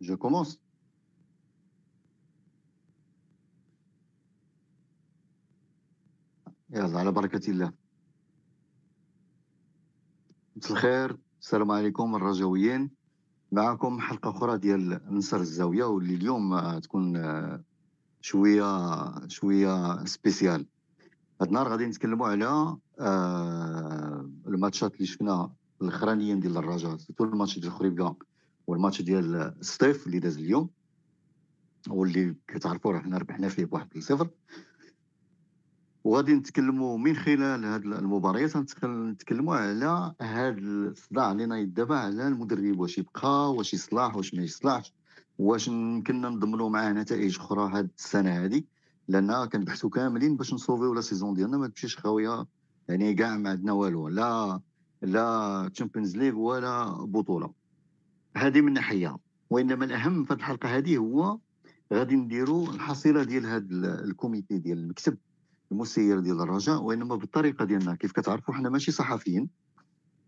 je commence يلا على بركة الله. مساء الخير. السلام عليكم الرجويين. معكم حلقة أخرى ديال نصر الزاوية واللي اليوم تكون شوية شوية spéciale هاد النهار غادي نتكلموا على آه الماتشات اللي شفنا الأخرانيين ديال الرجاء surtout ال match ديال خريبكا والماتش ديال السطيف اللي داز اليوم واللي كتعرفوا راه حنا ربحنا فيه بواحد لصفر. وغادي نتكلموا من خلال هاد المباريات نتكلموا على هاد الصداع اللي نايض دابا على المدرب واش يبقى واش يصلح واش ما يصلحش واش يمكننا نضمنوا معاه نتائج أخرى هاد السنة هذه لأن كنبحثوا كاملين باش نصوفيو la saison ديالنا ما تمشيش خاوية يعني كاع ما عندنا والو لا la Champions League ولا بطولة. هذه من ناحية وإنما الأهم في الحلقة هذه هو غادي نديروا الحصيلة ديال هذا ال comité ديال المكتب المسير ديال الرجاء وإنما بالطريقة ديالنا. كيف كتعرفوا حنا ماشي صحفيين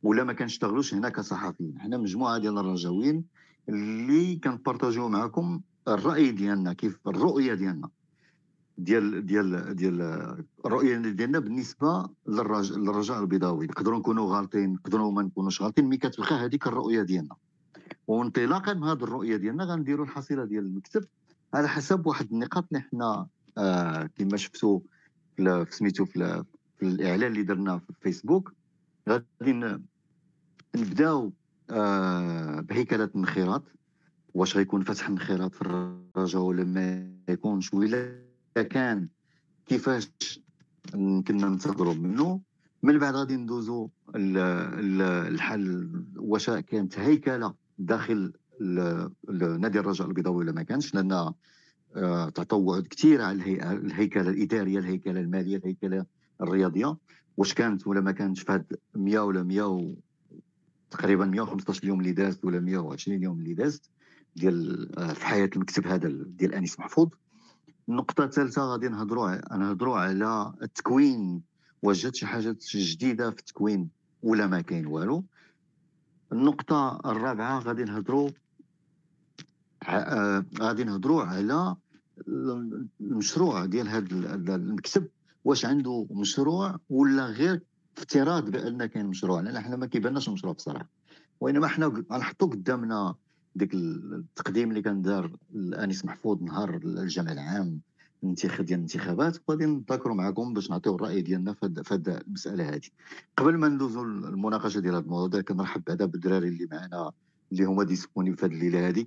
ولا ما كنشتغلوش هنا كصحفيين. حنا مجموعة ديال الرجاويين اللي كنبارطاجيو معكم الرأي ديالنا كيف الرؤية ديالنا ديال ديال ديال الرؤية ديالنا بالنسبة للرجاء البيضاوي. نقدروا نكونوا غالطين نقدروا ما نكونوش غالطين مي كتبقى هذيك الرؤية ديالنا. وانطلاقا من هذه الرؤية ديالنا غنديروا الحصيلة ديال المكتب. على حسب واحد النقاط اللي حنا آه كما شفتوا في سميتو في, في الإعلان اللي درنا في الفيسبوك غادي نبداو آه بهيكله النخيرات واش غيكون فتح النخيرات في الرجاء ولا ما يكونش؟ ولا كان كيفاش كنا ننتظروا منه. من بعد غادي ندوزو الحل واش كانت هيكلة داخل نادي الرجاء البيضاوي ولا ما كانش لأن آه، تعطوا وعود كثير على الهيكلة الإدارية الهيكلة المالية الهيكلة الرياضية. واش كانت ولا ما كانتش؟ في هاد 100 ولا 100 و... تقريبا 115 يوم اللي دازت ولا 120 يوم اللي دازت ديال آه، في حياة المكتب هذا ديال أنيس محفوظ. النقطة الثالثة غادي نهضروا نهضروا على التكوين. واش جات شي حاجة جديدة في التكوين ولا ما كاين والو؟ النقطة الرابعة غادي نهضروا آه، غادي نهضروا على المشروع ديال هذا المكتب. واش عنده مشروع ولا غير افتراض بأن كاين مشروع؟ لأن إحنا ما كيباناش مشروع بصراحة. وإنما إحنا غنحطوا قدامنا ديك التقديم اللي كان دارو أنيس محفوظ نهار الجمع العام. الانتخاب ديال الانتخابات وغادي نتذاكروا معكم باش نعطيو الرأي ديالنا في هذه المسألة هذه قبل ما ندوزوا المناقشة ديال هذا الموضوع كنرحب بعدا بالدراري اللي معنا اللي هما disponibles في هذه الليلة هذه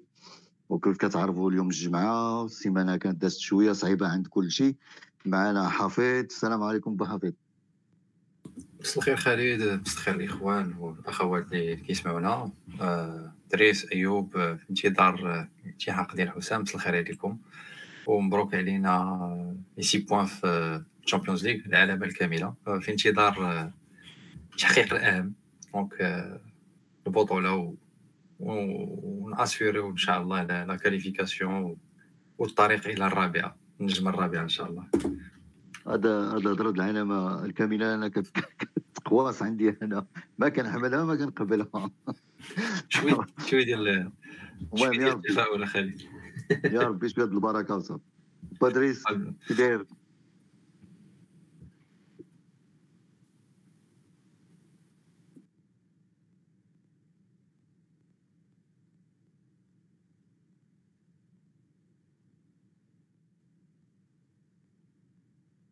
وكيف كتعرفوا اليوم الجمعة السيمانه كانت دازت شوية صعيبة عند كل شيء. معنا حفيظ. السلام عليكم بحفيظ مساء الخير خالد مساء الخير الإخوان والأخوات اللي كيسمعونا. آه، دريس أيوب في انتظار الالتحاق ديال حسام. مساء الخير عليكم. ومبروك علينا les six points في ال Champions League العلامه الكامله في انتظار تحقيق الاهم donc البطوله ونأسيوريو ان شاء الله la qualification والطريق إلى الرابعه النجمه الرابعه ان شاء الله هذا هذا ضرب العلامه الكامله أنا كتقواص عندي أنا. ما كنحملها ما كنقبلها شوي شوي ديال شوي ديال التفاؤل خالد يا ربي شوية البركه وصافي بادريس كي داير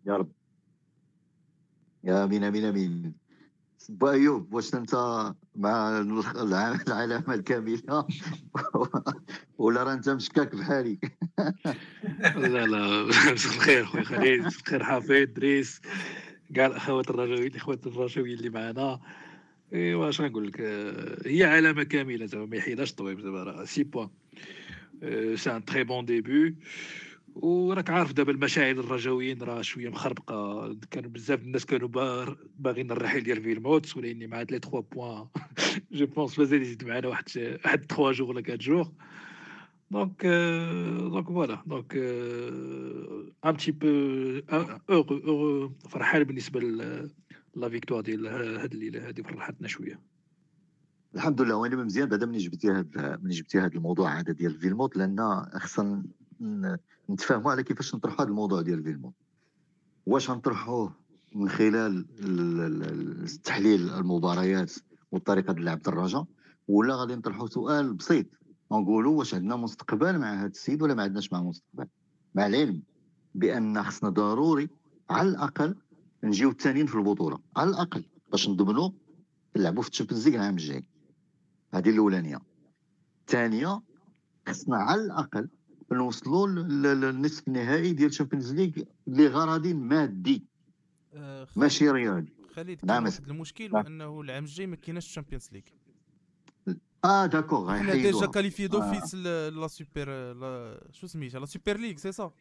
يا رب يا امين امين امين با ايوب واش انت مع العلامة الكاملة؟ ولا راه انت مشكاك بحالي؟ لا لا الخير خويا خالد الخير حافظ دريس. كاع الاخوات الرجويين الاخوات الرجويين اللي معنا. ايوا اش نقول لك؟ هي علامة كاملة زعما ما يحيدهاش الطبيب زعما راه six points c'est un très bon début وراك عارف دابا المشاعر الرجويين راه شوية مخربقة. كانوا بزاف الناس كانوا باغيين الرحيل ديال فيلموت ولاني مع les 3 points. je pense مازال يزيد معنا واحد واحد 3 jours ولا 4 jours donc donc voilà donc un petit peu فرحان بالنسبة la victoire ديال هاد الليلة هادي فرحتنا شوية. الحمد لله. وأنا مزيان بعدا ملي جبتي هذا ملي جبتي هذا الموضوع هذا ديال فيلموت لأن خصنا نتفاهموا على كيفاش نطرحوا هذا الموضوع ديال فيلموت واش غنطرحوه من خلال تحليل المباريات وطريقه لعب الدراجه ولا غادي نطرحوا سؤال بسيط؟ نقولوا واش عندنا مستقبل مع هذا السيد ولا ما عندناش معه مستقبل؟ مع العلم بأن خصنا ضروري على الأقل نجيو الثانيين في البطولة على الأقل باش نضمنوا نلعبوا في ال Champions League العام الجاي. هذه الأولانية. الثانية خصنا على الأقل نوصلوا للنصف النهائي ديال ال Champions League لغرض مادي. آه ماشي رياضي. خالد نعم. واحد المشكل هو انه العام الجاي ما كايناش ال Champions League آه d'accord حنا déjà qualifiés d'office la Super شو سميتها؟ la Super League c'est ça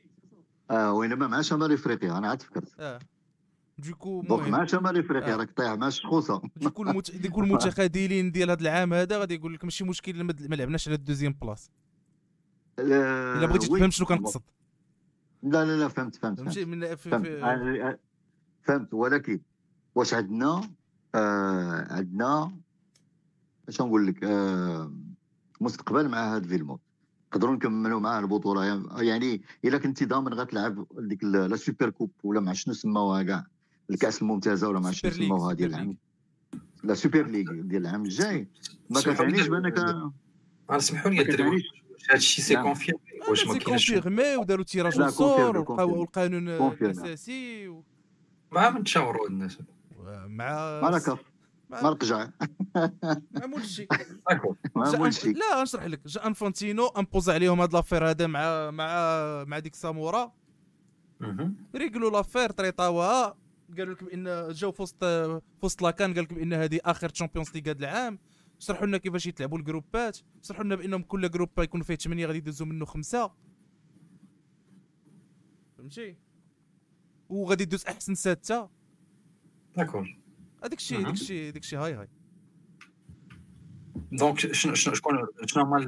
آه وينما مع شمال افريقيا أنا عاد فكرت. آه. du coup donc مع شمال افريقيا راك طايح مع الشخوصه du coup المت... du coup المتخاذلين ديال هذا العام هذا غادي يقول لك ماشي مشكل ما لعبناش على ال deuxième place. إلا بغيتي تفهم شنو كنقصد لا لا لا فهمت فهمت فهمت, من في فهمت. في... فهمت. ولكن واش عندنا؟ آه عندنا اش نقول لك؟ آه مستقبل مع هاد فيلموت نقدروا نكملوا معاه البطولة. يعني إلا كنتي ضامن غتلعب ديك la Super Coupe ولا مع شنو سماوها كاع؟ الكأس الممتازة ولا مع شنو سماوها ديال العام؟ la Super League ديال العام الجاي. ما كتعنيش بأنك أنا سمحوا لي هذا الشيء c'est confirmé واش ما كاينش confirmé وداروا tirage au sort وبقاو القانون الأساسي مع من تشاوروا الناس؟ مع مع ما مولشي. ما مولشي. لا نشرح لك. جا إنفانتينو impose عليهم هاد l'affaire هذا مع مع مع ديك سامورا. ريقلوا l'affaire طريطاوها. قالوا لكم ان جاو في وسط في وسط la CAN قال لكم إن هذه آخر Champions League هذا العام. شرحوا لنا كيفاش يتلعبوا الجروبات شرحوا لنا بأنهم كل groupe يكون فيه ثمانيه غادي يدوزوا منه خمسة. فهمتي؟ وغادي يدوز أحسن ستة. d'accord. هذاك الشيء هذاك الشيء هذاك الشيء. هاي هاي. donc شنو شكون شنو هما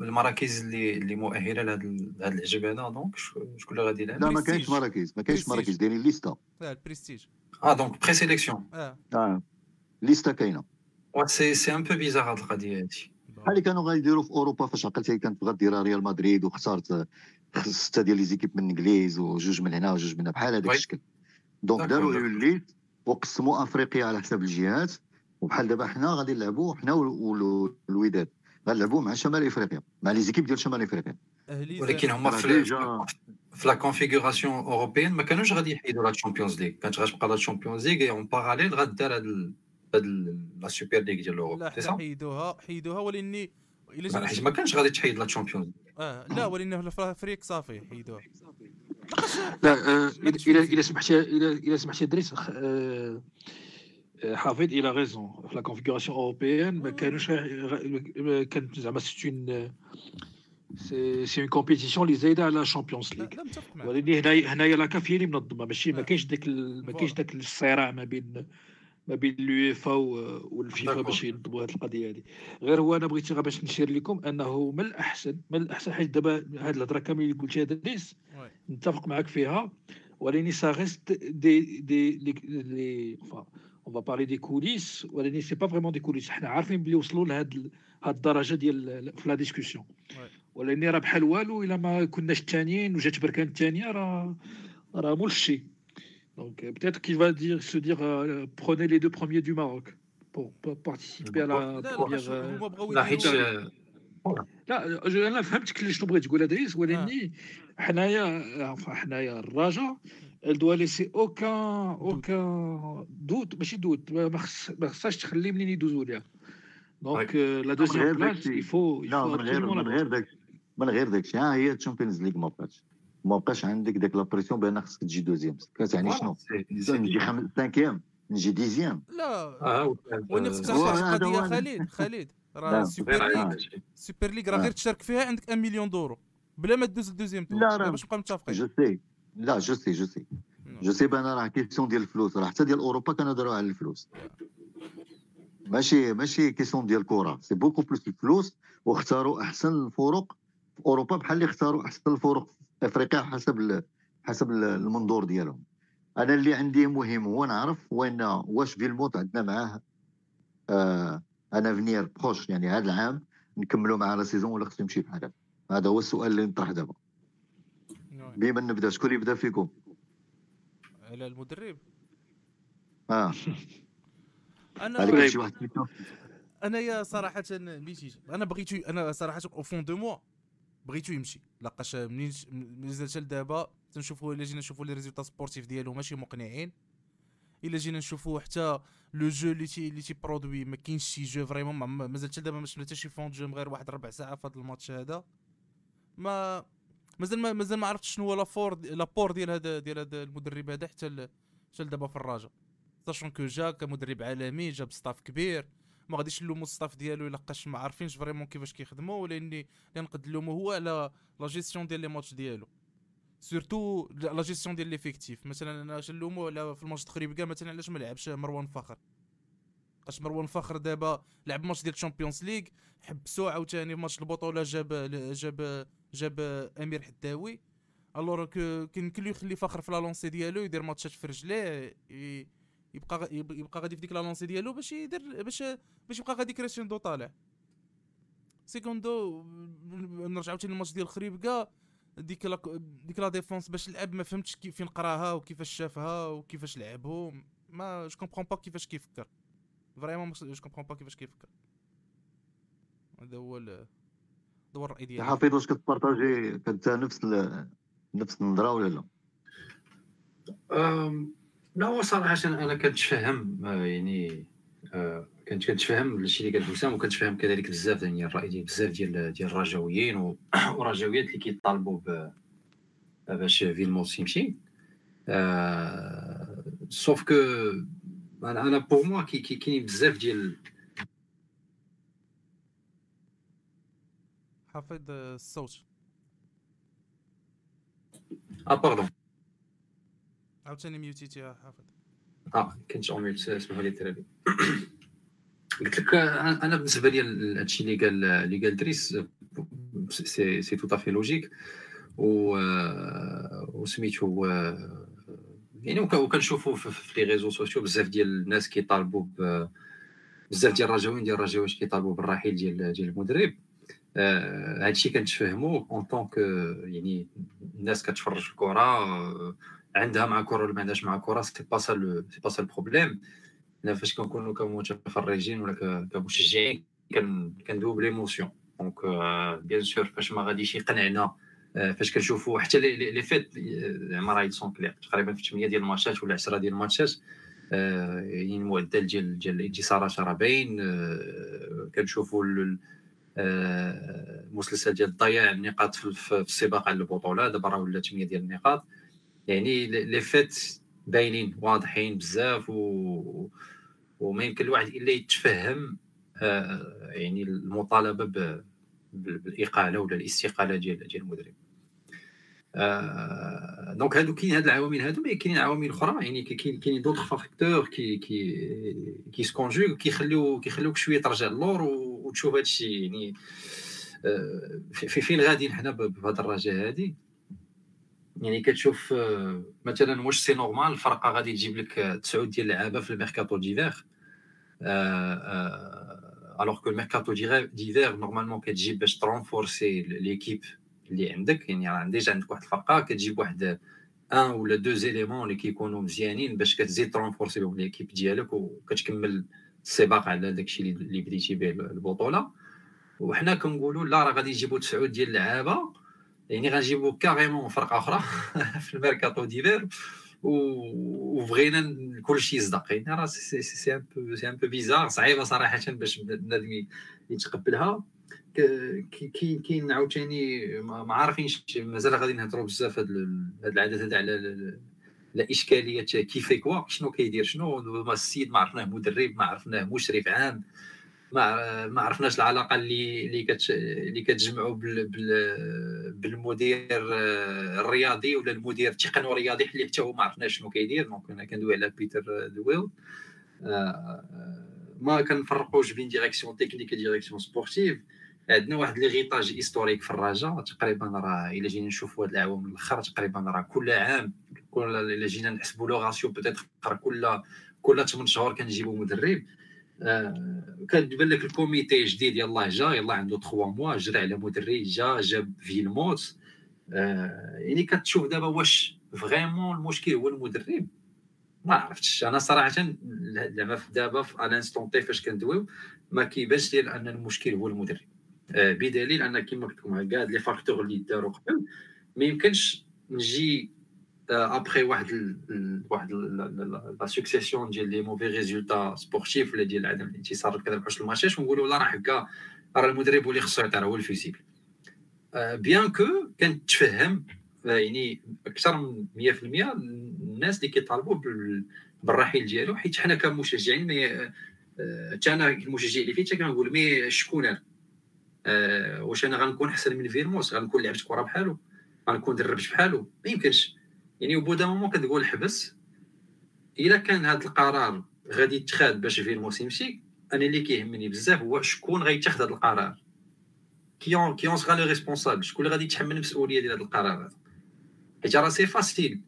المراكز اللي اللي مؤهلة لهذا هذا العجب هذا؟ donc شكون اللي غادي يلعب؟ لا ما كاينش مراكز ما كاينش مراكز. دايرين ليستا آه البريستيج آه donc présélection آه. آه. ليستا كاينة. c'est c'est un peu bizarre هاد القضية هادي بحال اللي كانوا غايديروا في أوروبا فاش عقلتي كانت بغات ديرها ريال مدريد وخسرت سته ديال les équipes من الانجليز وجوج من هنا وجوج من هنا بحال هذاك الشكل. donc داروا ليت وقسموا أفريقيا على حسب الجهات وبحال دابا حنا غادي نلعبوا حنا والوداد غنلعبوا مع شمال إفريقيا مع les équipes ديال شمال إفريقيا. ولكن هما في في la configuration européenne ما كانوش غادي يحيدوا la Champions League كانت غتبقى la Champions League en parallèle غدار هاد la Super League ديال l'Europe لا حيدوها حيدوها ولأني إلا حيت ما كانش غادي تحيد la Champions آه لا ولأنه في l'Afrique صافي حيدوها. لا إلى إلى سمحتي إلى إلى سمحتي دريس حافظ il a raison. في la configuration européenne ما كانوش كانت زعما c'est une c'est une compétition اللي زايده على ال Champions League ولكن هنايا هنايا la CAF هي اللي منظمه ماشي ما كاينش داك ما كاينش داك الصراع ما بين ما بين اليوفا والفيفا باش ينظموا هذه القضية هذه غير هو أنا بغيت غير باش نشير لكم أنه من الاحسن من الأحسن حيت دابا هذه الهضرة كامل اللي قلتيها دريس نتفق معك فيها. ولكن ça reste des des les on va parler des coulisses ولكن c'est pas vraiment des coulisses حنا عارفين بلي وصلوا لهاد هاد الدرجة ديال في la discussion ولكن راه بحال والو إلا ما كناش الثانيين وجات بركان الثانية راه راه مول الشيء Donc euh, peut-être qu'il va dire, se dire euh, prenez les deux premiers du Maroc pour, pour participer à la première. لا أنا فهمتك اللي شنو بغيت تقول ادريس ولكن حنايا حنايا الرجاء elle doit laisser aucun aucun doute ماشي doute ما خصهاش تخلي منين يدوزوا ليها donc la deuxième place il faut la من غير من غير داك من غير داك الشيء ها هي ال Champions League ما بقاتش ما بقاش عندك ديك la pression بان خصك تجي deuxième. كتعني شنو؟ نجي خمس cinquième نجي dixième لا. وين خصك تعرف قضية خالد خالد. راه Super League Super League راه غير تشارك فيها عندك 1 مليون دورو بلا ما دوز ال deuxième لا راه باش نبقى متفقين؟ je sais لا je sais je sais je sais بأن راه question ديال الفلوس. راه حتى ديال أوروبا كانوا على الفلوس. ماشي ماشي question ديال الكره c'est beaucoup plus الفلوس واختاروا أحسن الفرق في أوروبا بحال اللي اختاروا أحسن الفرق أفريقيا حسب حسب المنظور ديالهم. أنا اللي عندي مهم هو نعرف وين واش فيلموت عندنا معاه. آه un avenir proche يعني هذا العام نكملوا معاه la saison ولا خصو يمشي بحال هذا هذا هو السؤال اللي نطرح دابا. بما نبدا شكون يبدا فيكم؟ على المدرب. آه. أنا شي واحد أنا يا صراحة ملي أنا بغيتو أنا صراحة au fond de moi بغيتو يمشي. لقاش منين مازال لدابا تنشوفوا إلا جينا نشوفوا les résultats sportifs ديالو ماشي مقنعين. إلا جينا نشوفوا حتى le jeu اللي تي اللي تي produit ما كاينش شي jeu vraiment مازال حتى دابا ما شفنا حتى شي bon jeu غير واحد ربع ساعة في هذا الماتش هذا. ما مازال ما مازال ما عرفتش شنو هو l'apport l'apport ديال هذا ديال هذا المدرب هذا حتى حتى دابا في الرجاء sachant que جا كمدرب عالمي جاب staff كبير ما غاديش نلومو ال staff ديالو لقاش ما عارفينش vraiment كيفاش كيخدموا ولا اني نقد نلومو هو على la gestion ديال les matchs ديالو. surtout la gestion ديال l'effectif مثلا أنا نلومو على في الماتش د خريبكا مثلا علاش ما لعبش مروان فخر؟ اش مروان فخر دابا لعب ماتش ديال ال Champions League حبسو عاوتاني في ماتش البطولة جاب جاب جاب أمير حداوي. alors كاين كل يخلي فخر في la lancée ديالو يدير ماتشات في رجليه يبقى يبقى غادي في ديك la lancée ديالو باش يدير باش باش يبقى غادي crescendo طالع. secundo نرجع عاوتاني الماتش ديال خريبكا ديك la ديك la défense باش لعب ما فهمتش كيف فين قراها وكيفاش شافها وكيفاش لعبهم. mais je comprends pas كيفاش كيفكر. vraiment je comprends pas كيفاش كيفكر. هذا هو هذا هو الرأي ديالي. حفيظ واش كت partager؟ كنت نفس نفس النظرة ولا لا؟ لا هو صراحة أنا كنتفهم آه، يعني آه، كنت كنتفهم الشيء اللي قال حسام وكنتفهم كذلك بزاف يعني الرأي ديال بزاف ديال ديال الرجاويين ورجاويات اللي كيطالبوا باش فيلموس يمشي آه سوف كو أنا أنا بور موا كاينين بزاف ديال حافظ الصوت. آه باردون عاوتاني ميوتيتي حافظ آه كنت en اسمحوا لي الدراري قلت لك أنا بالنسبة لي هادشي اللي قال اللي قال دريس c'est c'est tout à fait logique و وسميتو يعني وكنشوفوا في les réseaux sociaux بزاف ديال الناس كيطالبوا بزاف ديال الرجاويين ديال الرجاويين كيطالبوا بالرحيل ديال ديال المدرب. هادشي كنتفهمو en tant que يعني الناس كتفرج الكرة عندها مع كره ولا ما عندهاش مع كره c'est pas ça c'est pas ça ال problème حنا فاش كنكونوا كمتفرجين ولا كمشجعين كندويو ب l'émotion donc bien sûr فاش ما غاديش يقنعنا فاش كنشوفوا حتى les faits زعما راه sont clairs تقريبا في 8 ديال الماتشات ولا 10 ديال الماتشات يعني المعدل ديال ديال الانتصارات راه باين كنشوفوا المسلسل ديال ضياع النقاط في السباق على البطولة. دابا راه ولا 8 ديال النقاط. يعني les faits باينين واضحين بزاف و وما يمكن الواحد إلا يتفهم آه يعني المطالبة بالإقالة ولا الاستقالة ديال ديال المدرب. آه donc هادو كاين هاد العوامل هادو mais كاينين عوامل أخرى يعني كاين كاينين d'autres facteurs كي كي qui se conjuguent كيخليو كيخليوك شوية ترجع للور وتشوف هادشي يعني آه في فين غاديين حنا بهاد الرجاء هادي. يعني كتشوف آه، مثلا واش c'est normal الفرقة غادي تجيب لك تسعود ديال اللعابه في الميركاتو d'hiver. alors que الميركاتو d'hiver normalement كتجيب باش ت renforcer l'équipe اللي عندك. يعني راه déjà عندك واحد الفرقة كتجيب واحد un ولا deux éléments اللي كيكونوا مزيانين باش كتزيد ت renforcer بهم l'équipe ديالك وكتكمل السباق على داكشي اللي بديتي به البطولة. وحنا كنقولوا لا راه غادي يجيبوا تسعود ديال اللعابه يعني غنجيبو carrément فرقة أخرى في الميركاتو d'hiver وبغينا كلشي يصدق. يعني راه c'est un peu c'est un peu bizarre صعيبة صراحة باش بنادم يتقبلها. كاين كاين عاوتاني ما عارفينش مازال غادي نهضروا بزاف هاد العدد هذا على لا إشكالية كيف كوا شنو كيدير شنو؟ السيد ما عرفناه مدرب ما عرفناه مشرف عام ما ما عرفناش العلاقة اللي اللي كت اللي كتجمعوا بال بال بالمدير آه، الرياضي ولا المدير التقني الرياضي اللي حتى هو ما عرفناش شنو كيدير donc أنا كندوي على بيتر دويل آه، ما كنفرقوش بين direction technique direction sportive عندنا واحد l'héritage historique في الرجاء تقريبا راه إلا جينا نشوفوا هاد العوام الأخر تقريبا راه كل عام كل إلا جينا نحسبوا le ratio peut-être كل كل 8 شهور كنجيبوا مدرب. آه كتبان لك ال comité جديد يلاه جا يلاه عنده 3 mois جرى على مدري جا جاب فيلموتس. آه يعني كتشوف دابا واش vraiment المشكل هو المدرب. ما عرفتش. أنا صراحة زعما دابا في ال instant T فاش كندويو ما كيبانش لي أن المشكل هو المدرب. آه بدليل أن كما قلت لكم كاع les facteurs اللي داروا قبل. ما يمكنش نجي ابخي واحد ال واحد la succession ديال les mauvais résultats sportifs ولا ديال عدم الانتصار كذا بحوش الماتشات ونقولوا لا راه هكا راه المدرب اللي خصو يعطي هو ال fusible bien que كنتفهم يعني أكثر من 100% الناس اللي كيطالبوا بالرحيل ديالو حيت حنا كمشجعين حتى أنا المشجع اللي فيه كنقول mais شكون أنا؟ واش أنا غنكون أحسن من فيلموتس؟ غنكون لعبت كرة بحالو؟ غنكون دربت بحالو؟ ما يمكنش. يعني au bout d'un moment كتقول حبس إلا كان هذا القرار غادي يتخذ باش فيلموتس يمشي أنا اللي كيهمني بزاف هو شكون غيتخذ هذا القرار. qui en qui en sera le responsable شكون اللي غادي يتحمل المسؤولية ديال هذا القرار؟ هذا حيت راه c'est facile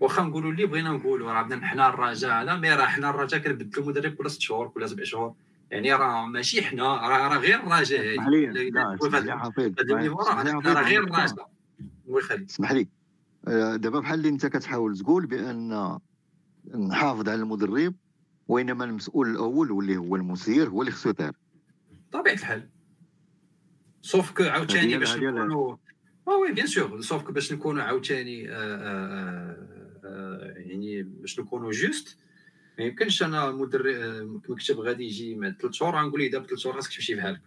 واخا نقولوا اللي بغينا نقولوا راه بدنا حنا الرجاء هذا mais راه حنا الرجاء كنبدلوا المدرب كل ست شهور كل سبع شهور. يعني راه ماشي حنا راه راه غير الرجاء. هذه راه غير الرجاء. الله يخليك اسمح لي. دابا بحال اللي انت كتحاول تقول بأن نحافظ على المدرب وإنما المسؤول الأول واللي هو المسير هو اللي خصو يطير. طبيعة الحال. sauf que عاوتاني باش نكونوا oui bien sûr sauf que باش نكونوا عاوتاني آه، آه، يعني باش نكونوا justes ما يمكنش أنا المدرب مكتب غادي يجي مع ثلاث شهور غنقول ليه دابا ثلاث شهور خاصك تمشي بحالك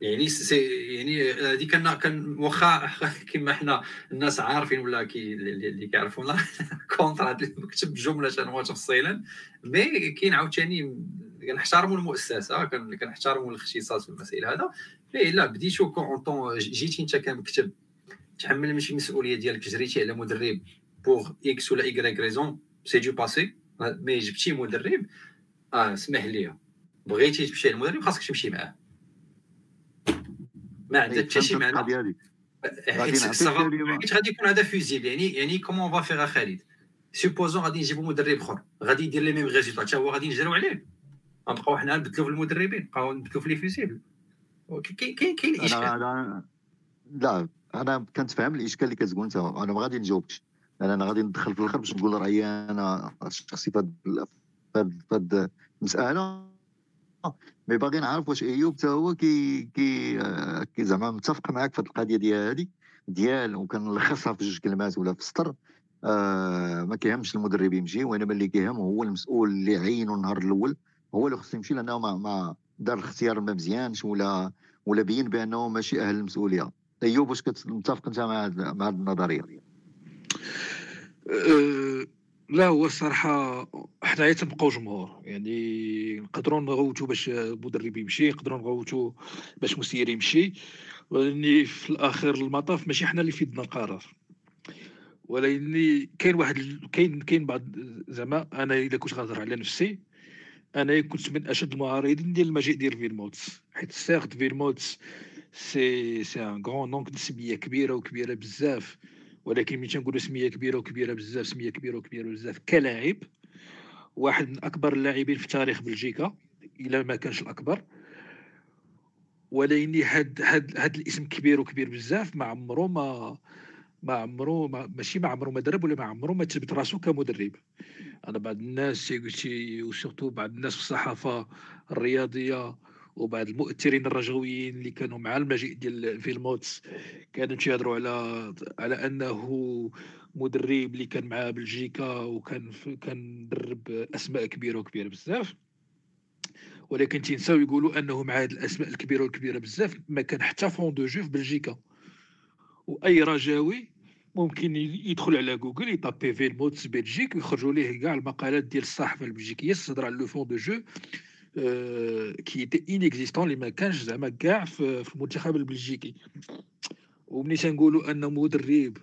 يعني c'est يعني هذيك كان كان واخا كما حنا الناس عارفين ولا كي اللي كيعرفونا. contre المكتب جملة أنا تفصيلا. mais كاين عاوتاني كنحترموا المؤسسة كنحترموا الاختصاص في المسائل هذا. mais لا بديتو كونطون جيتي انت كمكتب تحمل ماشي المسؤوليه ديالك جريتي على مدرب pour X ولا Y raison c'est du passé mais جبتي مدرب. آه اسمح لي. بغيتي تمشي للمدرب خاصك تمشي معاه. ما عندها حتى شي معنى؟ حيت غادي يكون هذا fusible يعني يعني comment va faire خالد supposons غادي نجيبو مدرب آخر. غادي يدير les mêmes résultats حتى هو غادي نجريو عليه. غنبقاو حنا نبدلو في المدربين نبقاو نبدلو في les fusibles كاين كاين إشكال. لا أنا كنتفهم الإشكال اللي كتقول أنت. أنا ما غادي نجاوبكش. أنا غادي ندخل في الآخر باش نقول رأيي أنا الشخصي في هذه المسألة. mais باغي نعرف واش ايوب حتى هو كي كي, كي زعما متفق معاك في القضية ديال هذه ديال وكنلخصها في جوج كلمات ولا في سطر آه ما كيهمش المدرب يمشي وإنما اللي كيهم هو المسؤول اللي عينه النهار الأول هو اللي خصو يمشي لأنه ما, ما دار الاختيار ما مزيانش ولا ولا بين بأنه ماشي أهل المسؤولية. أيوب واش كتتفق أنت مع هذه النظرية؟ أه لا هو الصراحة حنايا تنبقاو جمهور. يعني نقدروا نغوتوا باش مدرب يمشي نقدروا نغوتوا باش مسير يمشي. ولكن في الآخر المطاف ماشي حنا اللي في يدنا القرار. ولكن كاين واحد كاين كاين بعض زعما أنا الا كنت غنهضر على نفسي أنا كنت من أشد المعارضين ديال المجيء ديال فيلموتس حيت certes فيلموتس c'est c'est un grand donc سمية كبيرة وكبيرة بزاف. ولكن ملي تنقولوا سمية كبيرة وكبيرة بزاف سمية كبيرة وكبيرة بزاف كلاعب واحد من أكبر اللاعبين في تاريخ بلجيكا إلا ما كانش الأكبر. ولكن هاد هاد هاد الاسم كبير وكبير بزاف ما عمرو ما ما عمرو ما ماشي ما عمرو ما درب ولا ما عمرو ما تثبت راسو كمدرب. أنا بعض الناس و surtout بعض الناس في الصحافة الرياضية وبعض المؤثرين الرجويين اللي كانوا مع المجيء ديال فيلموتس كانوا تيهضروا على على أنه مدرب اللي كان مع بلجيكا وكان كان درب أسماء كبيرة وكبيرة بزاف. ولكن تنساو يقولوا أنه مع هذه الأسماء الكبيرة والكبيرة بزاف ما كان حتى fond de jeu في بلجيكا. وأي رجاوي ممكن يدخل على جوجل يطابي فيلموتس Belgique ويخرجوا ليه كاع المقالات ديال الصحافة البلجيكية تهضر على le fond de jeu qui est inexistant اللي ما كانش زعما كاع في المنتخب البلجيكي ومني تنقولوا ان مدرب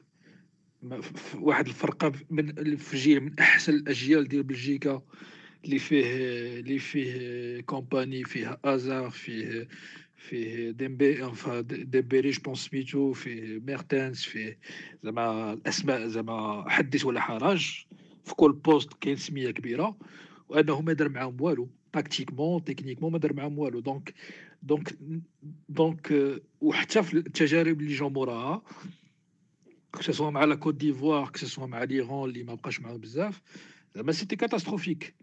واحد الفرقه من في جيل من احسن الاجيال ديال بلجيكا اللي فيه اللي فيه كومباني فيه ازار فيه فيه ديمبي enfin ديمبيلي je pense سميتو فيه ميرتنس فيه زعما الاسماء زعما حدث ولا حرج في كل poste كاين سميه كبيره وانه ما دار معاهم والو tactiquement techniquement ما دار معاهم والو donc donc donc وحتى في التجارب اللي جاو موراها كسوا مع لا كوت ديفوار كسوا مع ليران اللي ما بقاش معاهم بزاف زعما c'était catastrophique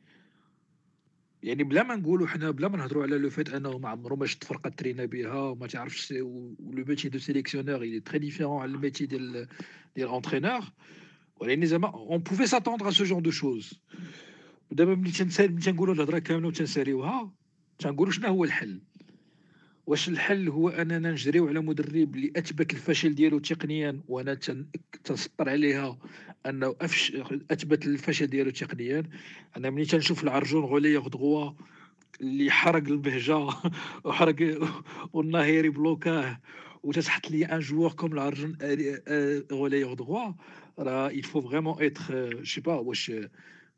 يعني بلا ما نقولوا حنا بلا ما نهضروا على le fait أنه ما عمرو ما شفت فرقة ترينا بها وما تعرفش le métier de sélectionneur il est très différent على ال métier ديال ديال entraîneur ولكن زعما on pouvait s'attendre à ce genre de choses دابا ملي تنسال ملي تنقولوا الهضرة كاملة وتنساليوها تنقولوا شنو هو الحل؟ واش الحل هو أننا نجريو على مدرب اللي أثبت الفشل ديالو تقنيا وأنا تنسطر عليها أنه أفش أثبت الفشل ديالو تقنيا. أنا ملي تنشوف العرجون غولي غدغوا اللي حرق البهجة وحرق والناهيري بلوكاه وتتحط لي ان جوور كوم العرجون غولي غدغوا راه il être je sais pas واش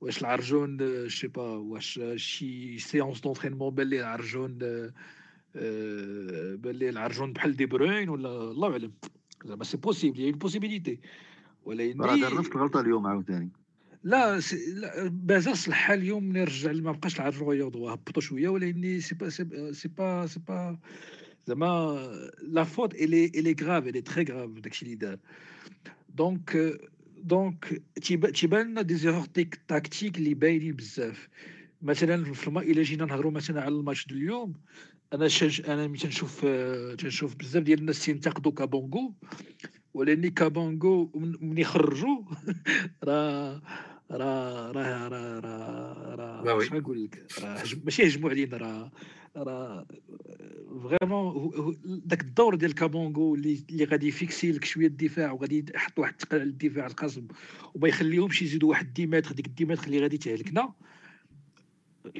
واش العرجون je sais pas واش شي سيونس دونترينمون بان لي العرجون بان لي العرجون بحال دي بروين ولا الله اعلم زعما c'est possible هي possibilité ولكن راه دار نفس الغلطه اليوم عاوتاني لا لا بازا صلحها اليوم ملي رجع ما بقاش العرجون يوضوا هبطوا شوية ولكن c'est pas c'est pas c'est pas زعما la faute elle est elle est grave elle est très grave داكشي اللي دار donc donc تيبان لنا des erreurs tactiques اللي باينين بزاف مثلا في إلى جينا نهضروا مثلا على الماتش ديال اليوم أنا شج... أنا ملي تنشوف تنشوف بزاف ديال الناس تينتقدوا كابونغو ولاني كابونغو ملي خرجوا راه راه راه راه راه راه اش نقول لك راه ماشي هجموا علينا راه راه vraiment داك الدور ديال كابونغو اللي اللي غادي يفيكسي لك شوية الدفاع وغادي يحط واحد الثقل على الدفاع الخصم وما يخليهمش يزيدوا واحد 10 متر ديك 10 متر اللي غادي تهلكنا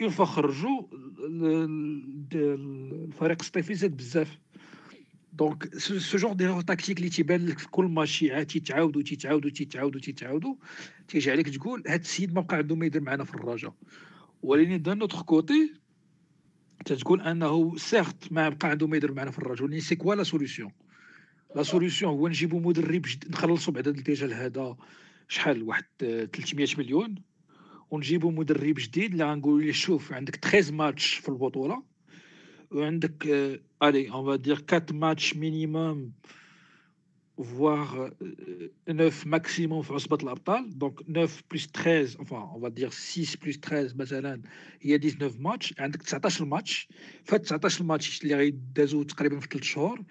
اون خرجوا الفريق الصيفي زاد بزاف donc ce genre de tactique اللي تيبان لك في كل ماتش تيتعاودوا تيتعاودوا تيتعاودوا تيتعاودوا تيجي عليك تقول هاد السيد ما بقى عنده ما يدير معنا في الرجاء ولكن d'un autre côté تتقول أنه سيرت ما بقى عنده ما يدير معنا في الرجاء ولكن c'est quoi la solution la solution هو نجيبوا مدرب نخلصوا بعدا déjà هذا شحال؟ واحد 300 مليون. ونجيبوا مدرب جديد اللي غنقول ليه شوف عندك 13 ماتش في البطولة وعندك allez on va dire 4 ماتش minimum voire 9 maximum في عصبه الابطال donc 9 plus 13 enfin on va dire 6 plus 13 مثلا هي 19 ماتش عندك 19 ماتش فهاد 19 ماتش اللي غيدازو تقريبا في 3 شهور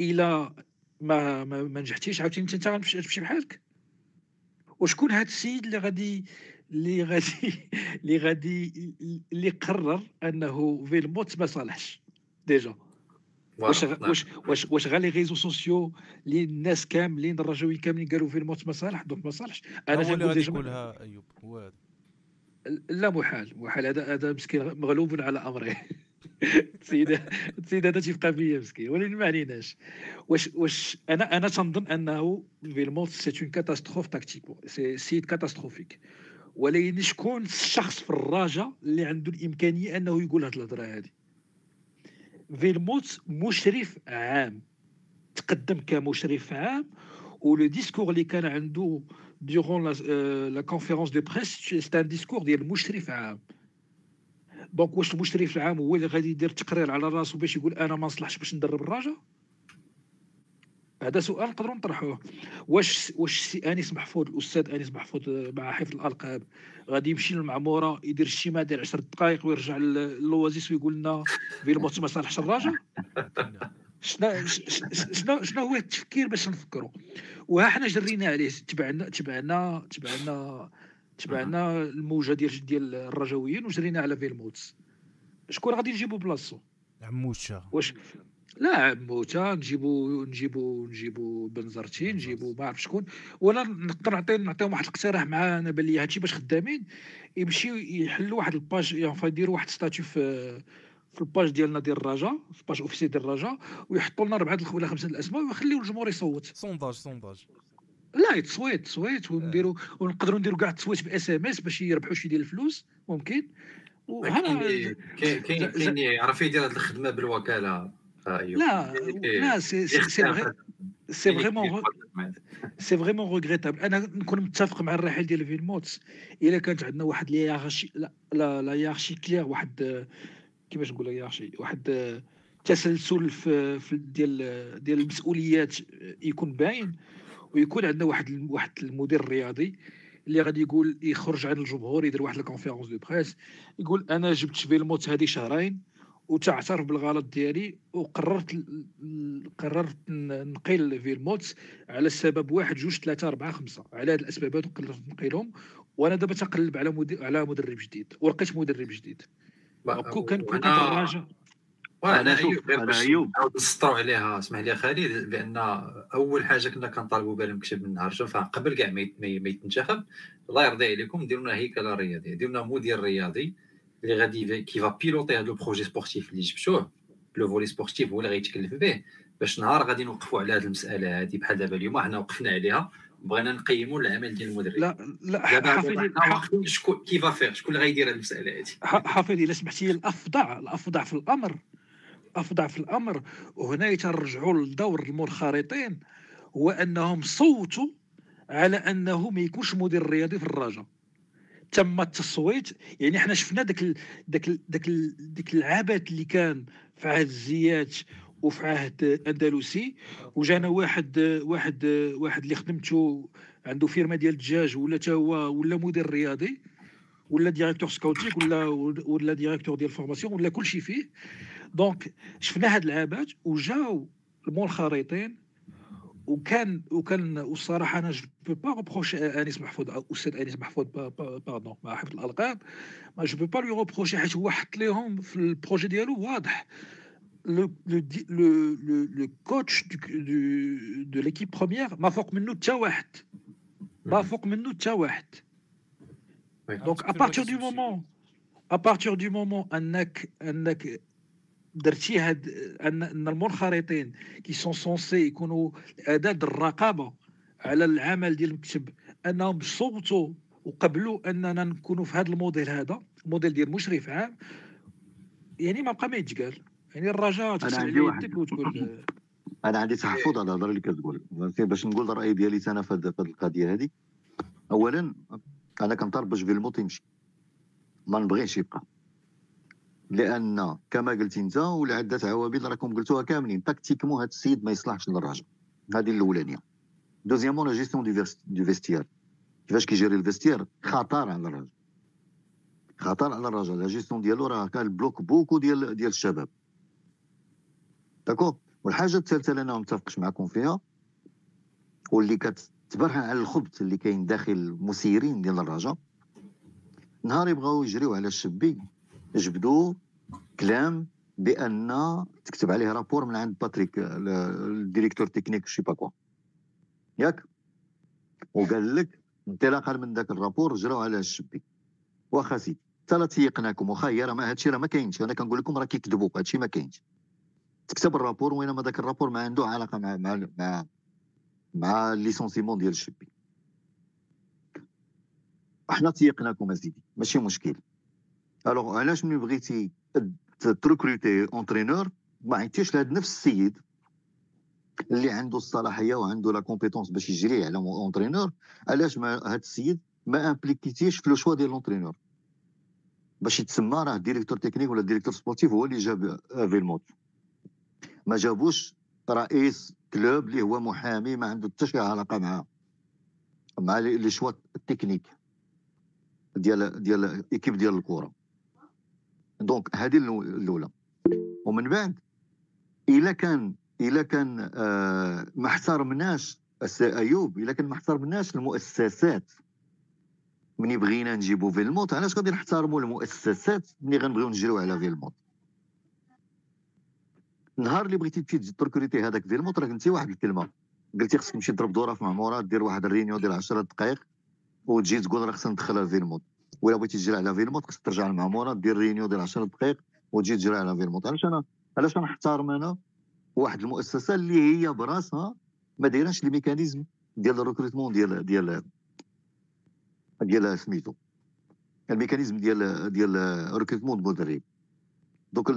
إلى ما ما, ما نجحتيش عاوتاني انت غتمشي بحالك وشكون هاد السيد اللي غادي اللي غادي اللي غادي اللي قرر انه فيلموت ما صالحش déjà واش واش واش واش غير les réseaux sociaux اللي الناس كاملين الرجاويين كاملين قالوا فيلموت ما صالح donc ما صالحش أنا جا déjà يقولها أيوب هو لا محال محال هذا هذا مسكين مغلوب على امره السيد السيد هذا تيبقى فيا مسكين ولكن ما عليناش. واش واش أنا أنا تنظن أنه فيلموت c'est une catastrophe tactique c'est سيد catastrophique ولكن شكون الشخص في الرجاء اللي عنده الإمكانية أنه يقول هاد الهضرة هذه فيلموت مشرف عام تقدم كمشرف عام و le discours اللي كان عنده durant la conférence de presse c'est un discours ديال مشرف عام. donc واش المشرف العام هو اللي غادي يدير تقرير على راسو باش يقول أنا ما نصلحش باش ندرب الرجاء هذا سؤال نقدروا نطرحوه واش واش سي أنيس محفوظ الأستاذ أنيس محفوظ مع حفظ الألقاب غادي يمشي للمعمورة يدير ال chemin ديال 10 دقائق ويرجع ل l'Oasis ويقول لنا فيلموت ما صالحش الراجل شنو شنو شنو هو التفكير باش نفكروا؟ وها حنا جرينا عليه تبعنا تبعنا تبعنا تبعنا الموجة ديال ديال الرجاويين وجرينا على فيلموتس. شكون غادي نجيبو بلاصتو؟ عموشة. واش لا موتا نجيبو نجيبو نجيبو بنزرتي نجيبو ما عرف شكون. ولا نقدر نعطي نعطيهم واحد الاقتراح مع أنا بان لي هادشي باش خدامين يمشيو يحلوا واحد ال page يعني يديروا واحد statut في في ال page ديالنا ديال الرجاء في ال page officielle ديال الرجاء ويحطوا لنا اربعه ولا خمسة الأسماء ويخليو الجمهور يصوت. sondage sondage. لا تصويت تصويت ونديروا ونقدروا نديروا كاع التصويت بـ SMS باش يربحوا شي ديال الفلوس ممكن. كاين كاين كاين يعرف يدير هذه الخدمة بالوكالة. أيوه لا لا سي سي سي فريمون سي فريمون روغريتابل أنا نكون متفق مع الرحيل ديال فيلموت الا كانت عندنا واحد l'hiérarchie la la hiérarchie claire واحد كيفاش نقول hiérarchie واحد تسلسل في, في ديال ديال المسؤوليات يكون باين ويكون عندنا واحد واحد المدير الرياضي اللي غادي يقول يخرج عن الجمهور يدير واحد ال conférence de presse يقول أنا جبت فيلموت هذه شهرين وتعترف بالغلط ديالي وقررت قررت نقيل فيلموت على السبب واحد جوج ثلاثة أربعة خمسة. على هاد الأسباب هادو قررت نقيلهم وأنا دابا تنقلب على مدير على مدرب جديد ولقيت مدرب جديد. كون كان كون كان الراجع أنا ايوب أنا ايوب نسطروا عليها اسمح لي خالد بأن أول حاجة كنا كنطالبوا بها المكتب من نهار الجمعه قبل كاع ما يتنتخب الله يرضي عليكم ديروا لنا هيكله رياضيه ديروا لنا مدير رياضي. اللي غادي qui va piloter هذا ال projet sportif اللي جبتوه le volet sportif هو اللي غيتكلف به باش نهار غادي نوقفوا على هذه المساله هذه بحال دابا اليوم حنا وقفنا عليها بغينا نقيموا العمل ديال المدرب لا لا حافظي شكون qui va faire شكون اللي غيدير هذه المساله هذه حافظي الا سمحتي الافظع الافظع في الامر افظع في الامر وهنا يترجعوا لدور المنخرطين هو انهم صوتوا على انه ما يكونش مدير رياضي في الرجاء تم التصويت. يعني إحنا شفنا داك ال داك ال داك ال داك العبث اللي كان في عهد الزيات وفي عهد أندلسي. وجانا واحد واحد واحد اللي خدمته عنده فيرما ديال الدجاج ولا تا هو ولا مدير رياضي ولا directeur scouting ولا ولا directeur ديال ال formation ولا كلشي فيه. donc شفنا هاد العبث وجاو المنخرطين وكان وكان والصراحه أنا je peux pas reprocher أنيس محفوظ أستاذ أنيس محفوظ pardon مع حفظ الألقاب ما je peux pas le reprocher حيت هو حط لهم في ال projet ديالو واضح. le le le le coach de de l'équipe première ما فوق منه حتى واحد. ما فوق منه حتى واحد. donc à partir du moment à partir du moment أنك أنك درتي هاد أن أن المنخرطين qui sont censés يكونوا أداة الرقابة على العمل ديال المكتب أنهم صوتوا وقبلوا أننا نكونوا في هذا الموديل هذا الموديل ديال مشرف عام. يعني ما بقى ما يتقال. يعني الرجاء عندي واحد وتقول أنا عندي تحفظ على الهضرة اللي كتقول. باش نقول الرأي ديالي أنا في هذه القضية هذه اولا أنا كنطالب باش فيلموت يمشي. ما نبغيش يبقى. لأن كما قلت أنت ولعده عوامل راكم قلتوها كاملين tactiquement هذا السيد ما يصلحش للراجل. هذه الأولانية. deuxièmement la gestion de vestiaire كيفاش كيجيري ال vestiaire خطر على الراجل. خطر على الراجل. لا جيستيون ديالو راه كان bloque beaucoup ديال ديال الشباب. d'accord والحاجة الثالثة اللي أنا ما متفقش معكم فيها واللي كتبرهن على الخبث اللي كاين داخل المسيرين ديال الرجاء نهار يبغاو يجريو على الشبي جبدوا كلام بأن تكتب عليه rapport من عند باتريك ال directeur technique شي باكوا ياك؟ وقال لك انطلاقا من ذاك ال rapport جراو على الشبي. واخا سيدي حتى لا تيقناكم واخا هي راه هادشي راه ما كاينش. أنا كنقول لكم راه كيكذبوا هادشي ما كاينش. تكتب ال rapport وينما ذاك ال rapport ما عنده علاقة مع مع مع مع ال licenciement ديال الشبي. حنا تيقناكم اسيدي ماشي مشكل. alors علاش ملي بغيتي ت recruter entraîneur ما عيطيش لهذا نفس السيد اللي عنده الصلاحية وعنده la compétence باش يجري على entraîneur علاش ما هذا السيد ما impliquer تيش في le choix ديال l'entraîneur باش يتسمى راه directeur technique ولا directeur sportif هو اللي جاب فيلموت ما جابوش رئيس club اللي هو محامي ما عنده حتى شي علاقة مع مع les choix ال technique ديال ديال équipe ديال الكره donc هذه الأولى. ومن بعد الا كان الا كان آه ما احترمناش أيوب الا كان ما احترمناش المؤسسات. مني بغينا نجيبو فيلموت علاش غادي نحترموا المؤسسات ملي غنبغيو نجريو على فيلموت النهار اللي بغيتي تمشي ت recruter هذاك فيلموت راه قلتي واحد الكلمة. قلتي خصك تمشي تضرب دورة في معمورة دير واحد ال réunion ديال 10 دقائق وتجي تقول راه خصنا ندخلها فيلموت ولا بغيتي تجري على فيلموت خصك ترجع للمعموره دير réunion ديال 10 دقائق وتجي تجري على فيلموت علاش أنا؟ علاش نحترم أنا؟ واحد المؤسسة اللي هي براسها ما دايراش les mécanismes ديال ال recrutement ديال ديال ديال سميتو. ال mécanisme ديال ديال recrutement المدرب donc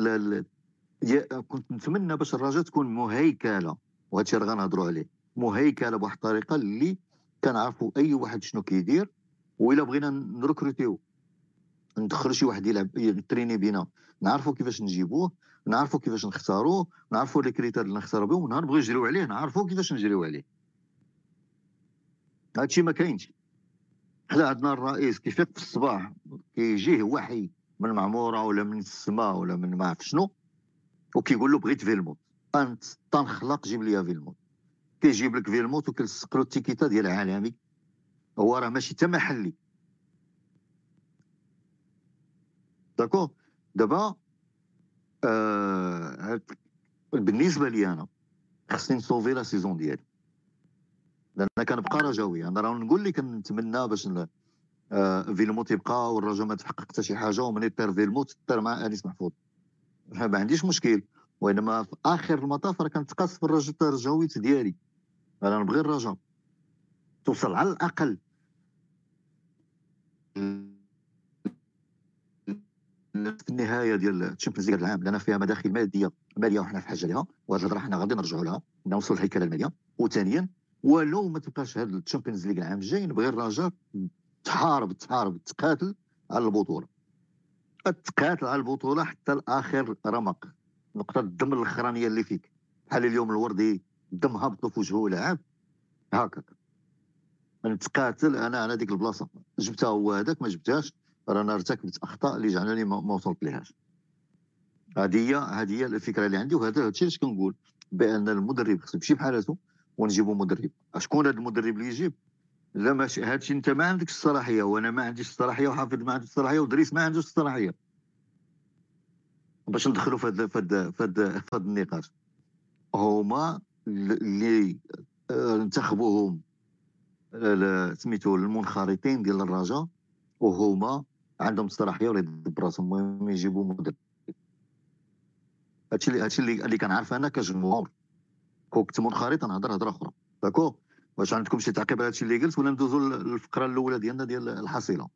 كنت نتمنى باش الرجاء تكون مهيكلة وهذا الشيء راه غنهضروا عليه. مهيكلة بواحد الطريقة اللي كنعرفوا أي واحد شنو كيدير وإلا بغينا ن recruter يو ندخلوا شي واحد يلعب ي entraîner بينا. نعرفوا كيفاش نجيبوه نعرفوا كيفاش نختاروه نعرفوا les critères اللي نختاروا بهم نبغيو نجريو عليه نعرفوا كيفاش نجريو عليه. هادشي ما كاينش. حنا عندنا الرئيس كيفيق في الصباح كيجيه وحي من معموره ولا من السماء ولا من ما عرف شنو وكيقول له بغيت فيلموت. أنت تنخلق جيب لي فيلموت. كيجيب لك فيلموت وكيلصق له ال étiquette ديال عالمي هو راه ماشي حتى محلي داكو دابا آه بالنسبة لي أنا خصني نسوفي la saison ديالي. لأن كنبقى رجاوي أنا راه نقول لك كنتمنى باش آه فيلموت يبقى والرجاء ما تحقق حتى شي حاجة ومن يطير فيلموت طير مع أنيس محفوظ. ما عنديش مشكل. وإنما في آخر المطاف راه كنتقاس في الرجاويت ديالي. أنا نبغي الرجاء توصل على الأقل. في النهاية ديال ال Champions League العام لأن فيها مداخل مادية مالية وحنا في حاجة لها وهذه الهضرة حنا غادي نرجعوا لها نوصلوا الهيكله المالية. وثانيا ولو ما تبقاش هذا ال Champions League العام الجاي نبغي الرجاء تحارب تحارب تقاتل على البطولة. تقاتل على البطولة حتى لآخر رمق. نقطة الدم الأخرانية اللي فيك. بحال اليوم الوردي الدم هبطوا في وجهه لعب هكاك. نتقاتل أنا على ديك البلاصة. جبتها هو هذاك ما جبتهاش. رانا ارتكبت أخطاء اللي جعلني ما وصلت لهاش. هذه هي هذه هي الفكرة اللي عندي وهذا الشيء اللي كنقول بأن المدرب خصو يمشي بحالته ونجيبوا مدرب. شكون هذا المدرب اللي يجيب؟ لا ماشي هادشي أنت ما عندكش الصلاحية وأنا ما عنديش الصلاحية وحافظ ما عندوش الصلاحية ودريس ما عندوش الصلاحية. باش ندخلوا في هذا في هذا في هذا النقاش. هما اللي آه، انتخبوهم سميتو المنخرطين ديال الرجاء وهما عندهم الصلاحيه ولا يدبر راسهم المهم يجيبوا مدرب. هادشي اللي هادشي اللي, كنعرف أنا كجمهور. كنت منخرط نهضر هضرة أخرى. داكو؟ واش عندكم شي تعقيب على هادشي اللي قلت ولا ندوزو للفقرة الأولى ديالنا ديال الحصيلة؟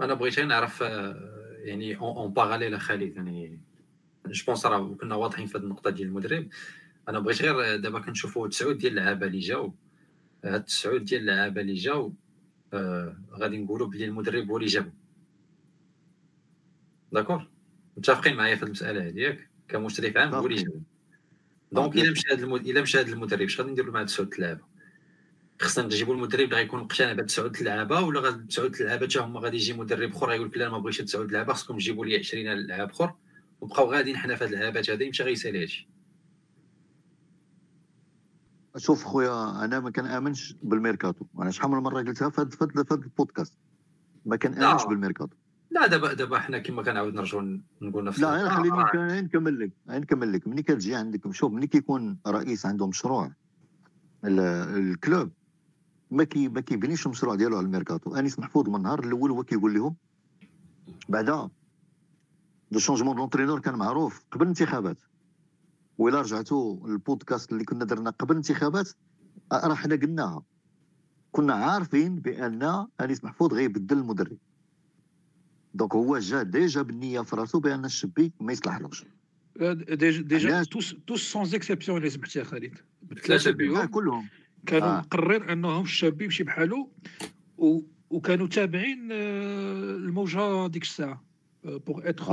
أنا بغيت نعرف آه، يعني اون باراليل خالد يعني je pense راه كنا واضحين في هذه النقطة ديال المدرب. أنا بغيت غير دابا كنشوفوا تسعود ديال اللعابه اللي جاو. هاد التسعود ديال اللعابه اللي جاو آه غادي نقولوا بلي المدرب هو اللي جابو. d'accord متفقين معايا في المسألة هذه ياك كمشرف عام هو اللي جابو. donc إلا مشى هذا إلا مشى هذا المدرب اش غادي نديروا مع تسعود اللعابه خصنا نجيبوا المدرب اللي غيكون مقتنع بهاد تسعود اللعابه ولا غاد تسعود اللعابه حتى هما غادي يجي مدرب أخر غيقول لك لا ما بغيتش تسعود اللعابه خصكم تجيبوا لي 20 لاعب أخر. وبقاو غاديين حنا في هاد اللعابات هذه يمشي غيسالي هادشي. شوف خويا أنا ما كنامنش بالميركاتو. أنا شحال من مره قلتها في هذا البودكاست. ما كنامنش بالميركاتو. لا دابا دابا حنا كما كنعاود نرجعوا نقول نفس لا خليني نكمل لك. نكمل لك. ملي كتجي عندك شوف ملي كيكون رئيس عنده مشروع ال club ما كي ما كيبنيش المشروع ديالو على الميركاتو. انيس محفوظ من النهار الأول هو كيقول لهم بعدا le changement d'entraîneur كان معروف قبل الانتخابات. وإلا رجعتوا البودكاست اللي كنا درنا قبل الانتخابات راه حنا قلناها. كنا عارفين بأن أنيس محفوظ غيبدل المدرب. donc هو جا déjà بالنية في راسو بأن الشبي ما يصلحلوش déjà déjà tous tous sans exception اللي سمعت يا خالد. ثلاثة بيهم. كلهم. كانوا آه. مقررين أنهم الشابي يمشي بحالو و... وكانوا تابعين الموجه ديك الساعة pour être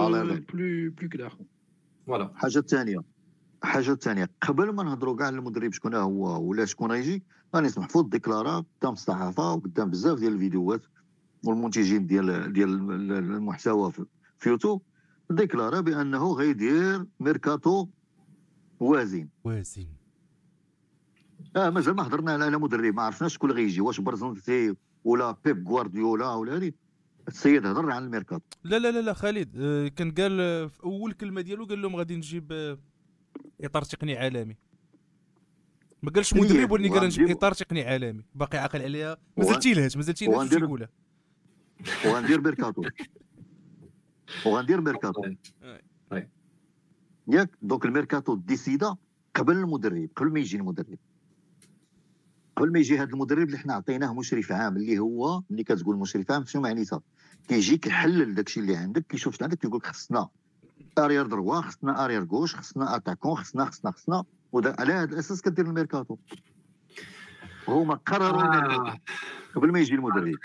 plus plus clair voilà الحاجة الثانية الحاجة الثانية قبل ما نهضروا كاع المدرب شكون هو ولا شكون غيجي انيس محفوظ déclara قدام الصحافة وقدام بزاف ديال الفيديوهات والمنتجين ديال ديال المحتوى في يوتيوب déclara بأنه غيدير ميركاتو وازن وازن آه مازال ما هضرنا على مدرب. ما عرفناش شكون اللي غيجي. واش présenter ولا بيب غوارديولا ولا هذه السيد هضر عن الميركاتو. لا لا لا لا خالد. آه، كان قال في أول كلمة ديالو قال لهم غادي نجيب آه، إطار تقني عالمي. ما قالش مدرب ولي قال نجيب إطار تقني عالمي. باقي عاقل عليها مازال تيلهج مازال تيلهج وغندير ميركاتو. وغندير ميركاتو. ياك donc ال mercato décida قبل المدرب قبل ما يجي المدرب. قبل ما يجي هذا المدرب اللي حنا عطيناه مشرف عام اللي هو ملي كتقول مشرف عام شنو معنيتها؟ كيجي كيحلل داكشي اللي عندك كيشوف عندك كيقول لك خصنا arrière droit خصنا arrière gauche خصنا attaquant خصنا خصنا خصنا. على هذا الأساس كدير الميركاتو. هما قرروا آه. قبل ما يجي المدرب.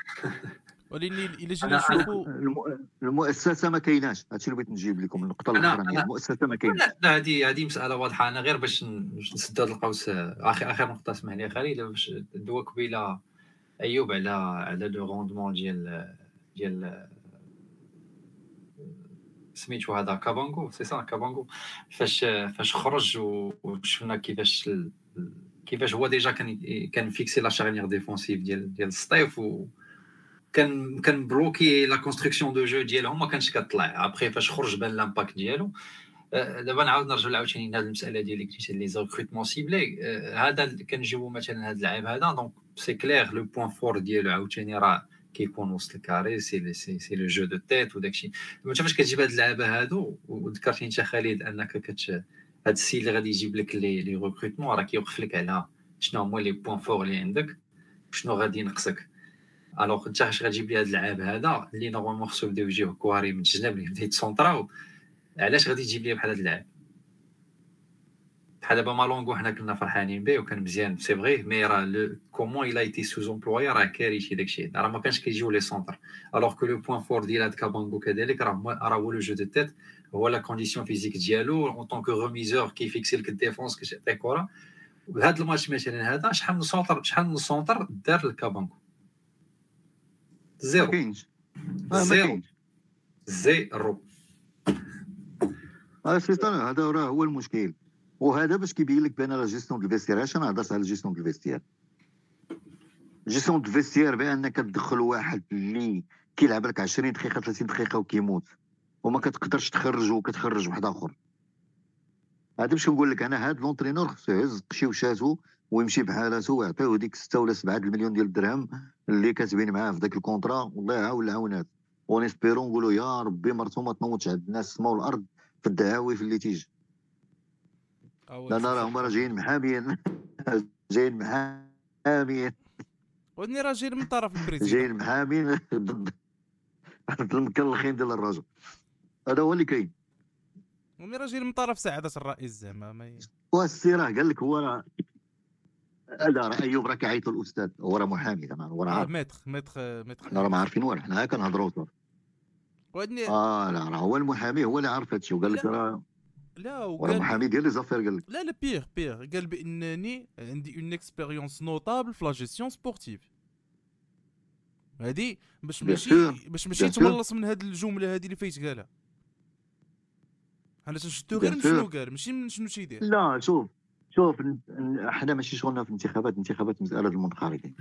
ولكن إلا جينا نشوفوا الم- المؤسسة ما كايناش. هادشي اللي بغيت نجيب لكم النقطه الأخرانية. أنا- المؤسسة ما كايناش. لا لا هذه هذه مسألة واضحة. أنا غير باش نسد هذا القوس اخر آخر نقطة اسمح لي خالد باش دوا قبيلة أيوب على على le rendement ديال ديال سميتو هذا كابانغو سي سا كابانغو. فاش فاش خرج و- وشفنا كيفاش ال- كيفاش هو déjà كان كان fixer la charnière défensive ديال ديال السطيف و كان كان bloquer la construction de jeu ديالهم ما كانش كطلع. ابخي فاش خرج بان l'impact ديالو. آه، دابا نعاود نرجع عاوتاني لهاد المسألة ديال اللي قلتي لي recrutement ciblé آه، هذا اللي كنجيبو مثلا هذا اللاعب هذا. donc c'est clair le point fort ديالو عاوتاني راه كيكون وسط ال carré c'est c'est c'est le jeu de tête وداكشي دابا انت فاش كتجيب هاد اللعابه هادو وذكرتي انت خالد انك كت هاد السي اللي غادي يجيب لك les les recrutements راه كيوقف لك على شنو هما les points forts اللي عندك شنو غادي ينقصك alors انت اش غتجيب لي هاد اللعاب هذا اللي normalement خصو يبداو يجيو corners من الجناب اللي يبدا يت centraw علاش غادي تجيب لي بحال هاد اللعاب بحال دابا مالونغو حنا كنا فرحانين به وكان مزيان c'est vrai mais راه كومون il a été sous-employé راه كارثي داكشي راه ما كانش كيجيو les centres alors que le point fort ديال هاد كابانغو كذلك راه هو- راه هو le jeu de tête هو la condition physique ديالو en tant que récupérateur كيفيكسي لك ال défense كتعطي كره وهذا الماتش مثلا هذا شحال من centre شحال من centre دار الكابانغو zéro كاينش zéro zéro طالع، هذا راه هو المشكل وهذا باش كيبين لك بأن la gestion de ال vestiaire علاش أنا هضرت على gestion de ال vestiaire gestion de ال vestiaire بأنك تدخل واحد اللي كيلعب لك 20 دقيقة 30 دقيقة وكيموت. وما كتقدرش تخرج وكتخرج واحد آخر. هذا باش نقول لك أنا هذا l'entraîneur خصو يهز قشي وشاتو ويمشي بحالته ويعطيو ديك 6 ولا 7 المليون ديال الدرهم اللي كاتبين معاه في ذاك ال contrat. والله يعاون العاونات ونسبيرو نقولوا يا ربي مرتو ما تنوضش عند الناس السما والارض في الدعاوي في اللي تيجي. أو لأن راه هما راه جايين محاميين جايين محاميين ودني راه جاي من طرف ال président جايين محامين ضد المكلخين ديال الرجل. هذا هو اللي كاين. ودني راه جاي من طرف سعادة الرئيس زعما ما ي- والسي راه قال لك هو راه لا راه أيوب راه كيعيطوا الأستاذ. هو راه محامي زعما هو راه آه، عارف. maître maître حنا راه ما عارفين والو حنا كنهضروا آه لا راه هو المحامي هو اللي عارف هادشي. وقال لك لا. راه لا وقال محامي ديال les affaires قال لك. لا لا pire pire. قال بأنني عندي une expérience notable في la gestion sportive هادي باش ماشي باش ماشي. تملص من هاد الجملة هادي اللي فايت قالها أنا تنشدو غير من. شنو قال ماشي من شنو تيدير لا شوف شوف حنا ماشي شغلنا في الانتخابات. الانتخابات مسألة المنخرطين.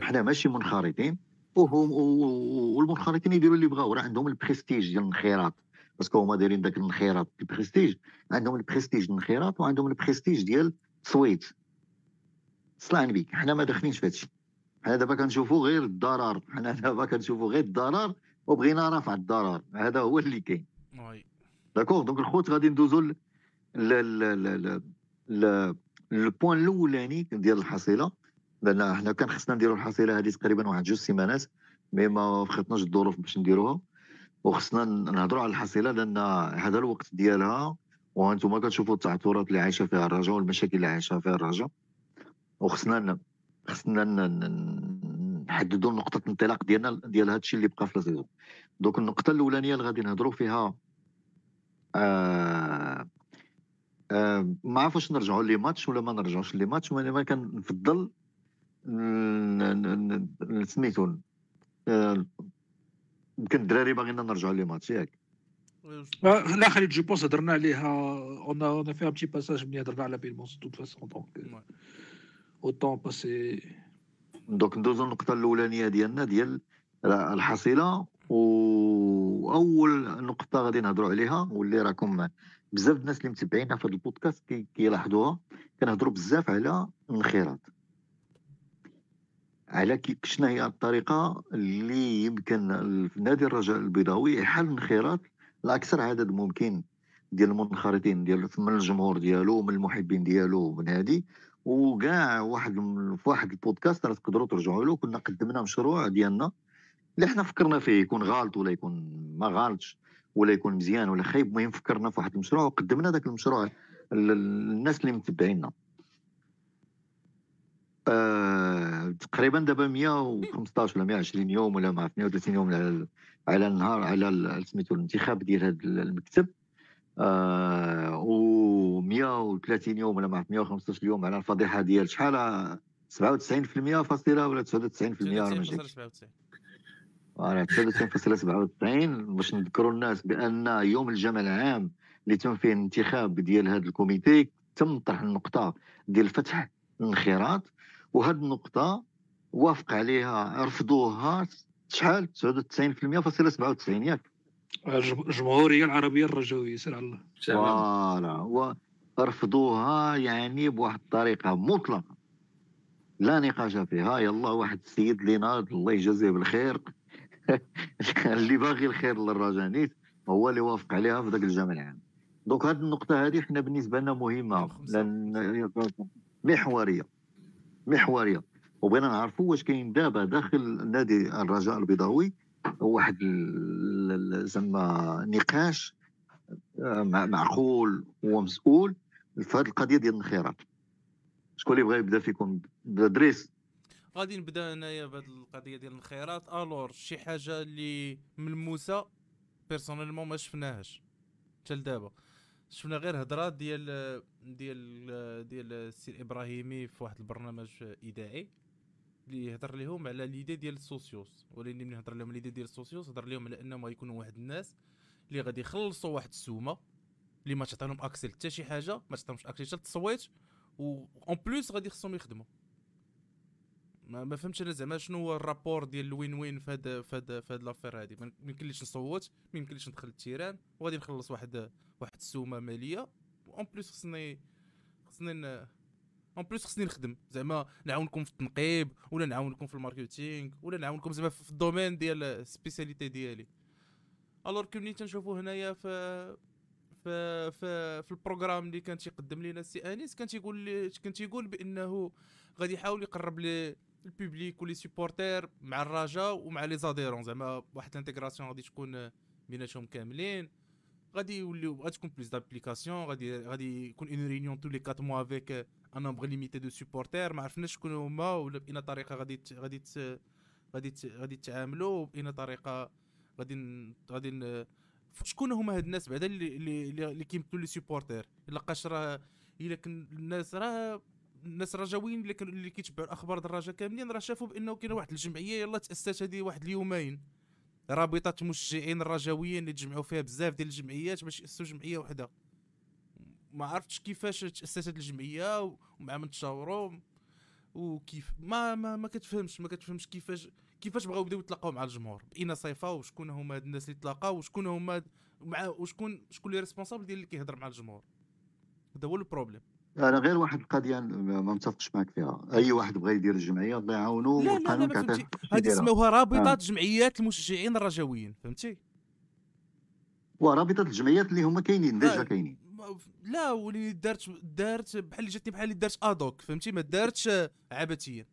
حنا ماشي منخرطين وهم والمنخرطين يديروا اللي بغاو. راه عندهم البريستيج ديال الانخراط. parce que هما دايرين داك الانخراط البريستيج عندهم البريستيج الانخراط وعندهم البريستيج ديال التصويت صلعني بيك حنا ما داخلينش في هادشي. حنا دابا كنشوفوا غير الضرر. حنا دابا كنشوفوا غير الضرر وبغينا رفع الضرر. هذا هو اللي كاين. oui. d'accord donc الخوت غادي ندوزو ل ل ل ل ال point الأولاني ديال الحصيلة. لأن حنا كان خصنا نديرو الحصيلة هذه تقريبا واحد جوج سيمانات mais ما فخطناش الظروف باش نديروها. وخصنا نهضروا على الحصيلة لأن هذا الوقت ديالها وأنتم كتشوفوا التعثرات اللي عايشة فيها الرجاء والمشاكل اللي عايشها فيها الرجاء. وخصنا خصنا نحددوا نقطة الانطلاق ديالنا ديال هذا الشيء اللي بقى في ال saison. donc النقطة الأولانية اللي غادي نهضروا فيها آه آه ما عرفوش نرجعوا les matchs ولا ما نرجعوش les matchs وأنا كنفضل سميتو آه، يمكن الدراري باغينا نرجعوا les matchs ياك. آه، لا خالد je pense هضرنا عليها. on on fait un petit passage ملي هضرنا على بيلمونس toute façon donc autant passer donc ندوزو النقطة الأولانية ديالنا ديال الحصيلة. واول نقطة غادي نهضروا عليها واللي راكم بزاف الناس اللي متبعينا في هذا البودكاست كي- كيلاحظوها. كنهضروا بزاف على الانخراط. على شنو هي الطريقة اللي يمكن نادي الرجاء البيضاوي يحل الانخراط لأكثر عدد ممكن ديال المنخرطين ديال من الجمهور ديالو من المحبين ديالو من هذه وكاع واحد في واحد البودكاست راه تقدروا ترجعوا له كنا قدمنا مشروع ديالنا اللي حنا فكرنا فيه يكون غالط ولا يكون ما غالطش ولا يكون مزيان ولا خايب المهم فكرنا في واحد المشروع وقدمنا ذاك المشروع الناس اللي متبعينا آه تقريبا دابا 115 ولا 120 يوم ولا ما 130 يوم على على النهار على سميتو الانتخاب ديال هذا المكتب. آه و 130 يوم ولا ما 115 يوم على الفضيحة ديال شحال؟ 97% فاصلة ولا 99% ولا ما voilà 99.97 باش نذكروا الناس بأن يوم الجمع العام اللي تم فيه الانتخاب ديال هذا ال comité تم طرح النقطة ديال فتح الانخراط. وهذه النقطة وافق عليها رفضوها شحال؟ 99% فاصلة 97 ياك. الجمهوريه العربية الرجوية سير الله. فوالا. ورفضوها يعني بواحد الطريقة مطلقة. لا نقاش فيها. يلا واحد السيد اللي ناض الله يجازيه بالخير. اللي باغي الخير للرجانيت هو اللي وافق عليها في ذاك الجامع العام. donc هذه النقطة هذه حنا بالنسبة لنا مهمة. لأن محورية. محورية. وبغينا نعرفوا واش كاين دابا داخل نادي الرجاء البيضاوي واحد زعما نقاش آه، معقول ومسؤول في هذه القضية ديال الانخراط. شكون اللي بغى يبدأ فيكم؟ دريس. غادي نبدأ أنايا بهذه القضية ديال الانخراط alors شي حاجة اللي ملموسة personnellement ما شفناهاش. حتى لدابا شفنا غير هضرة ديال ديال ديال السي إبراهيمي في واحد البرنامج اذاعي اللي هضر لهم على l'idée ديال ال socios. ولكن ملي هضر لهم l'idée ديال ال socios هضر لهم على أنهم غيكونوا واحد الناس اللي غادي يخلصوا واحد السومة اللي ما تعطيهم accès ل حتى شي حاجة ما تعطيهمش accès ل حتى التصويت و en plus غادي خصهم يخدموا. ما, ما فهمتش أنا زعما شنو هو ال rapport ديال ال win-win في هاد في هاد في هاد l'affaire هادي. ما يمكنليش نصوت ما يمكنليش ندخل ال terrain وغادي نخلص واحد واحد السومة مالية. en plus خصني خصني en plus خصني نخدم. زعما نعاونكم في التنقيب ولا نعاونكم في ال marketing ولا نعاونكم زعما في ال domaine ديال ال spécialité ديالي. alors que ملي تنشوفو هنايا في في في في ال programme اللي كان تيقدم لنا السي أنيس كان تيقول كان تيقول بأنه غادي يحاول يقرب le public و les supporters مع الرجاء ومع les adhérents. زعما واحد ال intégration غادي تكون بيناتهم كاملين. غادي يوليو غادي تكون plus d'implication غادي غادي يكون une réunion tous les 4 mois avec un nombre limité de supporters ما عرفناش شكون هما ولا باين طريقة غادي غادي غادي غادي تتعاملوا باين طريقة غادي غادي شكون هما هاد الناس بعدا اللي اللي, اللي كيمثلوا les supporters إلا لقاش راه إلا كان الناس راه الناس الرجاويين اللي اللي كيتبعوا الأخبار ديال الرجاء كاملين راه شافوا بأنه كاينة واحد الجمعية يلا تأسست هذه واحد اليومين. رابطة مشجعين الرجاويين اللي تجمعوا فيها بزاف ديال الجمعيات باش يأسسوا جمعية وحدة. ما عرفتش كيفاش تأسست الجمعية ومع من تشاوروا وكيف ما ما ما كتفهمش ما كتفهمش كيفاش كيفاش بغاو يبداو يتلاقاو مع الجمهور. باين صيفه وشكون هما هاد الناس اللي تلاقاو وشكون هما مع وشكون شكون اللي responsable ديال اللي كيهضر مع الجمهور. هذا هو ال problème أنا غير واحد القضية ما متفقش معك فيها. أي واحد بغى يدير الجمعية الله يعاونو لا لا لا ما هذه سموها رابطة آه. جمعيات المشجعين الرجويين فهمتي؟ ورابطه الجمعيات اللي هما كاينين déjà كاينين. لا ولي دارت دارت بحال اللي جاتني بحال اللي دارت ادوك فهمتي؟ ما دارتش عبثيا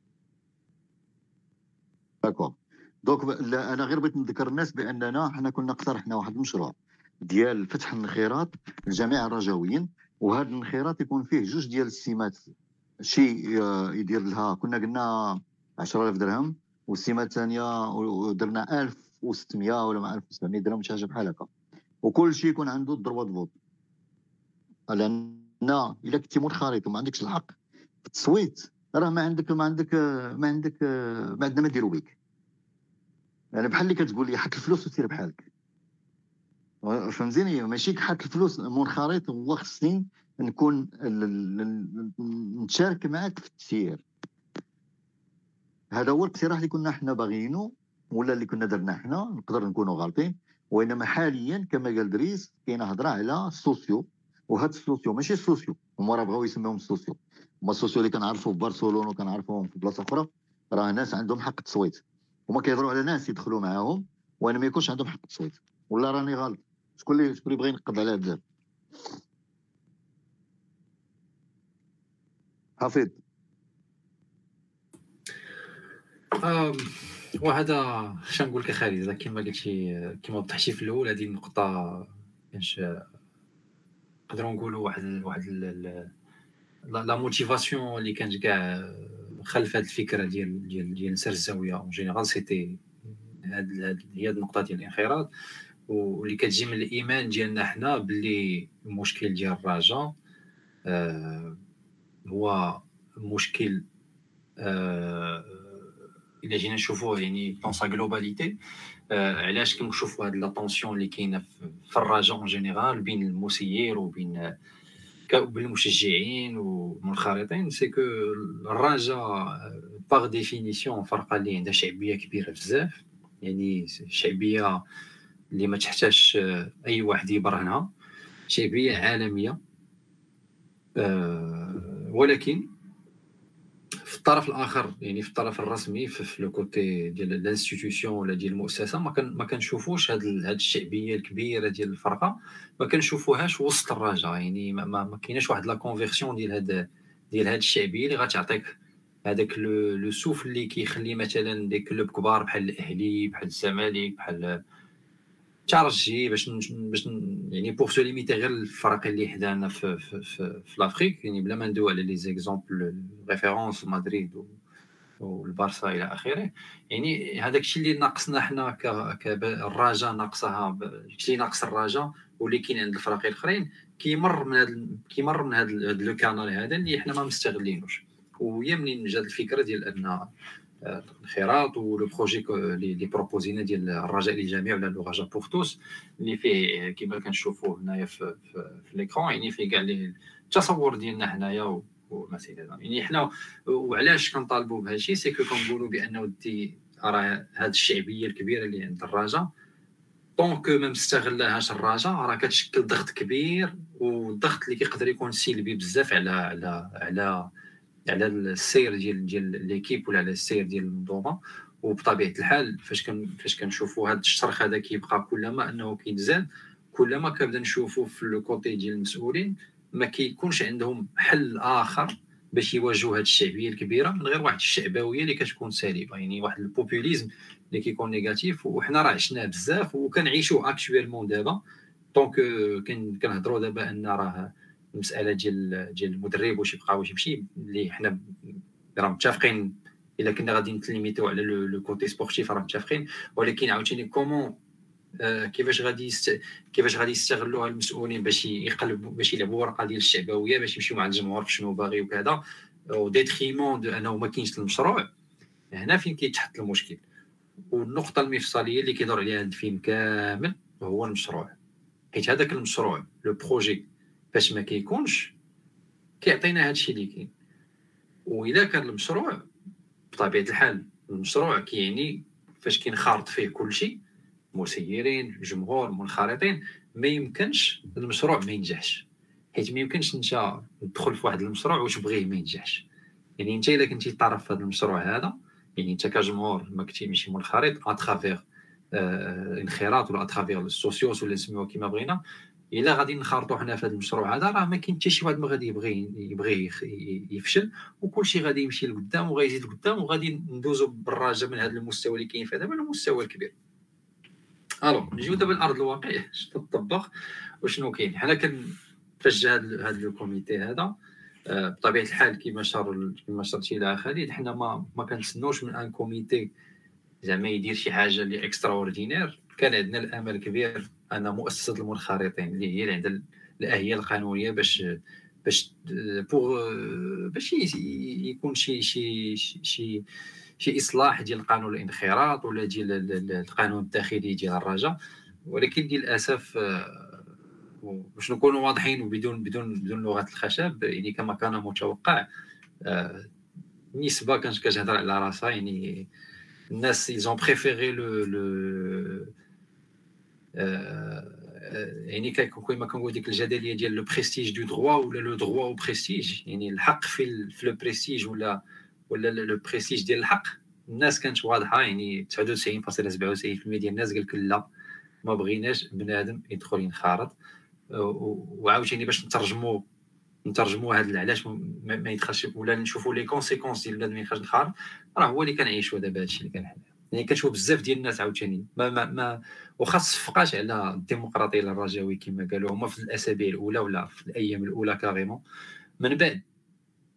d'accord donc أنا غير بغيت نذكر الناس بأننا حنا كنا اقترحنا واحد المشروع ديال فتح الانخراط لجميع الرجاويين وهذا الانخراط يكون فيه جوج ديال السمات شي آه، يدير لها كنا قلنا 10000 درهم والسمه الثانية درنا 1600 ولا 1700 درهم شي حاجة بحال هكا. وكل شيء يكون عنده الدروا فوت. لأن إلا كنتي منخرط وما عندكش الحق في التصويت راه ما عندك ما عندك ما عندك ما عندنا ما نديرو بك يعني بحال اللي كتقول لي حط الفلوس وسير بحالك. فهمتيني؟ ماشي حط الفلوس. منخرط هو خصني نكون نشارك معك في التسيير هذا هو الاقتراح اللي كنا حنا باغيينه ولا اللي كنا درنا حنا نقدر نكونوا غالطين. وإنما حاليا كما قال دريس كاينة هضرة على السوسيو وهاد السوسيو ماشي السوسيو هما راه بغاو يسميهم السوسيو هما السوسيو اللي كنعرفوا في برشلونه وكنعرفوهم في بلاصة أخرى راه ناس عندهم حق التصويت. هما كيهضروا على ناس يدخلوا معاهم وأنا ما يكونش عندهم حق التصويت. ولا راني غلط؟ شكون اللي شكون اللي بغى ينقض على هذا؟ حفيظ وهذا شنو نقول لك خالد؟ كما قلتي كما وضحتي في الأول هذه النقطه كانش نقدروا نقولوا واحد واحد la motivation اللي كانت كاع خلف هذه الفكرة ديال ديال ديال نسر الزاوية. en général c'était هاد هي النقطة ديال الانخراط. واللي كتجي من الإيمان ديالنا حنا باللي المشكل ديال الرجاء آه هو مشكل آه إلا جينا نشوفوه يعني dans sa globalité علاش كنشوفوا هاد la tension اللي كاينة في الرجاء en général بين المسير وبين بالمشجعين والمنخرطين c'est que الرجاء par définition فرقة اللي عندها شعبية كبيرة بزاف يعني شعبية اللي ما تحتاجش أي واحد يبرهنها شعبيه عالمية. أه ولكن في الطرف الآخر يعني في الطرف الرسمي في, le côté ديال ال institution ولا ديال المؤسسة ما كان ما كنشوفوش هاد هاد الشعبية الكبيرة ديال الفرقة. ما كنشوفوهاش وسط الرجاء يعني ما, ما, ما كايناش واحد la conversion ديال هاد ديال هاد الشعبية اللي غتعطيك هذاك le souffle اللي كيخلي مثلا des clubs كبار بحال الأهلي بحال الزمالك بحال الترجي باش باش يعني pour se limiter غير الفرق اللي حدانا في في في, l'Afrique يعني بلا ما ندوي على les exemples références مدريد والبارسا إلى آخره. يعني هذاك الشيء اللي ناقصنا حنا كالرجاء ناقصها الشيء ناقص الرجاء واللي كاين عند الفرق الأخرين كيمر من هذا كيمر من هذا le canal هذا اللي حنا ما مستغلينوش. وهي منين جات الفكرة ديال أن الانخراط و le projet اللي proposينا ديال الرجاء للجميع ولا le رجاء pour tous اللي فيه كما كنشوفوا هنايا في, l'écran يعني فيه كاع التصور ديالنا حنايا ومثلا يعني حنا وعلاش كنطالبوا بهذا الشيء؟ c'est que كنقولوا بأنه دي راه هذه الشعبيه الكبيره اللي عند الرجاء. donc ما مستغلاهاش الرجاء راه كتشكل ضغط كبير والضغط اللي كيقدر يكون سلبي بزاف على على على على السير ديال ديال l'équipe ولا على السير ديال المنظومة. وبطبيعة الحال فاش كن فاش كنشوفوا هذا الشرخ هذا كيبقى كلما أنه كيتزاد كلما كنبدا نشوفوا في le côté ديال المسؤولين ما كيكونش عندهم حل آخر باش يواجهوا هذه الشعبيه الكبيرة من غير واحد الشعبوية اللي كتكون سالبة. يعني واحد ال populisme اللي كيكون négatif وحنا راه عشناه بزاف وكنعيشوا actuellement دابا. donc كنهضروا دابا أن راه المسألة ديال ديال المدرب واش يبقى واش يمشي اللي حنا راه متفقين إلا كنا غادي نت limitéو على le côté sportif راه متفقين. ولكن عاوتاني comment آه كيفاش غادي يست... كيفاش غادي يستغلوها المسؤولين باش يقلبوا باش يلعبوا ورقة ديال الشعبوية باش يمشيو مع الجمهور شنو باغي وكذا au détriment de أنه ما كاينش المشروع. هنا فين كيتحط المشكل؟ والنقطة المفصلية اللي كيدور عليها الفيلم كامل هو المشروع. حيت هذاك المشروع le projet باش ما كيكونش كيعطينا هادشي اللي كاين. وإذا كان المشروع بطبيعة الحال المشروع كيعني فاش كينخرط فيه كل شيء مسيرين جمهور منخرطين ما يمكنش المشروع ما ينجحش. حيت ما يمكنش انت تدخل في واحد المشروع وتبغيه ما ينجحش. يعني انت الا كنتي طرف في هذا المشروع هذا يعني انت كجمهور ما كنتي ماشي منخرط à travers آه انخراط ولا à travers ال socios ولا نسميوها كما بغينا إلا غادي نخرطوا حنا في هذا المشروع هذا راه ما كاين حتى شي واحد ما غادي يبغي يبغي يفشل وكل شيء غادي يمشي لقدام وغيزيد لقدام وغادي ندوزو بالرجاء من هذا المستوى اللي كاين في هذا للمستوى الكبير. alors نجيو دابا لأرض الواقع شنو تطبق وشنو كاين؟ حنا كن فاش هذا ال comité هذا آه، بطبيعة الحال كما شار كما شرتي لها خالد حنا ما ما كنتسناوش من أن comité زعما يدير شي حاجة اللي extraordinaire كان عندنا الأمل كبير ان مؤسسة المنخرطين اللي هي اللي عندها القانونية باش باش pour باش يكون شي شي شي شي إصلاح ديال قانون الانخراط ولا ديال القانون الداخلي ديال الرجاء. ولكن للأسف باش نكونوا واضحين وبدون بدون بدون لغة الخشب يعني كما كان متوقع نسبة كانت كتهضر على راسها يعني الناس ils ont préféré le, le يعني كما كنقول ديك الجدلية ديال le prestige du droit ولا le droit au prestige يعني الحق في في le prestige ولا ولا le prestige ديال الحق الناس كانت واضحة يعني 99.97% ديال الناس قال لك لا ما بغيناش بنادم يدخل ينخرط. وعاوتاني باش نترجموا نترجموا هذا علاش ما يدخلش ولا نشوفوا les conséquences ديال بنادم يخرج ينخرط راه هو اللي كنعيشوا دابا هادشي اللي كان يعني كتشوف بزاف ديال الناس عاوتاني ما ما, ما واخا صفقاش على الديمقراطية الرجاوي كما قالوا هما في الأسابيع الأولى ولا في الأيام الأولى carrément. من بعد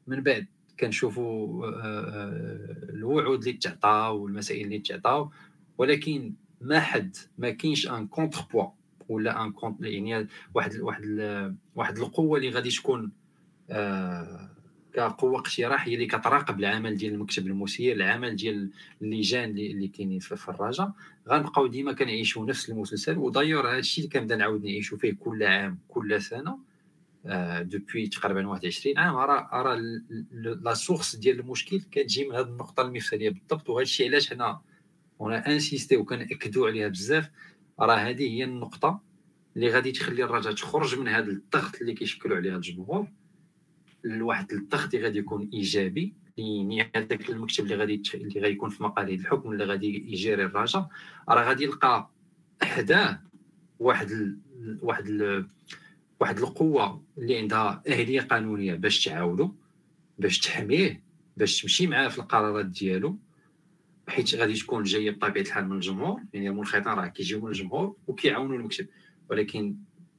من بعد كنشوفوا آه، الوعود اللي تعطاو والمسائل اللي تعطاو ولكن ما حد ما كاينش un contre-poids ولا un contre يعني واحد واحد واحد القوة اللي غادي تكون آه كقوة اقتراح هي اللي كتراقب العمل ديال المكتب المسير العمل ديال اللجان اللي كاينين في الرجاء غنبقاو ديما كنعيشوا نفس المسلسل. و d'ailleurs هذا الشيء اللي كنبدأ نعاود نعيشوا فيه كل عام كل سنة آه depuis تقريبا 21 عام. راه راه la source ديال المشكل كتجي من هذه النقطة المفصليه بالضبط. وهذا الشيء علاش حنا هنا انسيستي وكناكدوا عليها بزاف. راه هذه هي النقطة اللي غادي تخلي الرجاء تخرج من هذا الضغط اللي كيشكلوا عليها الجمهور. لواحد الضغط اللي غادي يكون إيجابي يعني هذاك المكتب اللي غادي اللي غادي يكون في مقاليد الحكم اللي غادي يجيري الرجاء راه غادي يلقى حداه واحد ال... واحد ال... واحد القوة اللي عندها أهلية قانونية باش تعاودو باش تحميه باش تمشي معاه في القرارات ديالو حيت غادي تكون جاية بطبيعة الحال من الجمهور يعني المنخرطين راه كيجيو من الجمهور وكيعاونوا المكتب. ولكن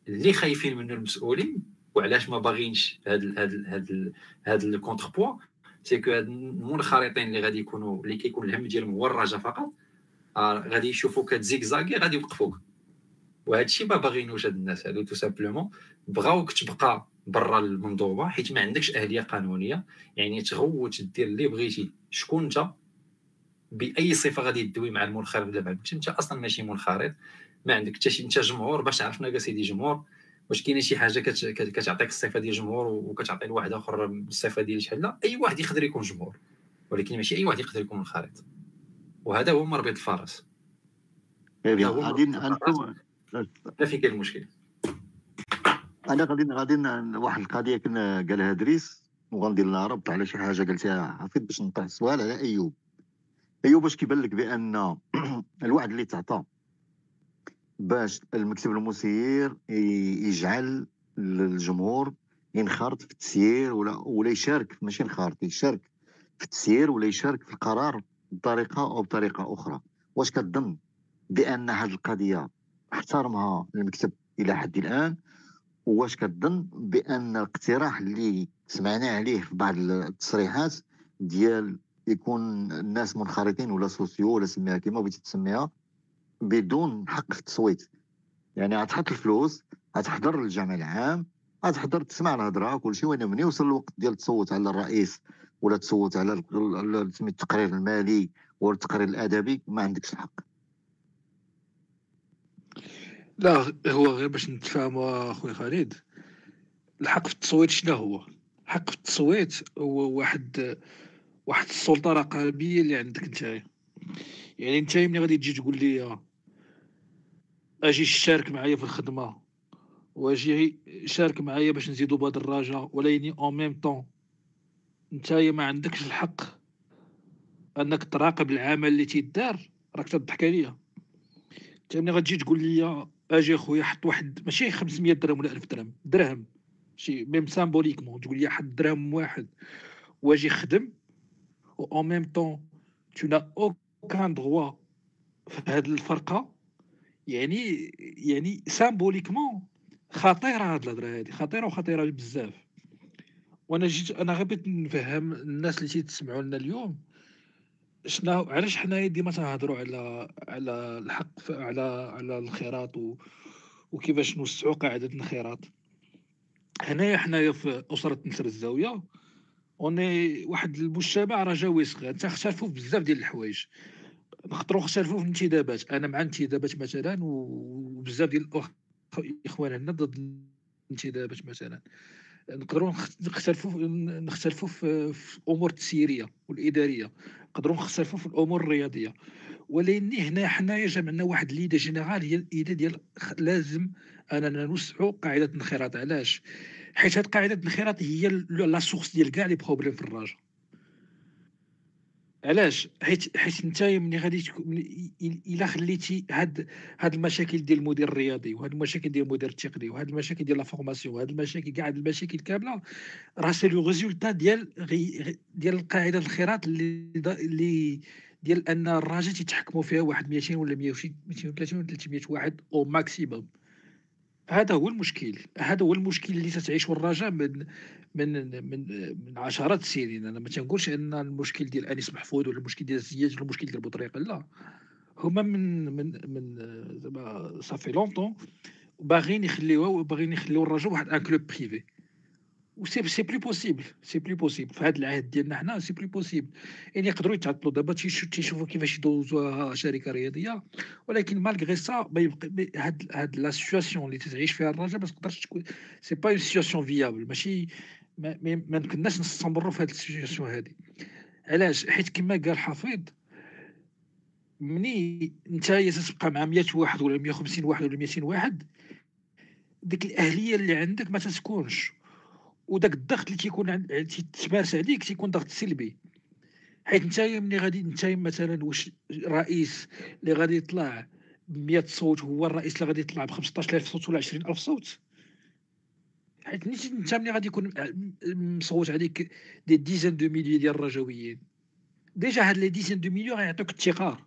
اللي خايفين منه المسؤولين وعلاش ما باغينش هاد هاد هاد هاد ال contre-poids c'est que هاد المنخرطين اللي غادي يكونوا اللي كيكون الهم ديالهم هو الرجا فقط. آه غادي يشوفوك كتزيكزاكي غادي يوقفوك. وهذا الشيء ما باغينوش هاد الناس هادو tout simplement بغاوك تبقى برا المنظومة حيت ما عندكش أهلية قانونية. يعني تغوت دير اللي بغيتي. شكون أنت؟ بأي صفة غادي تدوي مع المنخرط؟ ولا مع أنت أصلا ماشي منخرط. ما عندك حتى شي أنت جمهور باش عرفنا سيدي جمهور. واش كاينة شي حاجة كتعطيك الصفة ديال الجمهور وكتعطي لواحد آخر الصفة ديال شحال لا أي واحد يقدر يكون جمهور ولكن ماشي أي واحد يقدر يكون منخرط وهذا هو مربط الفرس. غادي أنتم لا فين كاين المشكل أنا غادي غادي واحد القضية كنا قالها دريس وغندير لها ربط على شي حاجة قلتها حفيظ باش نطرح سؤال على أيوب. أيوب باش كيبان لك بأن الوعد اللي تعطى باش المكتب المسير يجعل الجمهور ينخرط في التسيير ولا ولا يشارك ماشي ينخرط يشارك في التسيير ولا يشارك في القرار بطريقة أو بطريقة أخرى. واش كتظن بأن هذه القضية احترمها المكتب إلى حد الآن؟ واش كتظن بأن الاقتراح اللي سمعنا عليه في بعض التصريحات ديال يكون الناس منخرطين ولا سوسيو ولا سميها كيما بغيتي تسميها بدون حق في التصويت. يعني غتحط الفلوس غتحضر للجامع العام غتحضر تسمع الهضرة كل شيء وين من يوصل الوقت ديال تصوت على الرئيس ولا تصوت على التقرير المالي ولا التقرير الأدبي ما عندكش الحق. لا هو غير باش نتفاهموا اخويا خالد. الحق في التصويت شنو هو؟ الحق في التصويت هو واحد واحد السلطة رقابية اللي عندك نتايا. يعني انت ملي غادي تجي تقول لي أجي شارك معايا في الخدمة وأجي شارك معايا باش نزيدو بهاد الدراجه ولكن اون ميم طون نتايا ما عندكش الحق أنك تراقب العمل اللي تيدار راك تضحك عليا. انت ملي غتجي تقول لي أجي اخويا حط واحد ماشي 500 درهم ولا 1000 درهم درهم شي même symboliquement تقول لي حط درهم واحد وأجي خدم و en même temps tu n'as aucun droit في هذه الفرقة يعني يعني symboliquement خطيره هاد الهضرة هادي خطيرة وخطيرة بزاف. وأنا جيت أنا غير بغيت نفهم الناس اللي تيتسمعوا لنا اليوم شنو علاش حنايا ديما تنهضروا على على الحق على على الخيرات و وكيفاش نوسعوا قاعدة الانخراط هنايا حنايا في أسرة نسر الزاوية اوني واحد المجتمع رجاوي صغير تختلفوا في بزاف ديال الحوايج. نقدروا نختلفوا في الانتدابات. أنا مع الانتدابات مثلا وبزاف ديال الاخوان عندنا ضد الانتدابات مثلا. نقدروا نختلفوا نختلفوا في, في الأمور التسييرية والإدارية. نقدروا نختلفوا في الأمور الرياضية. ولكن هنا حنايا جمعنا واحد l'idée générale هي ال idée ديال لازم أننا نوسعوا قاعدة الانخراط. علاش؟ حيت هاد قاعدة الانخراط هي la source ديال كاع les problèmes في الرجاء. علاش؟ حيت حيت انت ملي غادي إلا خليتي هاد هاد المشاكل ديال المدير الرياضي وهاد المشاكل ديال المدير التقني وهاد المشاكل ديال la formation وهاد المشاكل كاع المشاكل كاملة راه c'est le résultat ديال ديال القاعدة الانخراط اللي اللي ديال أن الرجاء تيتحكموا فيها واحد 200 ولا 230 ولا 300 واحد au maximum هذا هو المشكل هذا هو المشكل اللي تتعيشه الرجاء من من من من عشرات السنين. أنا ما تنقولش أن المشكل ديال أنيس محفوظ ولا المشكل ديال الزياج ولا المشكل ديال بوطريقه لا. هما من من من زعما صافي l'entends باغيين يخليوها وباغيين يخليو الرجاء واحد un club privé و c'est c'est plus possible c'est plus possible في هذا العهد ديالنا حنا c'est plus possible يعني يقدروا يتعطلوا دابا تيشوفوا كيفاش يدوزوها شركه رياضيه ولكن malgré ça ما يبقى هاد هاد la situation اللي تتعيش فيها الرجاء ما تقدرش تكون c'est pas une situation viable ماشي ما, ما نستمروا في هاد ال situation هادي علاش حيت كما قال حفيظ مني نتايا تتبقى مع 100 واحد ولا 150 واحد ولا 200 واحد ديك الاهليه اللي عندك ما تتكونش وداك الضغط اللي تيكون تيتمارس عليك تيكون ضغط سلبي. حيت نتايا ملي غادي نتايا مثلا واش رئيس اللي غادي يطلع ب 100 صوت هو الرئيس اللي غادي يطلع ب 15000 صوت ولا 20000 صوت. حيت انت ملي غادي يكون مصوت عليك دي ديزان دو ميليو ديال الرجويين. ديجا هاد لي ديزان دو ميليو غيعطيوك التقار.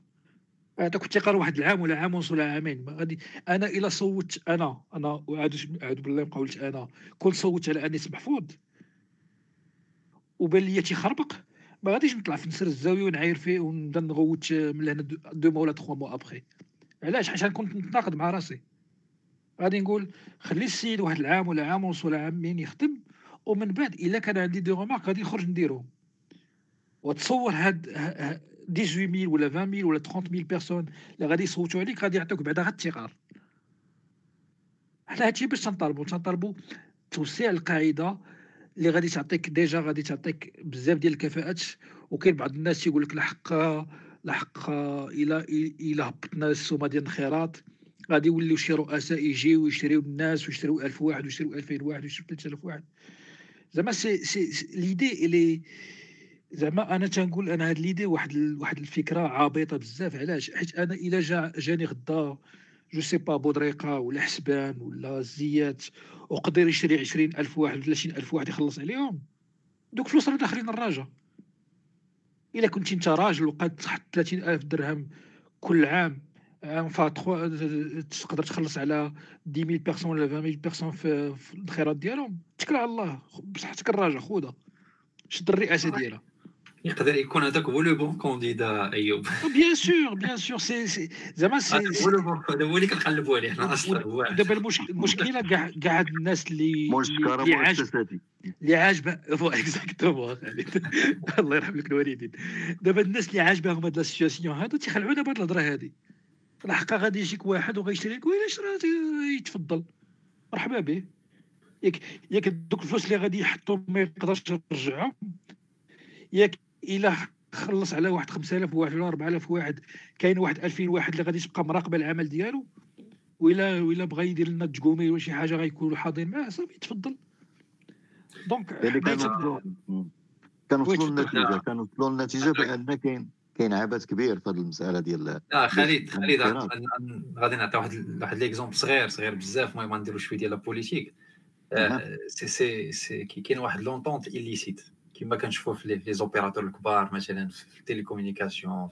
هذاك الثقه واحد العام ولا عام ونص ولا عامين. غادي أنا إلا صوتت أنا أنا وعاد عاد بالله ما قولت أنا. كنت صوتت على أنيس محفوظ. وبان لي تيخربق ما غاديش نطلع في نسر الزاوية ونعاير فيه ونبدا نغوت من هنا دو مو ولا تخوا مو أبخي. علاش؟ حيت كنت نتناقض مع راسي. غادي نقول خلي السيد واحد العام ولا عام ونص ولا عامين يخدم ومن بعد إلا كان عندي des remarques غادي نخرج نديرهم وتصور هاد 18000 ولا 20000 ولا 30000 personnes اللي غادي يصوتوا عليك غادي يعطيوك بعدا غير التقار. حنا هادشي باش تنطالبوا تنطالبوا توسيع القاعدة اللي غادي تعطيك déjà غادي تعطيك بزاف ديال الكفاءات. وكاين بعض الناس تيقول لك لحق لحق إلى إلى هبطنا السومة ديال الخيرات. غادي يوليو شي رؤساء يجيو ويشريو الناس ويشريو 1000 واحد ويشريو 2000 واحد ويشريو 3000 واحد. زعما سي سي ليدي اللي زعما أنا تنقول أنا هاد ليدي واحد واحد الفكرة عابطة بزاف. علاش؟ حيت أنا إلا جا جاني غدا جو سي با بودريقة ولا حسبان ولا زيات وقدر يشري عشرين ألف واحد ولا 30 ألف واحد يخلص عليهم دوك الفلوس راه داخلين الراجا إلا كنتي أنت راجل وقاد تحط 30 ألف درهم كل عام عام فا تقدر تخلص على 10000 personnes ولا 20000 personnes في الانخراط ديالهم. اتكل على الله بصحتك الراجا خذها شد الرئاسة ديالها. يقدر يكون هذاك هو le bon candidat ايوب bien sûr bien sûr c'est c'est زعما c'est هذا هو اللي كنقلبوا عليه حنا أصلا دابا المشكلة كاع كاع الناس اللي اللي عاجبه اللي عاجبه exactement الله يرحم لك الوالدين دابا الناس اللي عاجبهم هاد la situation هادو تيخلعونا بهاد الهضره هادي الحقيقة غادي يجيك واحد وغيشري لك ويلا شرا يتفضل مرحبا به ياك ياك دوك الفلوس اللي غادي يحطوا ما يقدرش يرجعهم ياك الا خلص على واحد 5000 واحد ولا 4000 واحد. كاين واحد 2000 واحد اللي غادي تبقى مراقبه العمل ديالو وإلا وإلا بغى يدير لنا تجومي ولا شي حاجة غيكونوا حاضرين معاه صافي تفضل. donc يعني كانوا كنوصلوا للنتيجة كنوصلوا للنتيجة بأن كاين كاين عبث كبير في هذه المسألة ديال آه خالد خالد غادي نعطي واحد واحد l'exemple صغير صغير بزاف المهم غنديروا شوية ديال la politique c'est c'est c'est كاين واحد l'entente illicite كما كنشوفوا في les opérateurs الكبار مثلا في ال télécommunication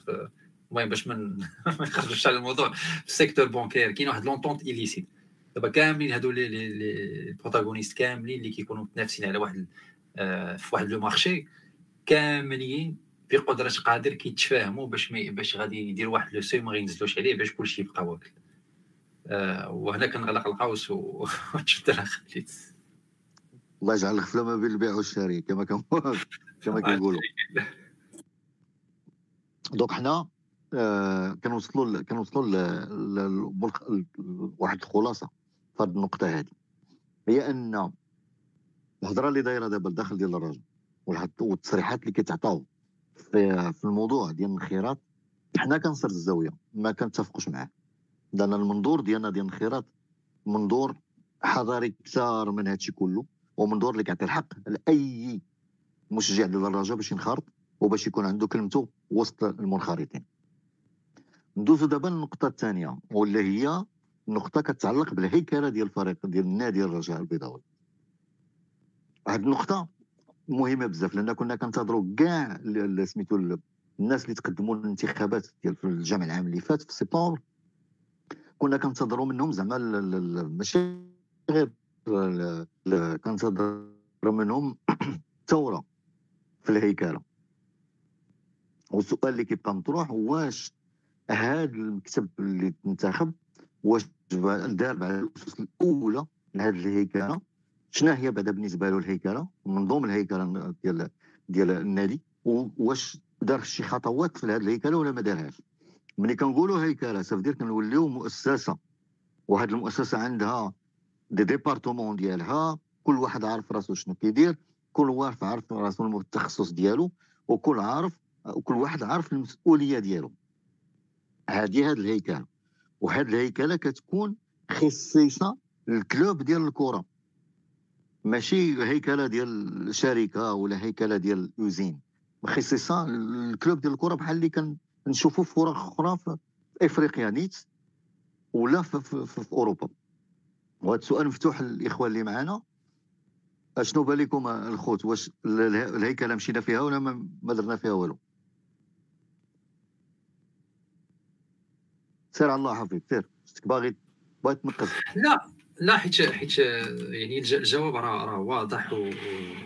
المهم باش ما نخرجوش على الموضوع. في ال secteur bancaire كاين واحد l'entente illicite دابا كاملين هادو les protagonistes كاملين اللي كيكونوا متنافسين على واحد آه، في واحد le marché كاملين بقدرة قادر كيتفاهموا باش باش غادي يديروا واحد le seuil ما غينزلوش عليه باش كلشي يبقى واكل. آه وهنا كنغلق القوس وتشد أنا خليت الله يجعل الغفلة ما بين البيع والشراء كما كان كما كنقولوا donc حنا آه كنوصلوا كنوصلوا لواحد الخلاصة في هذه النقطة هذه هي أن الهضرة اللي دايرة دابا الداخل ديال الراجل والتصريحات اللي كيتعطاو في, في الموضوع ديال الخيرات حنا كنصر الزاوية ما كنتفقوش معاه. لأن المنظور ديالنا ديال الخيرات منظور حضاري أكثر من هادشي كله. ومنظور اللي كيعطي الحق لأي مشجع ديال الرجاء باش ينخرط وباش يكون عنده كلمته وسط المنخرطين. ندوزو دابا للنقطة الثانية واللي هي نقطة كتعلق بالهيكلة ديال الفريق ديال النادي الرجاء البيضاوي. هاد النقطة مهمة بزاف لأن كنا كنتظروا كاع سميتو الناس اللي تقدموا للانتخابات ديال الجامع العام اللي فات في سبتمبر كنا كنتظروا منهم زعما ماشي غير كنتظروا منهم ثورة في الهيكلة. والسؤال اللي كيبقى مطروح هو واش هذا المكتب اللي انتخب واش دار على الأسس الأولى لهذه الهيكلة؟ شنو هي بعدا بالنسبة له الهيكلة؟ منظوم الهيكلة ديال ديال النادي؟ واش دار شي خطوات في هذه الهيكلة ولا ما دارهاش؟ ملي كنقولوا هيكلة دير كنوليو مؤسسة. وهذه المؤسسة عندها des départements ديالها كل واحد عارف راسو شنو كيدير كل واحد عارف راسو التخصص ديالو وكل عارف وكل واحد عارف المسؤولية ديالو. هذه هذه الهيكلة. وهذه الهيكلة كتكون خصيصة لل club ديال الكرة. ماشي هيكلة ديال شركه ولا هيكلة ديال usine مخصصه ال club ديال الكرة بحال اللي كنشوفوا فرق أخرى في إفريقيا نيت ولا في, في, في, في أوروبا. وهذا السؤال مفتوح للاخوان اللي معنا أشنو بالكم الخوت؟ واش الهيكلة مشينا فيها ولا ما درنا فيها والو؟ سير على الله حفيظ سير. باغي باغي تنقص لا لا حيت حيت يعني الجواب راه راه واضح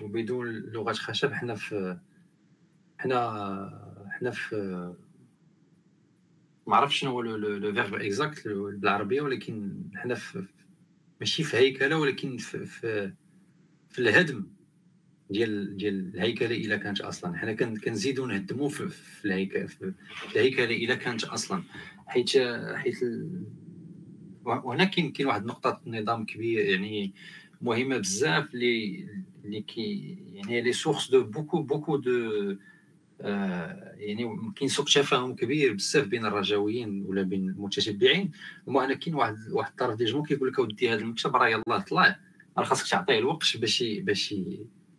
وبدون لغه خشب. حنا في حنا حنا في ما عرفتش شنو هو le verbe exact بالعربية ولكن حنا في ماشي في هيكلة ولكن في في, في الهدم ديال ديال الهيكلة إلا كانت أصلا. حنا كنزيدو نهدمو في, في الهيكله في الهيكلة إلا كانت أصلا. حيت حيت وهنا كاين كاين واحد نقطة نظام كبير يعني مهمة بزاف اللي اللي كي يعني les sources de beaucoup beaucoup de يعني كاين سوء تفاهم كبير بزاف بين الرجاويين ولا بين المتتبعين. وما أنا كاين واحد واحد الطرف ديال الجمهور كيقول لك أودي هذا المكتب راه يلاه طلع راه خاصك تعطيه الوقت باش باش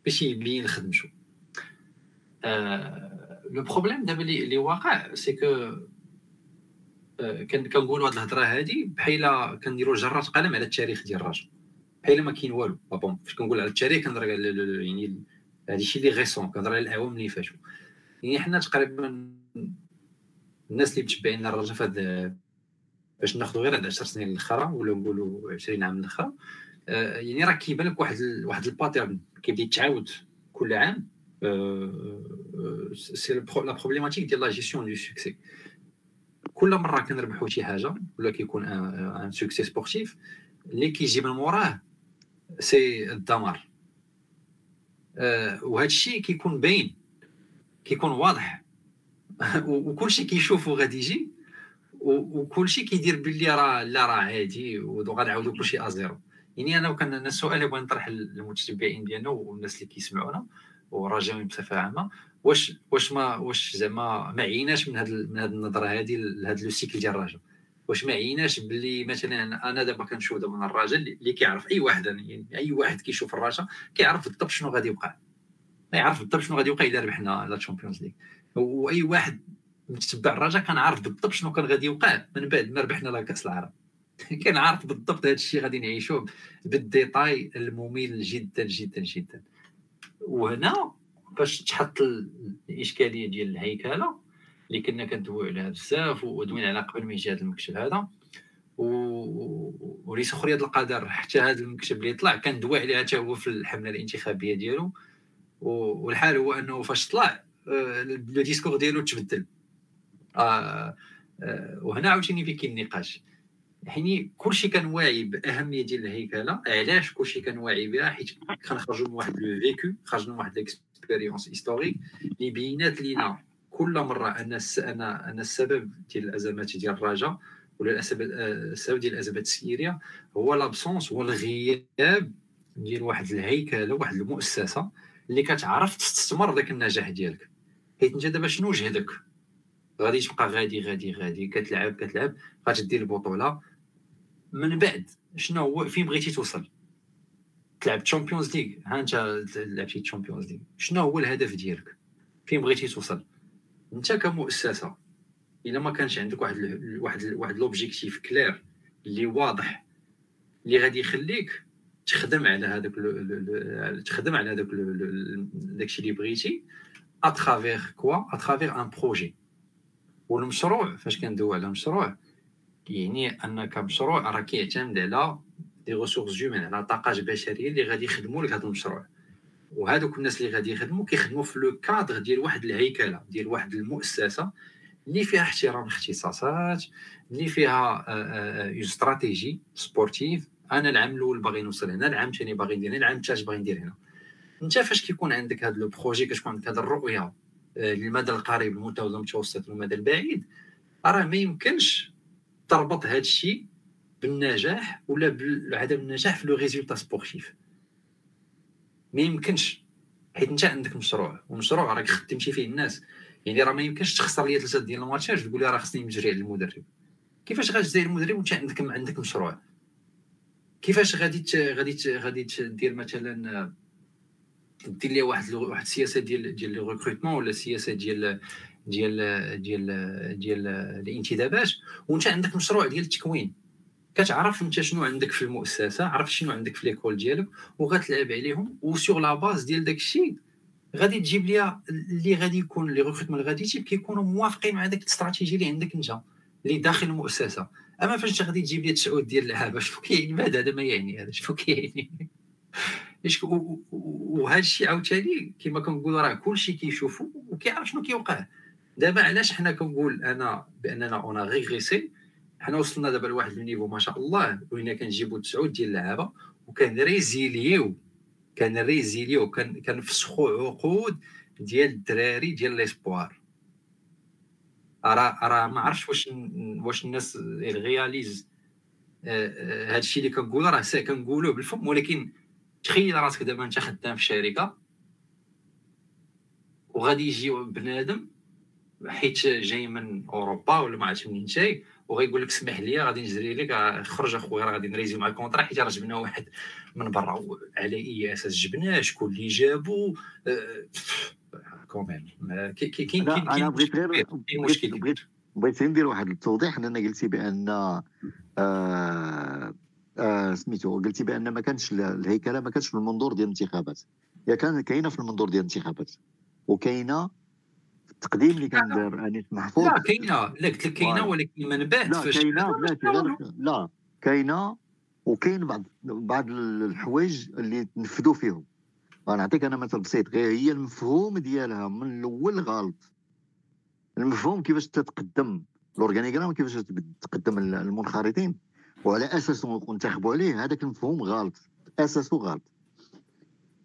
باش يبين خدمته آه le problème دابا اللي واقع c'est que كنقولوا هذه الهضرة هذه بحال كنديروا جرة قلم على التاريخ ديال الراجل. بحال ما كاين والو. bon فاش كنقول على التاريخ كنهضر يعني هذا الشيء اللي récent كنهضر على الاعوام اللي فاتوا. يعني حنا تقريبا الناس اللي متبعين الرجاء في هذا باش ناخذوا غير هاد 10 سنين الاخرى ولا نقولوا 20 عام الاخرى آه، يعني راه كيبان لك واحد ال... واحد ال pattern كيبدا يتعاود كل عام c'est la problématique ديال la gestion de succès كل مرة كنربحوا شي حاجة ولا كيكون un succès sportif اللي كيجي من موراه c'est الدمار. وهذا الشيء كيكون باين. كيكون واضح. وكلشي كيشوفو غادي يجي وكلشي كيدير باللي راه لا راه عادي وغنعاودو كلشي à zéro. يعني أنا وكان السؤال اللي بغيت نطرح للمتتبعين ديالنا والناس اللي كيسمعونا ورجاويين بصفة عامة واش واش ما واش زعما ما عيناش من هذه من هذه النظرة هذه لهذا le cycle ديال الرجاء؟ واش ما عيناش باللي مثلا أنا دابا كنشوف دابا الرجاء اللي كيعرف أي واحد يعني أي واحد كيشوف الرجاء كيعرف بالضبط شنو غادي يوقع يعرف بالضبط شنو غادي يوقع الا ربحنا la Champions League وأي واحد متتبع الرجاء كان عارف بالضبط شنو كان غادي يوقع من بعد ما ربحنا لا كأس العرب. كان عارف بالضبط هذا الشيء غادي نعيشوه بال détail الممل جدا جدا جدا. وهنا باش تحط الإشكالية ديال الهيكلة اللي كنا كندويو عليها بزاف ودوينا على قبل ما يجي هذا المكتب هذا. و... ولسخرية القدر حتى هذا المكتب اللي طلع كندوي عليها حتى هو في الحملة الانتخابية ديالو. والحال هو أنه فاش طلع آه، le discours ديالو تبدل. آه آه وهنا عاوتاني فين كاين النقاش يعني كلشي كان واعي بأهمية ديال الهيكلة. علاش كلشي كان واعي بها؟ حيت كنخرجوا من واحد le vécu خرجنا من واحد ال expérience historique اللي بينات لينا كل مرة أن ان أن السبب ديال الأزمات ديال الرجاء ولا السبب ديال الأزمات السيريه هو لابسونس هو الغياب ديال واحد الهيكلة واحد المؤسسة. اللي كتعرف تستثمر ذاك النجاح ديالك. حيت انت دابا شنو جهدك غادي تبقى غادي غادي غادي كتلعب كتلعب غتدير البطولة. من بعد شنو هو فين بغيتي توصل؟ تلعب Champions League ها انت لعبتي Champions League شنو هو الهدف ديالك؟ فين بغيتي توصل؟ انت كمؤسسة إلا ما كانش عندك واحد واحد واحد l'objectif clair اللي واضح اللي غادي يخليك تخدم على هذاك تخدم على هذاك داكشي اللي بغيتي à travers quoi à travers un projet والمشروع فاش كندوي على مشروع؟ يعني أنك مشروع راه كيعتمد على des ressources humaines على طاقات بشرية اللي غادي يخدموا لك هذا المشروع. وهذوك الناس اللي غادي يخدموا كيخدموا في le cadre ديال واحد الهيكلة ديال واحد المؤسسة اللي فيها احترام الاختصاصات اللي فيها une stratégie sportive أنا العام الأول باغي نوصل هنا العام الثاني باغي ندير هنا العام الثالث باغي ندير هنا. أنت فاش كيكون عندك هذا le projet كتكون عندك هذه الرؤية للمدى القريب المتوسط المتوسط والمدى البعيد راه ما يمكنش تربط هذا الشيء بالنجاح ولا بعدم النجاح في le résultat sportif. ما يمكنش حيت أنت عندك مشروع ومشروع راك خدمتي فيه الناس. يعني راه ما يمكنش تخسر ليا ثلاثة ديال الماتشات تقول لي راه خصني نجري على المدرب. كيفاش غتجري المدرب وأنت عندك عندك مشروع؟ كيفاش غادي غادي غادي دير مثلا دير لي واحد واحد السياسة ديال ديال le recrutement ولا سياسه ديال ديال ديال ديال الانتدابات؟ وانت عندك مشروع ديال التكوين. كتعرف انت شنو عندك في المؤسسة عرف شنو عندك في l'école ديالك وغتلعب عليهم. و sur la base ديال داك الشيء غادي تجيب لي اللي غادي يكون les recrutements اللي غادي يجيب كيكونوا موافقين مع داك الاستراتيجي اللي عندك انت اللي داخل المؤسسة. أما فاش غادي تجيب لي تسعود ديال اللعابه شنو كاين؟ بعد هذا ما يعني هذا شنو كاين؟ وهذا الشيء عاوتاني كما كنقول راه كلشي كيشوفو وكيعرف شنو كيوقع. دابا علاش حنا كنقول أنا بأننا on a régressé حنا وصلنا دابا لواحد ال niveau ما شاء الله وين كنجيبو تسعود ديال اللعابة وكنريزيليو كنريزيليو كنفسخو عقود ديال الدراري ديال l'espoir راه راه ما عرفتش واش واش الناس réalisent آه، آه، هادشي اللي كنقول راه سا كنقولوه بالفم ولكن تخيل راسك دابا انت خدام في شركة وغادي يجي بنادم حيت جاي من أوروبا ولا ما عرفتش منين جاي وغيقول لك اسمح لي غادي نجري لك خرج أخويا راه غادي نريزيلي معاك ال contrat حيت راه جبنا واحد من برا. على إي أساس جبناه شكون اللي جابو quand même كاين كاين أنا بغيت غير بغيت بغيت ندير واحد التوضيح لأن قلتي بأن آه آه سميتو قلتي بأن ما كانش الهيكلة ما كانش في المنظور ديال الانتخابات. هي كان كاينة في المنظور ديال الانتخابات وكاينة التقديم اللي كان دار أنيس محفوظ. لا كاينة. لا قلت لك كاينة ولكن من بعد لا كاينة لا كاينة وكاين بعض بعض الحوايج اللي تنفذوا فيهم. غنعطيك أنا مثل بسيط غير هي المفهوم ديالها من الأول غلط. المفهوم كيفاش تتقدم الأورغانيغرام كيفاش تقدم المنخرطين وعلى اساسه ننتخبوا عليه هذاك المفهوم غلط أساسه غلط.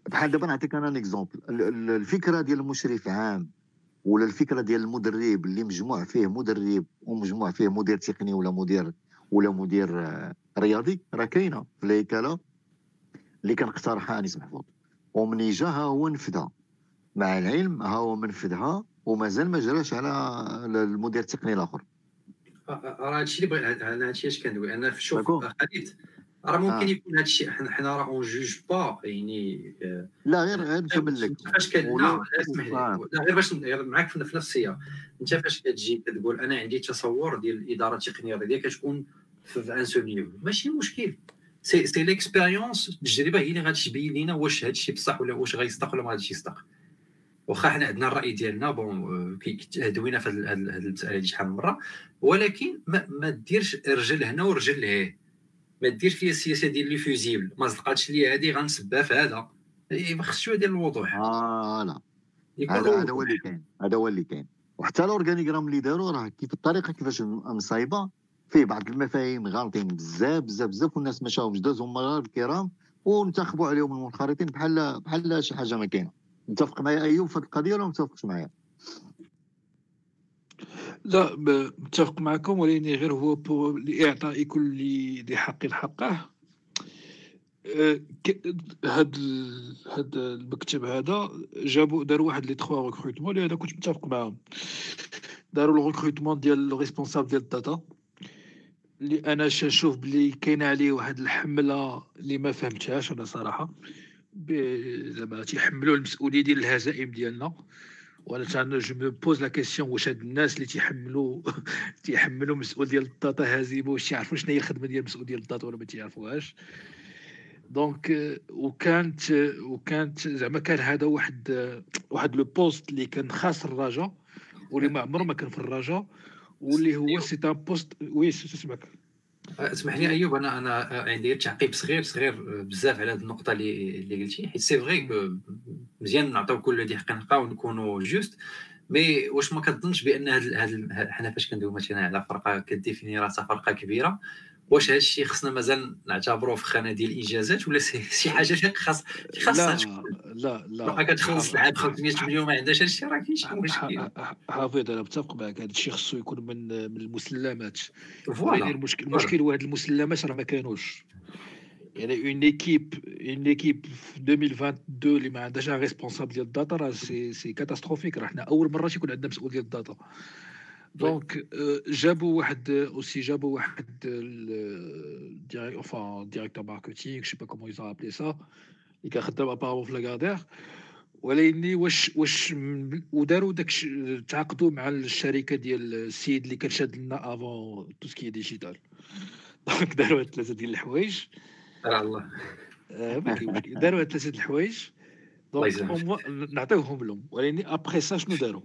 بحال دابا نعطيك أنا اكزومبل الفكرة ديال المشرف عام ولا الفكرة ديال المدرب اللي مجموع فيه مدرب ومجموع فيه مدير تقني ولا مدير ولا مدير آه، رياضي راه كاينة في الهيكلة اللي كان اقترحها انيس محفوظ. ومن جا ها هو نفذها مع العلم ها هو منفذها ومازال ما جراش على المدير التقني الآخر. راه هادشي اللي بغيت أنا هادشي اش كندوي؟ أنا شوف خالد راه ممكن. يكون هادشي حنا راه on juge pas يعني لا غير غير نكمل لك فاش لا اسمح لي. غير باش معاك في نفس السياق. أنت فاش كتجي كتقول أنا عندي تصور ديال الإدارة التقنية الرياضية كتكون في à ce niveau ماشي مشكل. c'est c'est l'expérience التجربه هي اللي غادي تبين لنا واش هادشي بصح ولا واش غيصدق ولا ما غاديش يصدق واخا حنا عندنا الراي ديالنا bon دوينا في هذه المساله شحال من مره ولكن ما, ما ديرش رجل هنا ورجل لهيه ما ديرش فيها السياسة ديال les fusibles ما صدقاتش لي هذه غنسبها في هذا إيه، خصش شوية ديال الوضوح آه لا هذا هو اللي كاين هذا هو اللي كاين وحتى ال organigramme اللي داروا راه كيف الطريقة كيفاش مصايبه فيه بعض المفاهيم غالطين بزاف بزاف بزاف والناس مشاو دازوا هما الكرام وانتخبوا عليهم المنخرطين بحال بحال شي حاجة ما كاينة. متفق معايا أيوب في القضية ولا متفقش معايا؟ لا متفق معكم ولكن غير هو لإعطاء كل ذي حق حقه. أه، هاد هاد المكتب هذا جابوا داروا واحد les trois recrutements اللي أنا كنت متفق معاهم. داروا le recrutement ديال responsable ديال ال data. اللي أنا شنشوف بلي كاين عليه واحد الحملة اللي ما فهمتهاش أنا صراحة. زعما تيحملوا المسؤولية ديال الهزائم ديالنا. وأنا je me pose la question واش هاد الناس اللي تيحملوا تيحملوا مسؤول ديال ال data هزيمة واش تيعرفوا شنو هي الخدمة ديال المسؤول ديال ال data ولا ما تيعرفوهاش. donc وكانت وكانت زعما كان هذا واحد واحد le poste اللي كان خاص الرجاء واللي ما عمره ما كان في الرجاء واللي هو c'est un poste oui سمعك اسمح لي أيوب أنا أنا عندي تعقيب صغير صغير بزاف على هذه النقطة اللي اللي قلتي. حيت c'est vrai مزيان نعطيو كل ذي حق نلقاو ونكونوا juste mais واش ما كتظنش بأن هاد هاد حنا فاش كندويو مثلا على فرقة ك définit راسها فرقة كبيرة. واش هذا الشيء خصنا مازال نعتبروه في خانة ديال الإنجازات ولا شي حاجة خاص خاصها لا لا لا. كتخلص العام 500 مليون ما عندهاش هذا الشيء راه كاين شي مشكل. حافظ أنا متفق معك هذا الشيء خصو يكون من من المسلمات. voilà. المشكل المشكل هو هاد المسلمات راه ما كانوش. يعني une équipe une équipe في 2022 اللي ما عندهاش responsable ديال ال data راه c'est c'est catastrophique راه حنا أول مرة تيكون عندنا مسؤول ديال ال data. donc جابوا واحد aussi جابوا واحد enfin directeur marketing je sais pas comment ils appellent ça اللي كان خدام apparemment في Lagardère ولكن واش واش وداروا داك تعاقدوا مع الشركة ديال السيد اللي كان شاد لنا avant tout ce qui est digital donc داروا ثلاثة ديال الحوايج الله داروا ثلاثة الحوايج donc نعطيوهم لهم ولكن après ça شنو داروا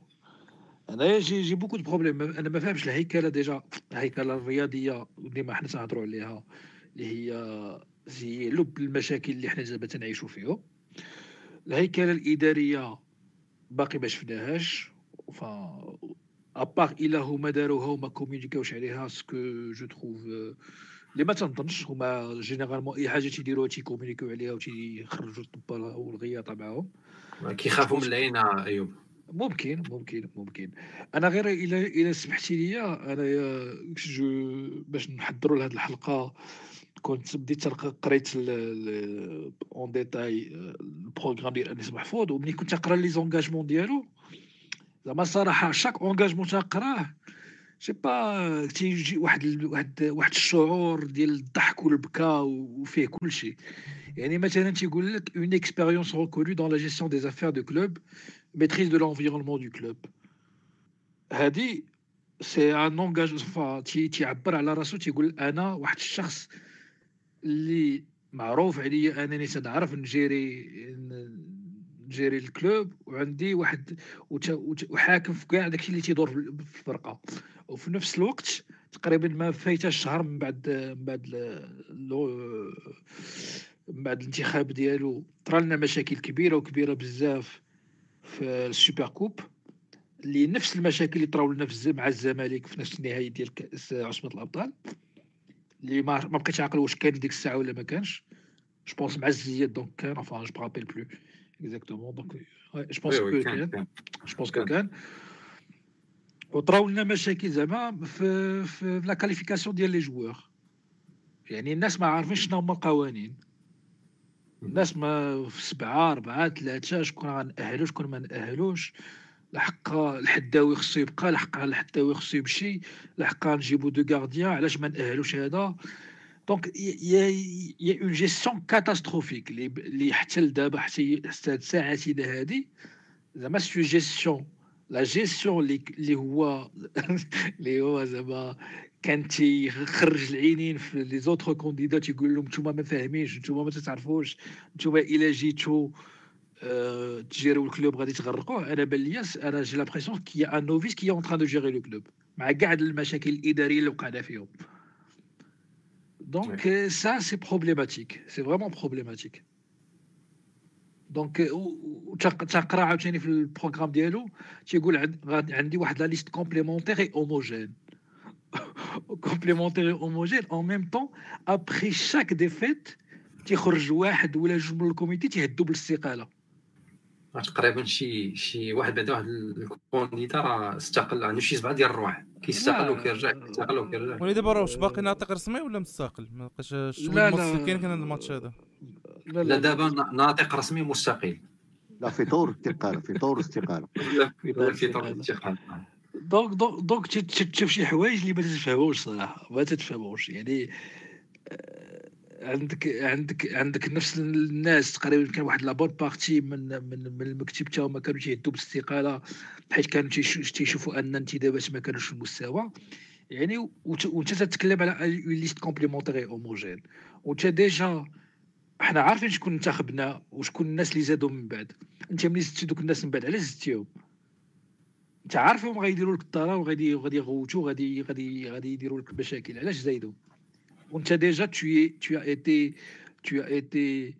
انايا j'ai j'ai beaucoup de problèmes. أنا ما فهمش الهيكلة déjà. الهيكلة الرياضية اللي ما حنا تنهضروا عليها اللي هي هي لب المشاكل اللي حنا دابا تنعيشوا فيهم. الهيكلة الإدارية باقي ما شفناهاش. ف ابار الا هما داروها وما كومونيكاوش عليها ce que je trouve اللي ما تنظنش. هما généralement أي حاجة تيديروها تيكومونيكيو عليها وتيخرجوا الطبالة والغياطة معاهم. كيخافوا من العين أيوب. ممكن ممكن ممكن. أنا غير إلى إلى سمحتي لي أنا جو باش نحضروا لهذه الحلقة كنت بديت قريت en détail ال programme ديال أنيس محفوظ وملي كنت نقرا les engagements ديالو. زعما الصراحة chaque engagement تنقراه c'est pas تيجي واحد واحد واحد الشعور ديال الضحك والبكاء وفيه كل شيء. يعني مثلا تيقول لك une expérience reconnue dans la gestion des affaires de club maîtrise de l'environnement de club هادي c'est un engagement تيعبر على راسو تيقول أنا واحد الشخص اللي معروف عليا انني تنعرف نجيري نجيري ال club وعندي واحد وحاكم في كاع داكشي اللي تيدور في الفرقه وفي نفس الوقت تقريبا ما فايتاش شهر من بعد من بعد من بعد الانتخاب ديالو طرا لنا مشاكل كبيره وكبيره بزاف في ال super coupe اللي نفس المشاكل اللي طراو لنا مع الزمالك في نفس النهائي ديال كاس عاصمه الأبطال اللي ما ما بقيتش عاقل واش كان ديك الساعة ولا ما كانش. je pense مع الزياد donc كان enfin je rappelle plus exactement donc je pense que كان je pense que كان. وطراو لنا مشاكل زعما في في la qualification ديال les joueurs يعني الناس ما عارفينش شنو هما القوانين. الناس ما في سبعة أربعة ثلاثة شكون غنأهلو شكون ما نأهلوش. لحق الحداوي خصو يبقى لحق الحداوي خصو يمشي لحق نجيبو deux gardiens علاش ما نأهلوش هذا؟ donc y a une gestion catastrophique اللي حتى لدابا حتى هاد ساعتنا هادي زعما سي جيستيون لا جيستيون اللي هو اللي هو زعما كان تيخرج العينين في les autres candidats تيقول لهم نتوما ما فاهمينش نتوما ما تعرفوش نتوما إلا جيتو أه تجيريو ال club غادي تغرقوه. أنا بان ليا أنا j'ai l'impression qu'un novice qui est en train de gérer le club مع كاع المشاكل الإدارية اللي وقعنا فيهم. donc ça c'est problématique c'est vraiment problématique donc تقرا عاوتاني في ال programme ديالو تيقول عندي واحد la liste complémentaire et homogène complémentaire homogène en même temps après chaque défaite تيخرج واحد ولا جوج من ال comité تيهدوا بالاستقاله تقريبا شي شي واحد بعدا واحد ال candidat راه استقل عنده شي سبعة ديال الرواح كيستقل وكيرجع كيستقل وكيرجع. ولي دابا راه واش باقي ناطق رسمي ولا مستقل؟ ما بقاش لا لا. كاين كان الماتش هذا. لا, لا. دابا ناطق رسمي مستقيل. لا في طور استقالة في طور استقالة. في طور استقالة. donc donc تشوف شي حوايج اللي ما تتفهموش صراحة ما تتفهموش يعني عندك عندك عندك نفس الناس تقريبا كان واحد la bonne partie من من من المكتب تاعهم ما كانوش يهدوا بالاستقالة حيت كانوا تيشوفوا أن الانتدابات ما كانوش في المستوى. يعني وانت تتكلم على liste complémentaire homogène وانت déjà حنا عارفين شكون انتخبنا وشكون الناس اللي زادوا من بعد. أنت ملي زدتي دوك الناس من بعد علاش زدتيهم؟ انت عارفهم غيديروا لك الطرا وغادي غادي يغوتوا غادي غادي غادي يديروا لك المشاكل علاش زايدوا وانت déjà tu tu étais tu étais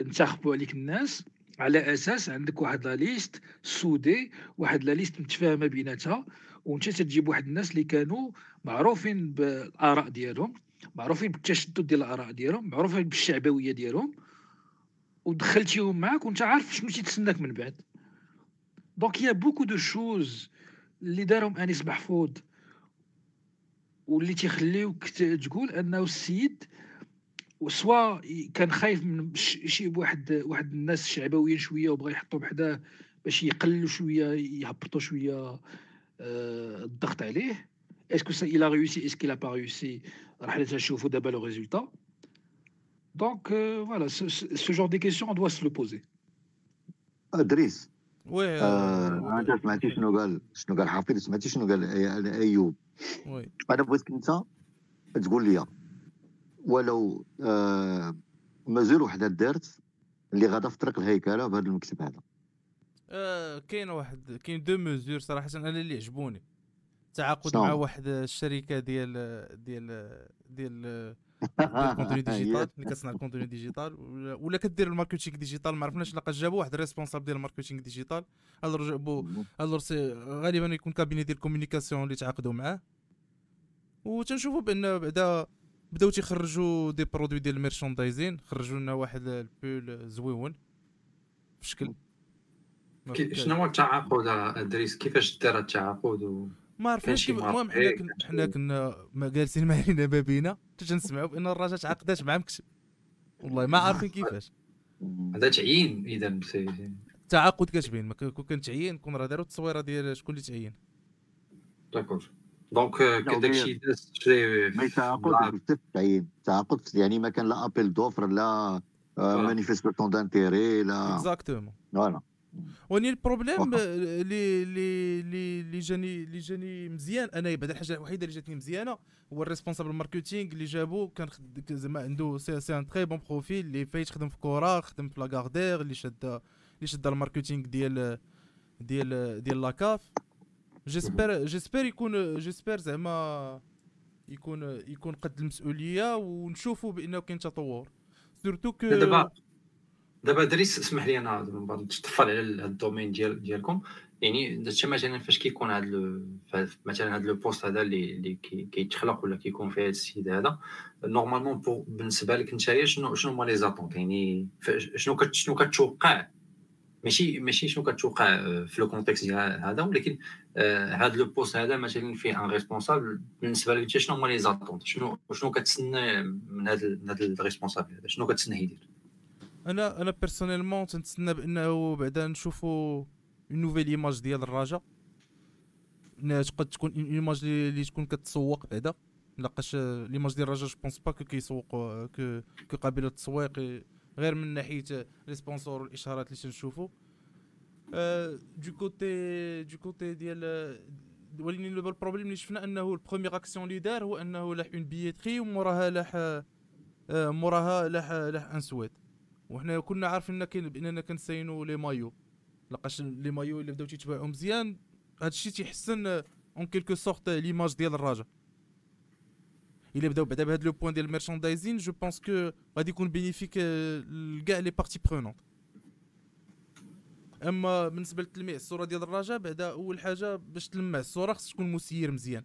انتخبوا عليك الناس على أساس عندك واحد la liste soudée واحد la liste متفاهمة بيناتها وانت تجيب واحد الناس اللي كانوا معروفين بالآراء ديالهم معروفين بالتشدد ديال الآراء ديالهم معروفين بالشعبوية ديالهم ودخلتيهم معاك وانت عارف شنو تيتسناك من بعد. donc y a beaucoup de choses اللي دارهم انيس محفوظ واللي تيخليوك تقول انه السيد و soit كان خايف من شي واحد واحد الناس شعبويين شوية وبغى يحطوا بحداه باش يقللوا شوية يهبطوا شوية الضغط عليه est-ce que ça réussi est-ce qu'il a pas réussi? راح نشوفوا دابا le résultat donc voilà genre de questions on doit se le poser. ادريس oui آه انت سمعتي شنو قال شنو قال حفيظ سمعتي شنو قال أيوب. oui. أنا بغيتك انت تقول لي ولو آه mesure وحدة دارت اللي غادا في طريق الهيكلة بهذا المكتب هذا. آه، كاين واحد كاين deux mesures صراحة أنا اللي عجبوني. تعاقد؟ مع واحد الشركة ديال ديال ديال ال contenu digital اللي كتصنع ال contenu digital ولا- كدير ال marketing digital ما عرفناش لقى جابوا واحد responsable ديال ال marketing digital alors c'est غالبا يكون cabinet ديال ال communication اللي تعاقدوا معاه. وتنشوفوا بأن بعدا بداو تيخرجوا des produits ديال ال merchandising خرجوا لنا واحد ال pull زوين. في شكل. شنو هو التعاقد ادريس كيفاش دار التعاقد؟ و... ما كيف المهم حنا كنا كان حنا كنا ما جالسين ما علينا ما بينا حتى تنسمعوا بأن الراجل تعاقدات مع مكتب والله ما عارفين كيفاش. هذا تعيين إذا سي تعاقد كتبين ما كون كان تعيين كون راه داروا التصويرة ديال شكون اللي تعين d'accord. donc آه، لا، داكشي داز ما تعاقد التعيين تعاقد يعني ما كان لا appel d'offres لا voilà. manifestation d'intérêt là. exactement voilà وني ال problème. اللي اللي اللي اللي جاني اللي جاني مزيان. أنا بعد الحاجة الوحيدة اللي جاتني مزيانة هو ال responsable marketing اللي جابو. كان زعما عنده c'est c'est un très bon profil اللي فايت خدم في Cora خدم في Lagardère اللي شاد اللي شاد ال marketing ديال ديال ديال لاكاف j'espère j'espère يكون j'espère زعما يكون يكون قد المسؤولية ونشوفوا بأنه كاين تطور. surtout que دابا دريس اسمح لي أنا نتطفل على ال domaine ديال ديالكم. يعني دابا مثلا فاش كيكون هاد مثلا هاد le poste هذا اللي اللي كي- كيتخلق ولا كيكون فيه هاد السيد هذا. normalement بالنسبة لك نتايا شنو شنو هما les attentes يعني شنو شنو كتوقع؟ ماشي ماشي شنو كتوقع آه، في le contexte ديال هذا ولكن آه، هاد le poste هذا مثلا فيه un responsable بالنسبة لك أنت شنو هما les attentes شنو شنو كتسنى من هاد من ال responsable هذا؟ شنو كتسنى يدير؟ أنا أنا personnellement تنتسنى بأنه بعدا نشوفوا une nouvelle image ديال الرجاء تقد تكون une image اللي تكون كتسوق بعدا. لقاش l'image ديال الرجاء je pense pas que كيسوق كو قابلة للتسويق غير من ناحية les sponsors والاشارات اللي تنشوفوا du côté du côté ديال ولكن ال problème اللي شفنا أنه ال première action اللي دار هو أنه لاح en pétrin وموراها لاح آه، موراها لاح لاح un sweat وحنا كنا عارفين باننا كنساينو لي مايو. لقاش لي مايو اللي بداو تيتباعوا مزيان هادشي تيحسن en quelque sorte l'image ديال الرجاء إلا بداو بعدا بهذا le point ديال ال merchandising je pense que غادي يكون bénéfique لكاع les parties prenantes أما بالنسبة لتلميع الصورة ديال الرجاء بعدا أول حاجة باش تلمع الصورة خص تكون مسير مزيان.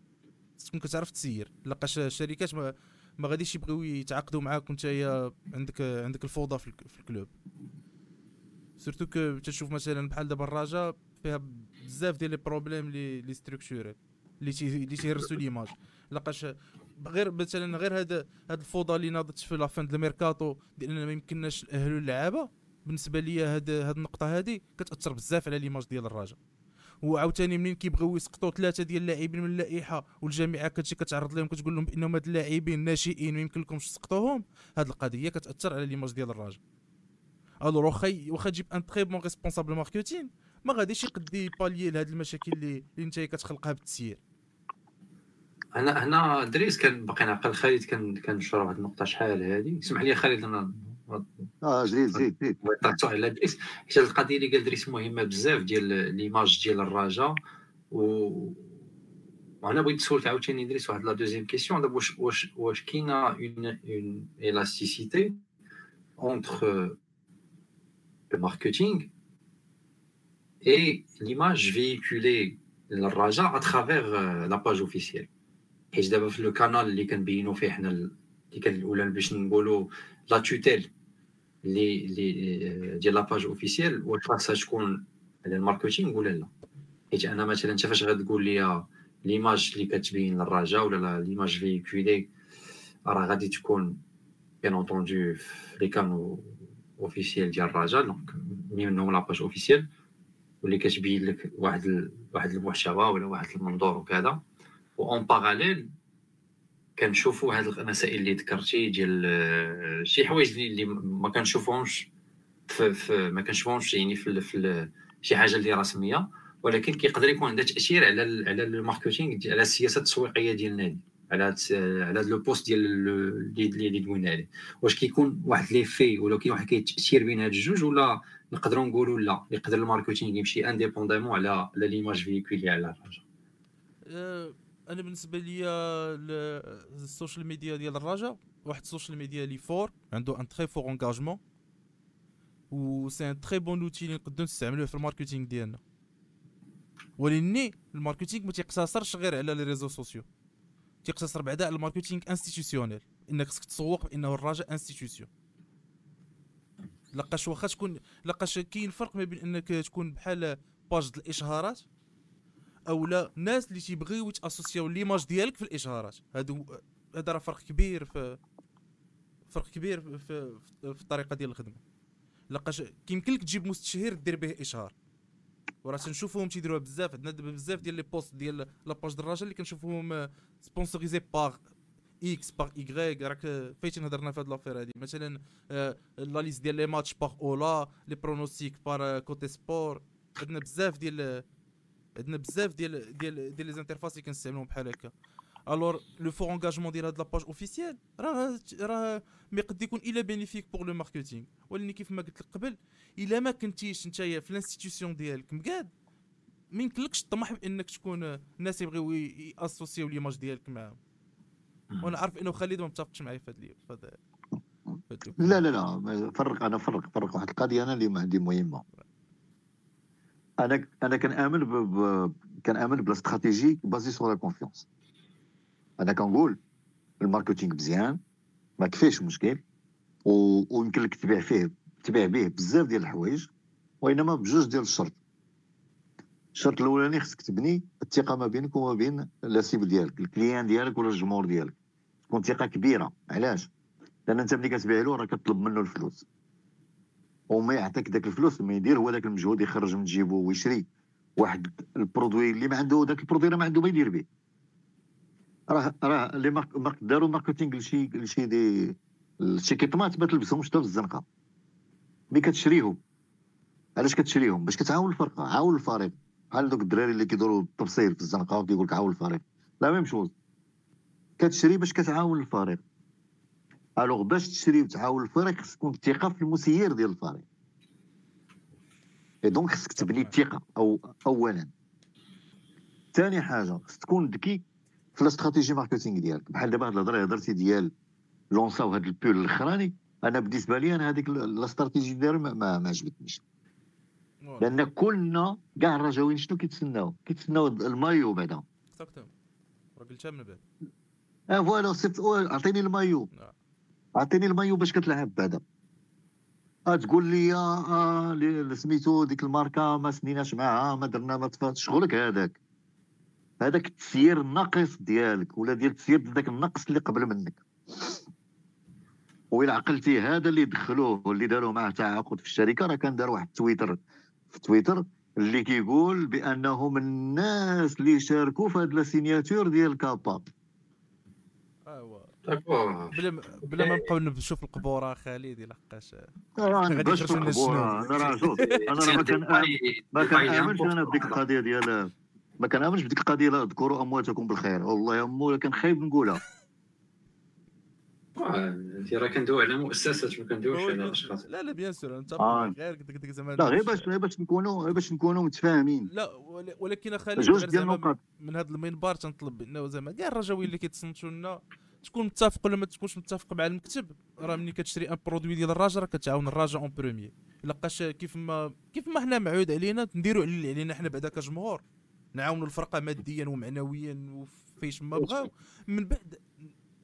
خص تكون كتعرف تسير. لقاش الشركات ما ما غاديش يبغيو يتعاقدوا معاك وانت عندك عندك الفوضى في, الك- في ال club. surtout que تشوف مثلا بحال دابا الرجاء فيها بزاف ديال les problèmes les les structurels اللي تي اللي l'image. لقاش غير مثلا غير هذا هاد الفوضى اللي ناضت في la fin du الميركاتو ديال إننا ما يمكنناش نأهلوا اللعابة بالنسبة ليا هاد هاد النقطة هادي كتأثر بزاف على l'image ديال الرجاء وعاوتاني منين كيبغيو يسقطوا ثلاثة ديال اللاعبين من اللائحة والجامعة كتجي كتعرض لهم كتقول لهم بأنهم هاد اللاعبين ناشئين ما يمكن لكمش تسقطوهم. هاد القضية كتأثر على l'image ديال الرجاء alors واخا واخا تجيب un très bon responsable marketing ما غاديش يقد يبالي لهاد المشاكل اللي اللي انت كتخلقها بالتسيير. هنا هنا دريس كان باقي نعقل خالد كان كان شرح واحد النقطة شحال هادي. اسمح لي خالد أنا آه زيد زيد زيد طرحتو على دريس حيت هاد القضية اللي قال دريس مهمه بزاف ديال l'image ديال الرجاء و وأنا بغيت نسولك عاوتاني دريس واحد la deuxième question دابا واش واش واش كاينة une une élasticité entre le marketing et l'image véhiculée للرجاء à travers la page officielle حيت دابا في le canal اللي كنبينو فيه حنا اللي كان ولا باش نقولوا la tutelle اللي اللي ديال la page officielle واش خاصها تكون على ال marketing ولا لا حيت أنا مثلا انت فاش غتقول لي l'image اللي كتبين للرجاء ولا l'image véhiculée راه غادي تكون bien entendu في les canaux officiels ديال الرجاء donc منهم la page officielle واللي كتبين لك واحد واحد المحتوى ولا واحد المنظور وكذا en parallèle كنشوفوا هاد المسائل اللي ذكرتي ديال آه، شي حوايج اللي ما كنشوفهمش في, ما كنشوفهمش يعني في, في شي حاجة اللي رسمية ولكن كيقدر يكون عندها تأثير على على ال marketing على السياسة التسويقية ديال النادي على على le poste ديال اللي دوينا عليه واش كيكون واحد l'effet ولا كاين واحد كيتاثير بين هاد الجوج ولا نقدروا نقولوا لا؟ يقدر ال marketing يمشي indépendamment على على l'image véhiculée على الحاجة أه، أنا بالنسبة لي ال social media ديال الرجاء واحد ال social media اللي fort عنده un très fort engagement و c'est un très bon outil اللي نقدروا نستعملوه في ال marketing ديالنا. ولكن ال marketing ما تيقتصرش غير على les réseaux sociaux. تيقتصر بعدا على ال marketing institutionnel. انك خصك تسوق بأنه الرجاء institution لقاش واخا تكون لقاش كاين فرق ما بين إنك تكون بحال page الإشهارات أو لا ناس اللي تيبغيو يتاسوسيو l'image ديالك في الاشهارات هادو هذا راه فرق كبير في فرق كبير في, في, في الطريقة ديال الخدمة. لقاش كيمكن لك تجيب مستشهر دير به إشهار. وراه تنشوفوهم تيديروها بزاف. عندنا دابا بزاف ديال les posts ديال la page الراجا اللي كنشوفوهم sponsorisés par X par Y راك فايتين هضرنا في هاد l'affaire هادي. مثلا آه، la liste ديال les matchs par اولا les pronostics par Cote Sport عندنا بزاف ديال عندنا بزاف ديال ديال ديال les interfaces اللي كنستعملوهم بحال هكا. alors le fort engagement ديال هاد la page officielle راه راه mais قد يكون إلا bénéfique pour le marketing ولكن كيف ما قلت لك قبل إلا ما كنتيش نتايا في ال institution ديالك مقاد ما يمكنلكش تطمح بإنك تكون الناس يبغيو ياسوسيو l'image ديالك معاهم. وأنا عارف إنه خالد ما متفقش معايا في هذا لا لا لا فرق أنا فرق فرق واحد القضية أنا اللي عندي مهمة. أنا أنا كنامن ب... كنامن ب la stratégie basée sur la confiance. أنا كنقول ال marketing مزيان ما كفيش مشكل و... ويمكن لك تبيع فيه تبيع به بزاف ديال الحوايج وإنما بجوج ديال الشرط. الشرط الأولاني خصك تبني الثقة ما بينك وما بين la cible ديالك ال client ديالك ولا الجمهور ديالك. تكون ثقة كبيرة. علاش؟ لأن أنت ملي كتبيع له راه كطلب منه الفلوس. وما يعطيك داك الفلوس ما يدير هو داك المجهود يخرج من جيبو ويشري واحد ال produit اللي ما عنده داك ال produit راه ما عنده ما يدير به. راه راه les marques داروا marketing لشي لشي دي شي كيطمات ما تلبسهمش حتى في الزنقة. ملي كتشريهم. علاش كتشريهم؟ باش كتعاون الفرقة عاون الفريق. بحال دوك الدراري اللي كيديروا التبصير في الزنقة وكيقول لك عاون الفريق. la même chose. كتشري باش كتعاون الفريق. alors باش تشري وتعاون الفريق خص تكون الثقه في المسير ديال الفريق. et donc خصك تبني الثقة أو اولا. ثاني حاجة خص تكون ذكي في ال stratégie marketing ديالك. بحال دابا هاد الهضرة هضرتي ديال لونساو هاد ال pull الأخراني أنا بالنسبة لي أنا هذيك الاستراتيجي ديالهم ما, ما, عجبتنيش. لأن كلنا كاع الرجاويين شنو كيتسناو؟ كيتسناو المايو بعدا. راه قلتها من بعد. آه voilà عطيني المايو. نعم. عطيني المايو باش كتلعب بعدا. آه تقول لي آه سميتو ديك الماركة ما سنيناش معاها ما درنا ما تفات شغلك هذاك. هذاك التسيير الناقص ديالك ولا ديال التسيير داك النقص اللي قبل منك. وإلا عقلتي هذا اللي دخلوه واللي داروا معاه تعاقد في الشركة راه كان دار واحد tweet في تويتر اللي كيقول بانه من الناس اللي شاركوا في هاد لا سينياتور ديال كابا. أيوا. بلا بلا ما نبقاو نشوف القبورة خالد الا لقاش. غادي في القبورة أنا راه شوف أنا راه ما كنامنش أنا بديك القضية ديال ما كنامنش بديك القضية لا اذكروا أمواتكم بالخير. والله يا مو كان خايب نقولها. أنت راه كندوي على مؤسسات ما كندويش على أشخاص. لا لا bien sûr أنت آه. غير لك زعما لا غير باش غير باش نكونوا غير باش نكونوا متفاهمين. لا ول- ولكن غير ديال زعما من هذا المنبر تنطلب انه زعما كاع الرجاوي اللي كيتصنتوا لنا تكون متفق ولا ما تكونش متفق مع المكتب راه ملي كتشري un produit ديال الراجا راه كتعاون الراجا en premier إلا بقاش كيف ما كيف ما حنا معود علينا نديروا اللي علينا حنا بعدا كجمهور. نعاونوا الفرقة ماديا ومعنويا وفيش ما بغاو. من بعد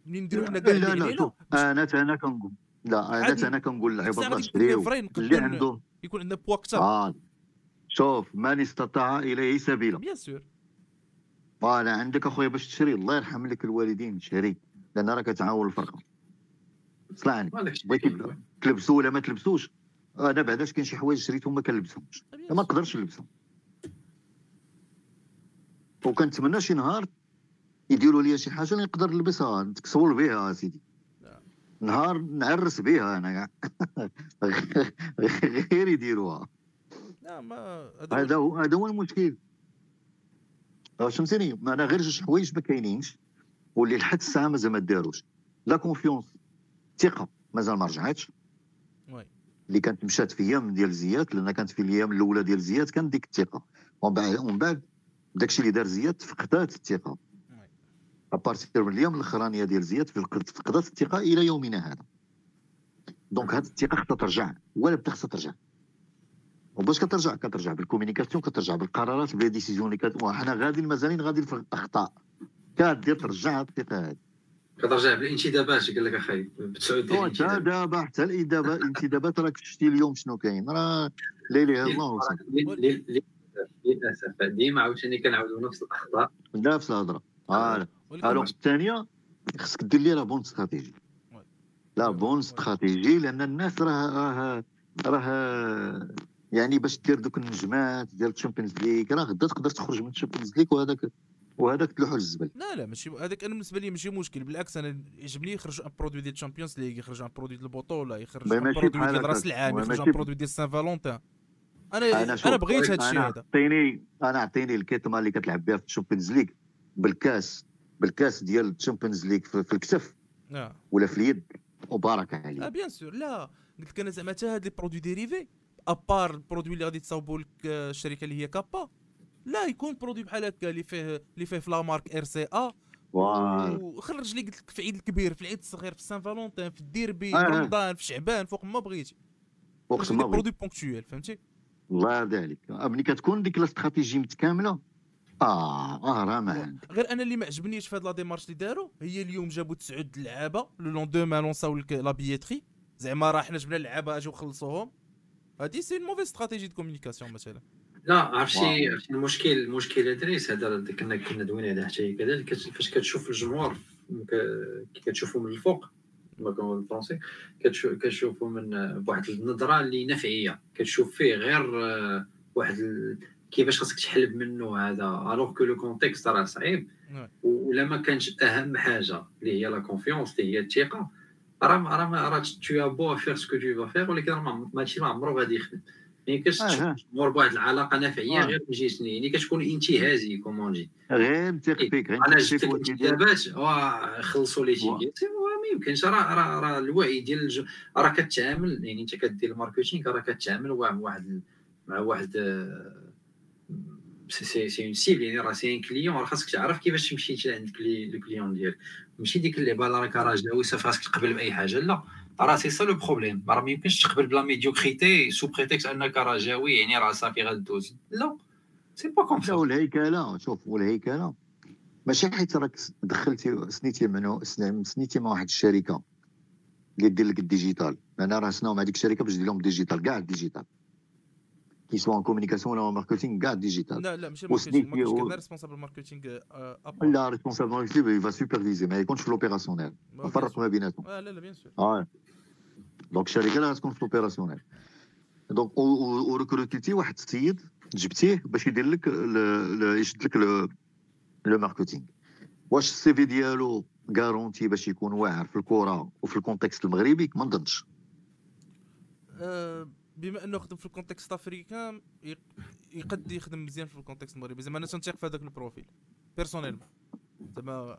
ملي نديروا حنا كاع لا اللي لا أنا تا أنا كنقول لا أنا أنا كنقول عاد الله شريو. اللي عنده يكون عندنا بوا أكثر آه شوف من استطاع إليه سبيلا. bien sûr voilà عندك أخويا باش تشري الله يرحم لك الوالدين شري. لأن راه كتعاون الفرقة. صلعني بغيتي كاين. تلبسوا ولا ما تلبسوش؟ أنا بعداش كاين شي حوايج شريتهم ما كنلبسهمش. ما. نقدرش نلبسهم. وكنتمنى شي نهار يديروا لي شي حاجة اللي نقدر نلبسها. نتكسول بها سيدي لا. نهار نعرس بها أنا. كاع غير يديروها. لا ما هذا هو هذا هو المشكل. واش فهمتيني ما أنا غير جوج حوايج ما كاينينش. واللي لحد الساعة مازال ما داروش. la confiance ثقة مازال ما رجعتش. اللي كانت مشات في أيام ديال زياد لأن كانت في الأيام الأولى ديال زياد كانت ديك الثقة. ومن بعد ومن بعد داكشي اللي دار زياد فقدات الثقة. à partir من الأيام الأخرانية ديال زياد فقدت الثقة إلى يومنا هذا. donc هذه الثقة خصها ترجع ولا بدا خصها ترجع. وباش كترجع كترجع بال communication كترجع بالقرارات ب les décisions اللي كت... وحنا غادي مازالين غادي في الأخطاء. كدير ترجع الثقه هذه كترجع بالانتدابات قال لك أخي بتسعود دابا حتى الانتدابات الانتدابات راك شتي اليوم شنو كاين؟ راه لا اله الا الله للأسف. ديما عاوتاني كنعاودوا نفس الأخطاء. نفس الهضرة. voilà ولكن alors الثانية خصك دير لي la bonne stratégie. la. bonne. stratégie لأن الناس راه راه راه يعني باش دير دوك النجمات ديال ال Champions League راه غدا تقدر تخرج من ال Champions League وهذاك وهذاك تلوحو للزبل. لا لا ماشي هذاك أنا بالنسبة لي ماشي مشكل. بالعكس أنا يعجبني يخرج un produit ديال ال Champions League يخرج un produit ديال البطولة يخرج un produit ديال راس. العام يخرج un produit ديال Saint-Valentin أنا أنا أنا بغيت هذا الشيء هذا. عطيني أنا عطيني الكتمة اللي كتلعب بها في ال Champions League. بالكاس بالكاس ديال ال Champions League في, في الكتف. آه. ولا في اليد. وبارك آه عليك bien sûr. لا قلت لك أنا زعما حتى هاد les produits dérivés à part ال produit اللي غادي تصاوبوا لك آه، الشركة اللي هي كابا. لا يكون produit بحال هكا اللي فيه اللي فيه في la marque RCA وخرج لي قلت لك في العيد الكبير في العيد الصغير في Saint-Valentin في الديربي آه، آه. في رمضان في شعبان فوق ما بغيتي. وقت ما لي بغيت produit ponctuel فهمتي؟ الله يرضي عليك ملي كتكون ديك الاستراتيجي متكاملة آه آه راه ما غير أنا اللي ما عجبنيش في هاد la démarche اللي داروا هي اليوم جابوا تسعود لعابة le lendemain لونساو لك la billetterie. زعما راه حنا جبنا اللعابه اجيو خلصوهم. هادي c'est mauvaise stratégie de communication مثلا. لا عرفتي. عرفتي المشكل المشكل ادريس هذا كنا كنا دوينا عليه حتى كذلك فاش كتشوف الجمهور كي كتشوفو من الفوق كما كنقولوا بالفرنسي كتشوف كتشوفو من بواحد النظرة اللي نفعية كتشوف فيه غير آه، واحد ال... كيفاش خاصك تحلب منه هذا alors que le contexte راه صعيب نعم. ولا ما كانش أهم حاجة اللي هي la confiance اللي هي الثقة راه راه راه tu peux faire ce que tu veux ولكن راه ما- ماشي ما عمره غادي يخدم آه. الجمهور بواحد العلاقه نفعيه آه. غير من جهه يعني كتكون انتهازي comment gérer نثق فيك غير أنا جبت الانتدابات واه خلصوا les tickets ما يمكنش راه راه راه الوعي ديال. راه كتعامل يعني انت كدير ال marketing راه كتعامل مع واحد مع واحد c'est c'est c'est un cible يعني راه c'est un client راه خاصك تعرف كيفاش تمشي حتى عند ال cli- ال client ديالك ماشي ديك اللعبه راك راجل صافي خاصك تقبل باي حاجة لا راه c'est ça le problème راه ما يمكنش تقبل ب la médiocrité sous prétexte انك رجاوي يعني راه صافي غدوز لا c'est pas comme لا والهيكله شوف والهيكله ماشي حيت راك دخلتي سنيتي منو سن- سنيتي مع واحد الشركة اللي دير لك ال digital أنا راه سناو مع ديك الشركة باش دير لهم الديجيتال كاع الديجيتال كي سوا ان كومونيكاسيون ولا ماركتينغ كاع الديجيتال لا لا ماشي وسنيتي ال marketing هو- كان responsable marketing آه، à part le responsable marketing il va superviser ما يكونش في ال opérationnel ما نفرق ما بيناتهم آه لا لا bien sûr آه donc الشركة لا تكون في ال opérationnel donc وريكروتيتي واحد السيد جبتيه باش يدير لك ال- ال- يشد لك le- le marketing واش ال CV ديالو garanti باش يكون واعر في الكره وفي ال contexte المغربي ما نظنش آه، بما انه خدم في ال contexte africain يق- يقد يخدم مزيان في ال contexte المغربي. زعما أنا تنثق في هذاك ال profil personnellement زعما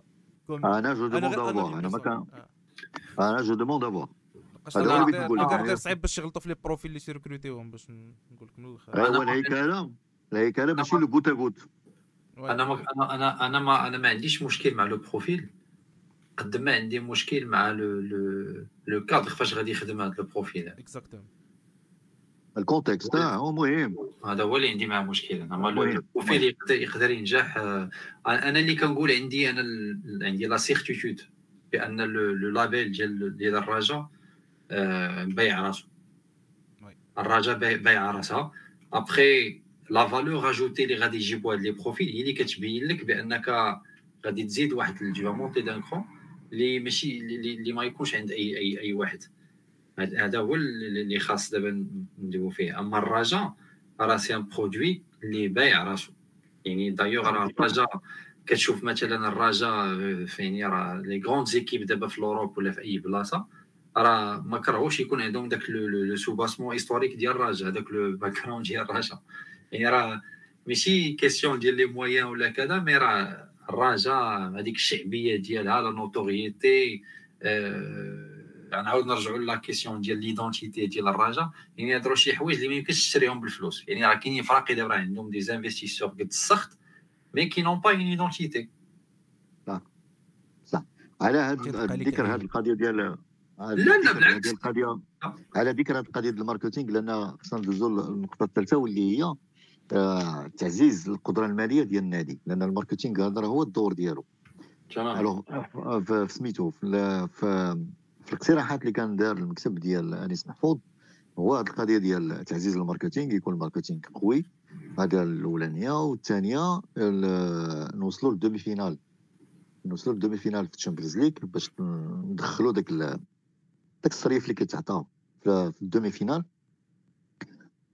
أنا je demande à voir أنا ما كان آه. أنا je demande à voir هذا هو اللي كنقول صعيب باش يغلطوا في les profils اللي تيركروتيوهم باش نقول لك من الآخر هو الهيكله الهيكله ماشي لو بوت بوت. أنا ما أنا أنا ما أنا ما عنديش مشكل مع le profil. قد ما عندي مشكل مع le le le cadre فاش غادي يخدم هذا le profil. exactement ال contexte هو مهم هذا هو اللي عندي معاه مشكل أنا ال profil يقدر ينجح أنا اللي كنقول عندي أنا عندي la certitude بأن le label ديال ديال الرجاء بايع راسو. الرجاء بايع راسها. après la valeur ajoutée اللي غادي يجيبوا هاد les profils هي اللي كتبين لك بأنك غادي تزيد واحد ال jeu monter d'un cran اللي ماشي اللي ما يكونش عند اي اي أي واحد. هذا هو اللي خاص دابا ندويو فيه. أما الرجاء راه c'est un produit اللي بايع راسو. يعني دايوغ راه الرجاء كتشوف مثلا الرجاء يعني راه les grandes équipes دابا في l'Europe ولا في أي بلاصة راه ما كرهوش يكون عندهم داك le soubassement historique ديال الرجاء داك le background ديال الرجاء يعني راه ماشي question ديال les moyens ولا كذا mais راه الرجاء هذيك الشعبية ديالها la notoriété نعاود نرجعوا la question ديال l'identité ديال الرجاء يعني هادو شي حوايج اللي ما يمكنش تشريهم بالفلوس. يعني راه كاينين فراقي دابا عندهم des investisseurs قد السخط mais qui n'ont pas une identité صح. صح. على هاد الذكر هاد القضية ديال لا لا بالعكس. القضية على ذكر هاد القضية ديال ال marketing لأن خصنا ندوزو للنقطه الثالثة واللي هي آه تعزيز القدرة المالية ديال النادي. لأن ال marketing هذا هو الدور ديالو. تمام. في سميتو في, في الاقتراحات اللي كان دار المكتب ديال أنيس محفوظ هو هذه القضية ديال تعزيز ال marketing يكون ال marketing قوي. هذا الأولانية والثانية نوصلوا لل demi-finale نوصلوا لل demi-finale في ال Champions League باش ندخلوا داك داك الصريف اللي كيتعطى في ال demi-finale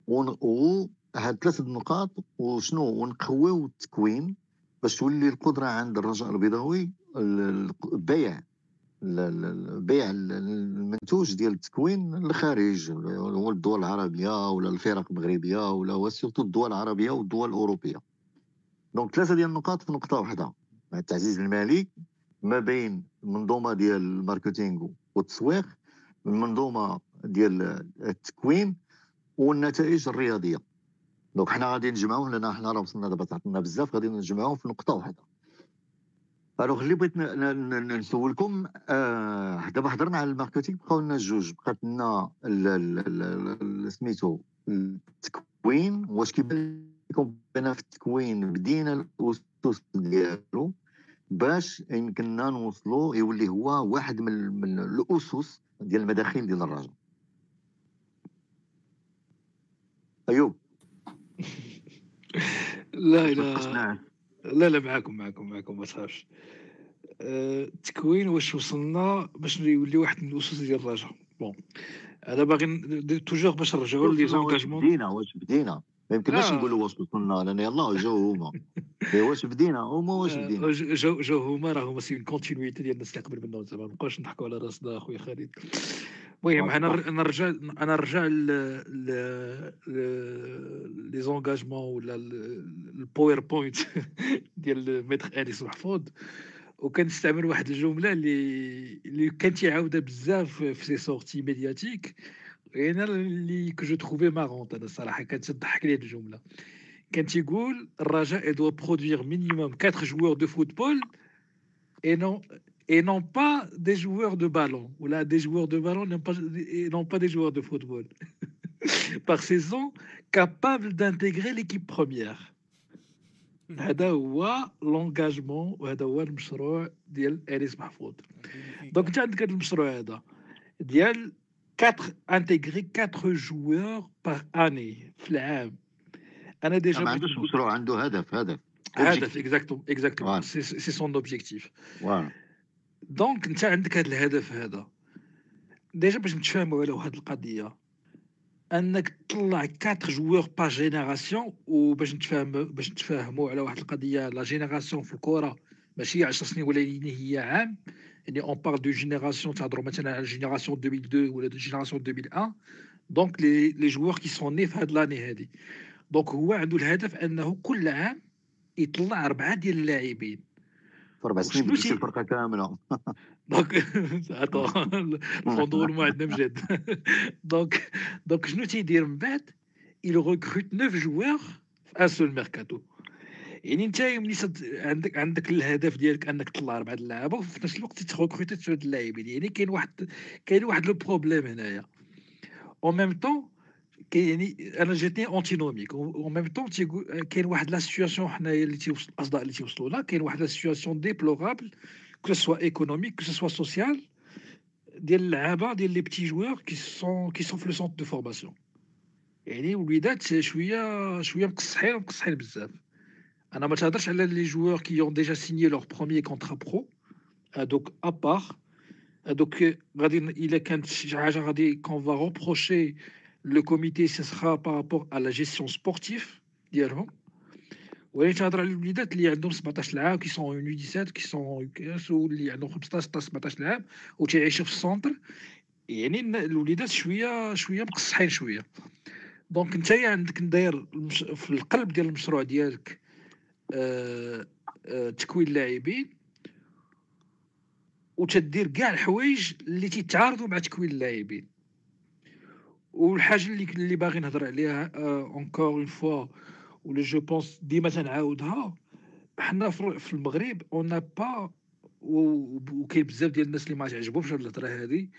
و هاد ثلاثة النقاط وشنو؟ ونقويو التكوين باش تولي القدرة عند الرجاء البيضاوي البيع بيع المنتوج ديال التكوين للخارج هو الدول العربية ولا الفرق المغربية ولا surtout الدول العربية والدول الأوروبية. donc ثلاثة ديال النقاط في نقطة واحدة مع التعزيز المالي ما بين المنظومة ديال ال marketing والتسويق المنظومة ديال التكوين والنتائج الرياضية. donc حنا غادي نجمعوهم لأن حنا راه وصلنا دابا تعطينا بزاف غادي نجمعوهم في نقطة واحدة. alors اللي بغيت نسولكم آه دابا هضرنا على ال marketing بقاو لنا جوج بقات لنا سميتو التكوين واش كيبان لكم بأن في التكوين بدينا الأسس ديالو باش يمكننا نوصلوا يولي هو واحد من, من الأسس ديال المداخيل ديال الرجاء أيوب. لا لا لا لا معاكم معاكم معاكم ما تخافش. التكوين واش وصلنا باش يولي واحد من الأسس ديال الرجاء bon هذا باغي toujours باش نرجعوا les engagements بدينا واش بدينا. ما يمكنناش نقولوا واش وصلنا لأن يلاه جاو هما. واش بدينا هما واش بدينا. جاو جاو هما راه هما c'est continuité ديال الناس اللي قبل منهم زعما. ما نبقاوش نضحكوا على راسنا اخويا خالد. المهم أنا نرجع أنا نرجع les engagements ولا ال PowerPoint ديال maître انيس محفوظ وكنستعمل واحد الجمله اللي اللي كان تيعاودها بزاف في ses sorties médiatiques أنا اللي que je trouvais marrante أنا الصراحه كانت تضحك لي الجمله كان تيقول الرجاء de produire minimum 4 joueurs de football et non et non pas des joueurs de ballon, ولا des joueurs de ballon non pas, et non pas des joueurs de football, par saison, capables d'intégrer l'équipe première. هذا هو l'engagement وهذا هو المشروع ديال انيس محفوظ donc انت عندك هذا المشروع هذا ديال 4 intégrer 4 joueurs par année في العام أنا déjà ما عندوش مشروع عنده هدف هدف هدف exactement exactement c'est son objectif donc انت عندك هذا الهدف هذا. déjà باش نتفاهموا على واحد القضية. انك تطلع 4 joueurs par génération وباش نتفاهم باش نتفاهموا على واحد القضية. la génération في الكرة ماشي 10 سنين ولا هي عام. يعني on parle de génération تهضروا مثلا على génération 2002 ولا génération 2001 donc les les joueurs qui sont nés في هاد l'année هادي. donc هو عنده الهدف أنه كل عام يطلع أربعة ديال اللاعبين. في أربع سنين بدلتي الفرقة كاملة. دونك الفندق ما عندنا مجد دونك دونك شنو تيدير من بعد؟ Il recrute 9 joueurs في ان سول ميركاتو يعني أنت ملي عندك عندك الهدف ديالك أنك تطلع اربعه اللعابه وفي نفس الوقت تروكروتي ثلاث اللاعبين. يعني كاين واحد كاين واحد لو بروبليم هنايا. اون ميم طون جاتني اونتينوميك اون ميم طون كاين واحد la situation حنايا اللي تيوصل الأصداء اللي تيوصلوا لها كاين واحد la situation déplorable que ce soit économique que ce soit sociale ديال اللعابة ديال les petits joueurs qui sont qui sont في le centre de formation يعني وليدات شوية شوية مقصحين ومقصحين بزاف. أنا ما تهضرش على les joueurs qui ont déjà signé leur premier contrat pro هادوك à part هادوك غادي إلا كانت شي حاجة غادي qu'on va reprocher le comité ce sera par rapport à la gestion sportive ديالهم ولكن تهضر على الوليدات اللي عندهم 17 عام qui sont en 17 qui sont اللي عندهم 15 حتى 17 عام وتيعيشوا في ال centre يعني الوليدات شوية شوية مقصحين شوية donc انت عندك داير في القلب ديال المشروع ديالك آه، آه، تكوين اللاعبين وتدير كاع الحوايج اللي تيتعارضوا مع تكوين اللاعبين والحاجة اللي اللي باغي نهضر عليها encore une fois ولا je pense ديما تنعاودها حنا في المغرب on n'a pas وكاين بزاف ديال الناس اللي ما تعجبهمش هاد الهضرة هادي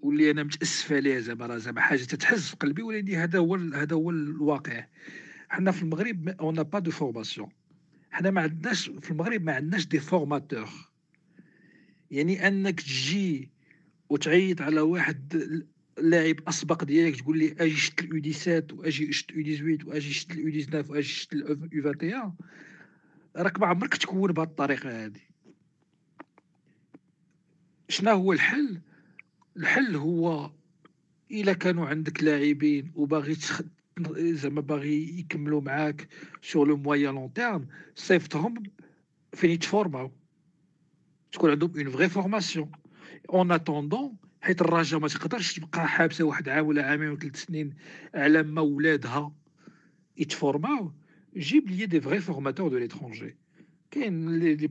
واللي أنا متاسف عليها زعما راه زعما حاجة تتحز في قلبي ولكن هذا هو هذا هو الواقع. حنا في المغرب on n'a pas de formation حنا ما عندناش في المغرب ما عندناش des formateurs يعني أنك تجي وتعيط على واحد لاعب أسبق ديالك تقول لي أجي شد ال U 17 وأجي شد ال U 18 وأجي شد ال U 19 وأجي شد ال U 21 راك ما عمرك تكون بهذه الطريقة هذه شنو هو الحل؟ الحل هو إلا كانوا عندك لاعبين وباغي زعما باغي يكملوا معاك sur le moyen long terme صيفطهم فين يتفورماو تكون عندهم une vraie formation en attendant حيت الرجاء ما تقدرش تبقى حابسة واحد عام ولا عامين وثلاث سنين على ما ولادها. يتفورماو جيب لي des vrais formateurs de l'étranger كاين لي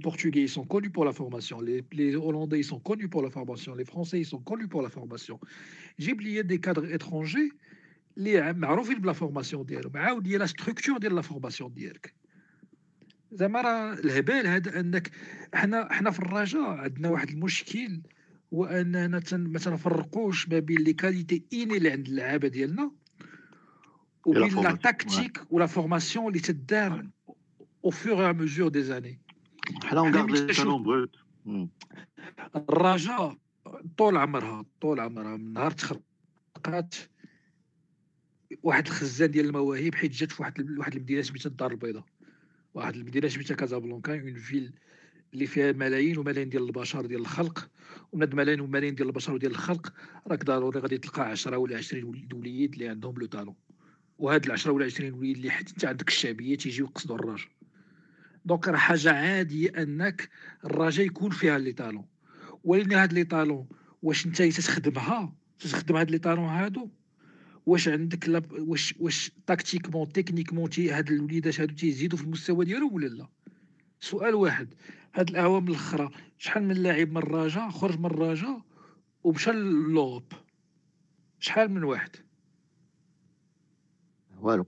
connus pour la formation. Les, les hollandais ils sont connus pour la formation. Les français ils sont connus pour la formation. جيب لي دي cadres étrangers اللي معروفين ب la formation ديالهم عاود لي la structure ديال la formation ديالك زعما راه الهبال هذا انك حنا حنا في الرجاء عندنا واحد المشكل هو اننا ما تنفرقوش ما بين les qualités innées اللي عند اللعابة ديالنا وبين la tactique و la formation اللي تدار au fur et à mesure des années حنا اون لي بروت الرجاء طول عمرها طول عمرها من نهار تخرقات واحد الخزان ديال المواهب حيت جات في واحد واحد المدينة سميتها الدار البيضاء. واحد المدينة سميتها كازابلانكا une ville اللي فيها ملايين وملايين ديال البشر ديال الخلق. ومن ملايين وملايين ديال البشر وديال الخلق راك ضروري غادي تلقى 10 ولا 20 وليد اللي عندهم le talent. وهاد ال 10 ولا 20 وليد اللي حيت انت عندك الشعبية تيجيو يقصدوا الرجاء. donc راه حاجة عادية أنك الرجاء يكون فيها les talents. ولكن هاد les talents واش انت تخدمها تخدم هاد les talents هادو؟ واش عندك لب... واش واش tactiquement techniquement تي هاد الوليدات هادو تيزيدوا في المستوى ديالهم ولا لا؟ سؤال واحد. هاد الاعوام الأخرى. شحال من لاعب من الرجاء خرج من الرجاء ومشى ل l'Europe شحال من واحد؟ والو.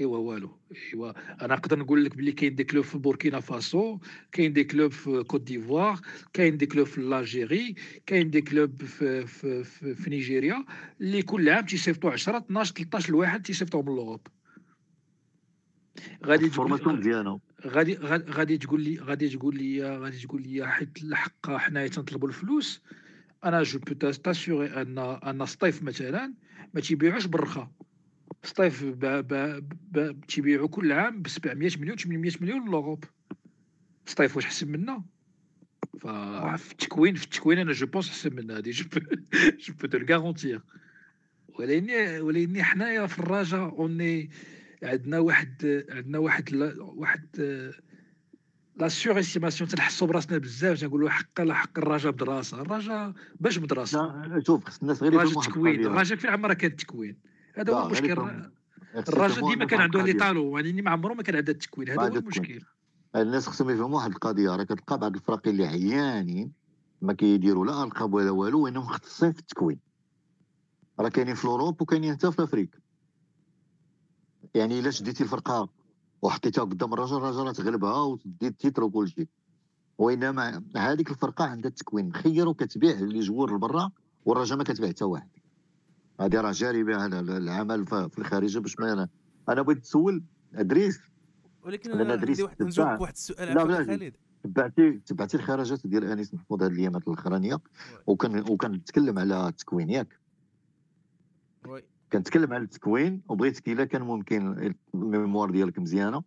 إيوا والو. إيوا. أنا نقدر نقول لك بلي كاين des clubs في بوركينا فاسو كاين des clubs في Côte d'Ivoire كاين des clubs في l'Algérie كاين des clubs في في, في, في نيجيريا اللي كل عام تيصيفطوا 10 12 13 لواحد تيصيفطوهم l'Europe غادي تقول ديالنا غادي غادي تقول لي غادي تقول لي غادي تقول لي حيت الحق حنايا تنطلبوا الفلوس أنا je peux t'assurer أن أن سطيف مثلا ما تيبيعوش بالرخا سطيف تيبيعوا كل عام ب 700 مليون 800 مليون ل Europe سطيف واش حسن منا؟ ففي التكوين في التكوين أنا je pense حسن من هذه je je peux te garantir ولكن ولكن حنايا في الرجاء اوني عندنا واحد عندنا واحد واحد la surestimation تنحسوا براسنا بزاف تنقولوا حق لا حق الرجاء بدراسة. الرجاء باش مدرسه شوف خص الناس غير يفهموا التكوين الرجاء فين عمرها كان التكوين هذا هو المشكل. الرجاء ديما كان عنده les talents يعني ما عمره ما كان عنده التكوين هذا هو المشكل. الناس خصهم يفهموا واحد القضية. راه كتلقى بعض الفرق اللي عيانين ما كيديروا لا ألقاب ولا والو وإنهم مختصين في التكوين راه كاينين في Europe وكاينين حتى في أفريقيا. يعني إلا شديتي الفرقة وحطيتها قدام الرجاء الرجاء تغلبها وتدي ال titre وكل شيء. وإنما هذيك الفرقة عندها التكوين خير وكتبيع les joueurs لبرا والرجاء ما كتبيع حتى واحد. هذه راه جاري بها العمل في الخارج باش ما أنا أنا بغيت نسول أدريس. ولكن أنا عندي واحد نجاوبك واحد السؤال لا خالد. تبعتي تبعتي الخرجات ديال أنيس محفوظ هذه الأيامات الأخرانية. وكان وكنتكلم على التكوين ياك كنتكلم على التكوين وبغيتك إلا كان ممكن الميموار ديالك مزيانة.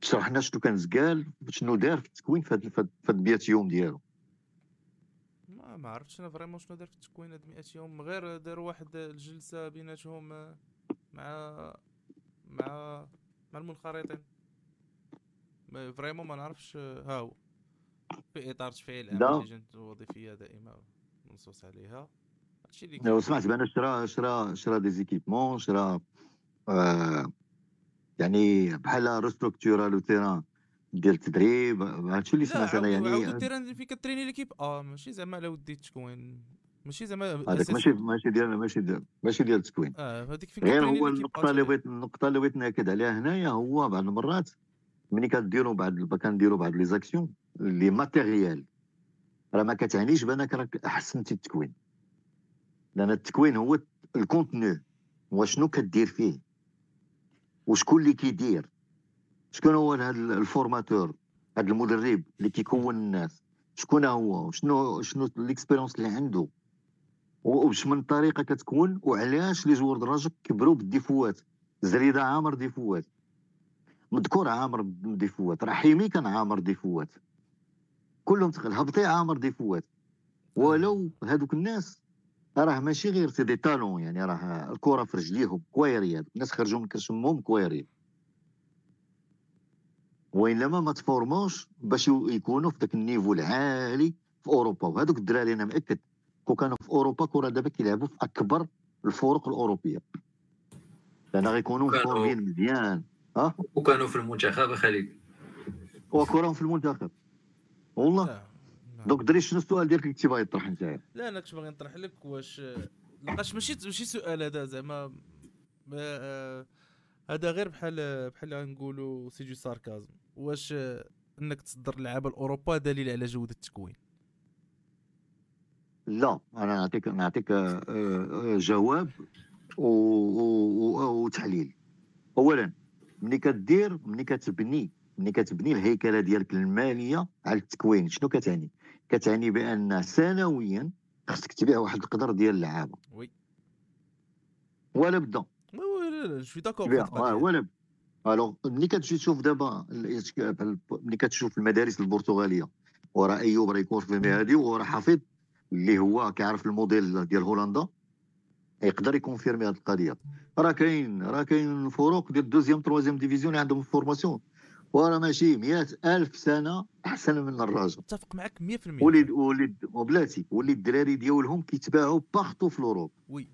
تشرح لنا شنو كان زقال شنو دار في التكوين في هاد البيات يوم ديالو. ما ما عرفتش أنا vraiment شنو دار في التكوين هاد 100 يوم غير داروا واحد الجلسة بيناتهم مع مع مع المنخرطين. vraiment ما نعرفش ها هو في إطار تفعيل اللجنه الوظيفيه دائمة منصوص عليها. هادشي اللي سمعت بان شرا شرا شرا des équipements شرا آه يعني بحال restructura le terrain ديال التدريب هادشي اللي سمعت أنا يعني عاود ال terrain فين كتريني l'équipe آه ماشي زعما على ودي التكوين ماشي زعما هذاك ماشي ماشي ديال ماشي ديال ماشي ديال التكوين آه هذيك فين غير هو النقطه اللي بغيت النقطه اللي بغيت ناكد عليها هنايا هو بعض المرات ملي كديروا بعض كنديروا بعض les actions les matériels راه ما كتعنيش بانك راك احسنتي التكوين لأن التكوين هو ال contenu هو شنو كدير فيه؟ وشكون اللي كيدير؟ شكون هو هذا ال formateur؟ هذا المدرب اللي كيكون الناس. شكون هو؟ شنو شنو l'expérience اللي عنده؟ وباش من طريقة كتكون؟ وعلاش les joueurs د الرجاء كبروا بالديفوات؟ زريدة عامر ديفوات. مذكور عامر ديفوات رحيمي كان عامر ديفوات. كلهم تقل هبطي عامر ديفوات. ولو هذوك الناس راه ماشي غير c'est des talents يعني راه الكرة في رجليهم كويريات الناس خرجوا من كرش مهم كويريات وإنما ما تفورموش باش يكونوا في ذاك ال niveau العالي في أوروبا. وهذوك الدراري أنا مأكد كون كانوا في أوروبا كراه دابا كيلعبوا في أكبر الفرق الأوروبية. لأن غيكونوا مفورمين مزيان. ها؟ وكانوا في المنتخب خالد وكراهم في المنتخب. والله. donc دري شنو السؤال ديالك اللي كنتي باغي تطرح انت لا أنا كنت باغي نطرح لك واش لقاش ماشي ماشي سؤال هذا زعما آه، هذا غير بحال بحال نقولوا سي جو ساركازم. واش إنك تصدر لعابة لاوروبا دليل على جودة التكوين؟ لا أنا نعطيك نعطيك آه، آه، جواب وتحليل. اولا ملي كدير ملي كتبني ملي كتبني الهيكلة ديالك المالية على التكوين شنو كتعني؟ كتعني بأن سنويا خصك تبيع واحد القدر ديال اللعابه oui. ولا بدا. oui d'accord ولا بدا. alors ملي كتجي تشوف دابا ملي كتشوف المدارس البرتغالية وراه ايوب راه يكون في هذه وراه حفيظ اللي هو كيعرف الموديل ديال هولندا يقدر يكونفيرمي هذه القضية. راه كاين راه كاين فرق ديال deuxième troisième division اللي عندهم formation. وراه ماشي مئة ألف سنة أحسن من الرجاء متفق معك 100% وليد وليد وبلاتي وليد الدراري ديالهم كيتباعوا partout في l'Europe. oui.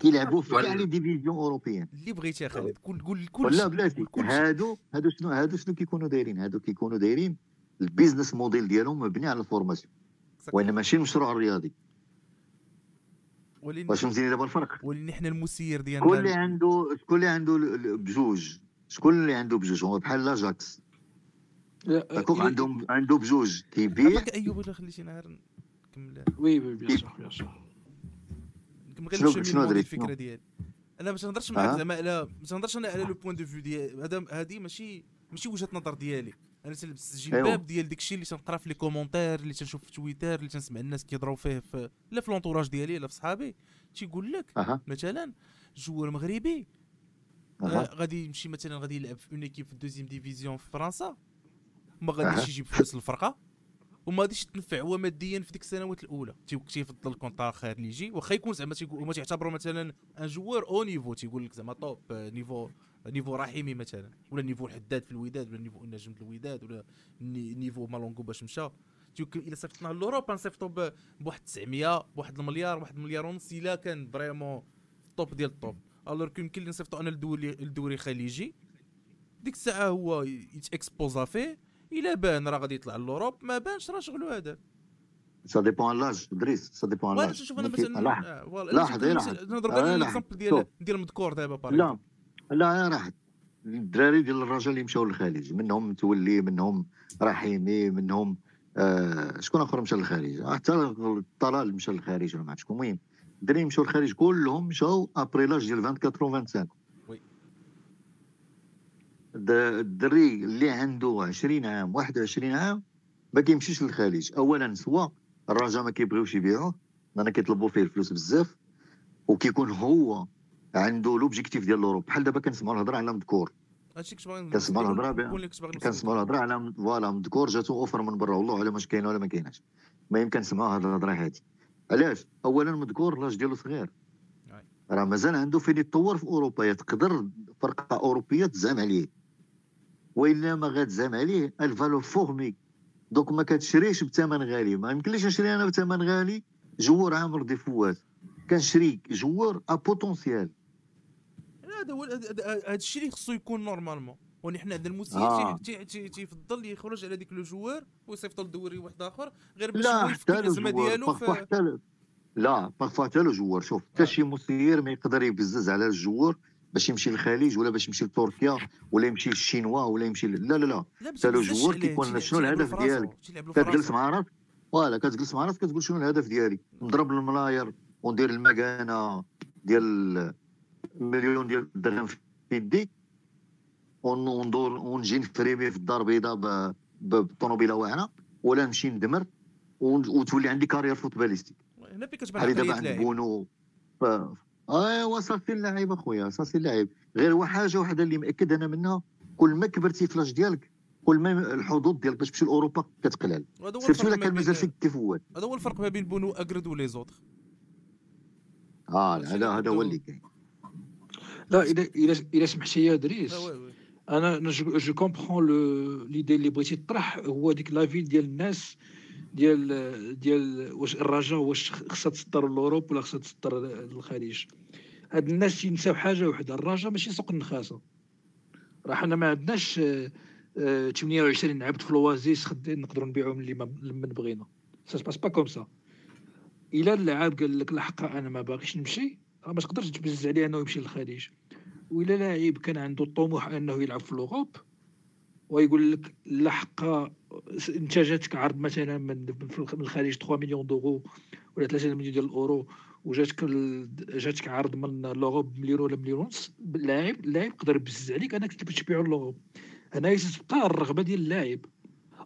كيلعبوا في كاع les divisions européennes اللي بغيتي يا خالد. قول قول كل ولا بلاتي هادو هادو شنو هادو شنو كيكونوا دايرين؟ هادو كيكونوا دايرين ال business model ديالهم مبني على ال formation. وإنما ماشي المشروع الرياضي واش فهمتيني دابا الفرق؟ ولين حنا المسير ديالنا. شكون اللي عنده شكون اللي عنده بجوج؟ شكون اللي عنده بجوج هو بحال l'Ajax d'accord عندهم عنده بجوج كيبيع أيوب ولا خليتينا غير نكمل oui oui bien sûr bien sûr شنو شنو الفكرة ديالي. أنا باش نهضرش معاك زعما على باش نهضرش أنا على le point de vue ديال هذا هذه ماشي ماشي وجهة نظر ديالي. أنا تلبس الجلباب أيوه. ديال داك الشيء اللي تنقرا في les commentaires اللي تنشوف في تويتر اللي تنسمع الناس كيهضروا فيه في لا في l'entourage ديالي لا في صحابي. تيقول لك أه. مثلا joueur مغربي غادي يمشي مثلا غادي يلعب في une équipe في ال deuxième division في فرنسا ما غاديش يجيب فلوس للفرقه وما غاديش يتنفع هو ماديا في ديك السنوات الأولى. تيفضل ال contrat خليجي واخا يكون زعما هما تيعتبروا مثلا ان joueur haut niveau تيقول لك زعما top niveau niveau رحيمي مثلا ولا niveau الحداد في الوداد ولا niveau النجم في الوداد ولا niveau مالونغو باش مشى. يمكن إلا صيفطناه لأوروبا نصيفطو بواحد 900 بواحد المليار بواحد المليار ونص إلا كان vraiment top ديال ال top alors يمكن لي نصيفطو أنا لدوري لدوري خليجي ديك الساعة هو يتاكسبوزا فيه الا بان راه غادي يطلع ل Europe ما بانش راه شغلو هذاك ça dépend l'âge دريس ça dépend l'âge شوف أنا مثلا لاحظ لاحظ نضرب لك ديال ديال المذكور دابا لا لا راح الدراري ديال الرجاء اللي مشاو للخليج منهم متولي منهم رحيمي منهم آه شكون آخر مشى للخليج حتى الطلال مشى للخليج ولا ما عرفت شكون المهم الدراري مشاو للخليج كلهم مشاو après l'âge ديال 24 و 25 oui. الدري اللي عنده 20 عام 21 عام ما كيمشيش للخليج. اولا soit الرجاء ما كيبغيوش يبيعوه لأن كيطلبوا فيه الفلوس بزاف وكيكون هو عنده l'objectif ديال l'Europe بحال دابا كنسمعوا الهضرة على مذكور هادشي كنت باغي كنسمعوا الهضرة كنسمعوا الهضرة على voilà مذكور جاتو offre من برا. والله على واش كاينة ولا ما كايناش. المهم كنسمعوا هاد الهضرة هادي. علاش؟ اولا مذكور l'âge ديالو صغير. راه مازال عنده فين يتطور في أوروبا تقدر فرقة أوروبية تزعم عليه. وإلا ما غاتزعم عليه الفالو فورمي donc ما كتشريش بثمن غالي. ما يمكنليش نشري أنا بثمن غالي joueur عامر des fois كنشري joueur à potentiel هذا هو هذا الشيء اللي خصو يكون normalement ونحن عندنا المسير آه. تيفضل يخرج على ديك le joueur ويصيفط لدوري واحد آخر غير باش حتى الأزمة ديالو ف... لا parfois حتى le joueur شوف حتى آه. شي مسير ما يقدر يبزز على ال joueur باش يمشي للخليج ولا باش يمشي لتركيا ولا يمشي للشينوا ولا يمشي ل... لا لا لا. حتى le joueur كيكون شنو الهدف ديالك؟ كتجلس مع راسك؟ voilà كتجلس مع راسك كتقول شنو الهدف ديالي؟ نضرب الملاير وندير المكانة ديال مليون ديال الدرهم في يدي. وندور ونجي نفريمي في الدار البيضاء بالطوموبيله واعره ولا نمشي ندمر وتولي عندي carrière footballistique. هنا فين كتبان دابا عند بونو. ايوا صافي اللاعب أخويا صافي اللاعب. غير هو حاجة وحدة اللي مأكد أنا منها كل ما كبرتي في l'âge ديالك كل ما الحظوظ ديالك باش تمشي لأوروبا كتقلل. surtout إلا كان مازال فيك كيف هو. هذا هو الفرق ما بين بونو اكرد و les autres آه هذا هذا هو اللي كاين. لا اذا اذا إذا سمحتي يا دريس. أنا je comprends l'idée اللي بغيتي تطرح هو ديك l'avis ديال الناس ديال ديال واش الرجاء واش خصها تسطر ل l'Europe ولا خصها تسطر للخليج. هاد الناس تينساو حاجة وحدة الرجاء ماشي سوق النخاسة. راه حنا ما عندناش 28 عبد في l'Oasis نقدروا نبيعوهم اللي من بغينا ça passe pas comme ça إلا اللاعب قال لك الحق أنا ما باغيش نمشي. راه ما تقدرش تبزز عليه انه يمشي للخليج. وإلا لاعب كان عنده الطموح أنه يلعب في l'Europe ويقول لك لحق انت جاتك عرض مثلا من من الخارج 3 مليون d'euros ولا 3 مليون ديال الأورو وجاتك جاتك عرض من l'Europe مليون ولا مليون ونص اللاعب اللاعب يقدر يبزز عليك أنك تبيعو l'Europe هنا تبقى الرغبة ديال اللاعب.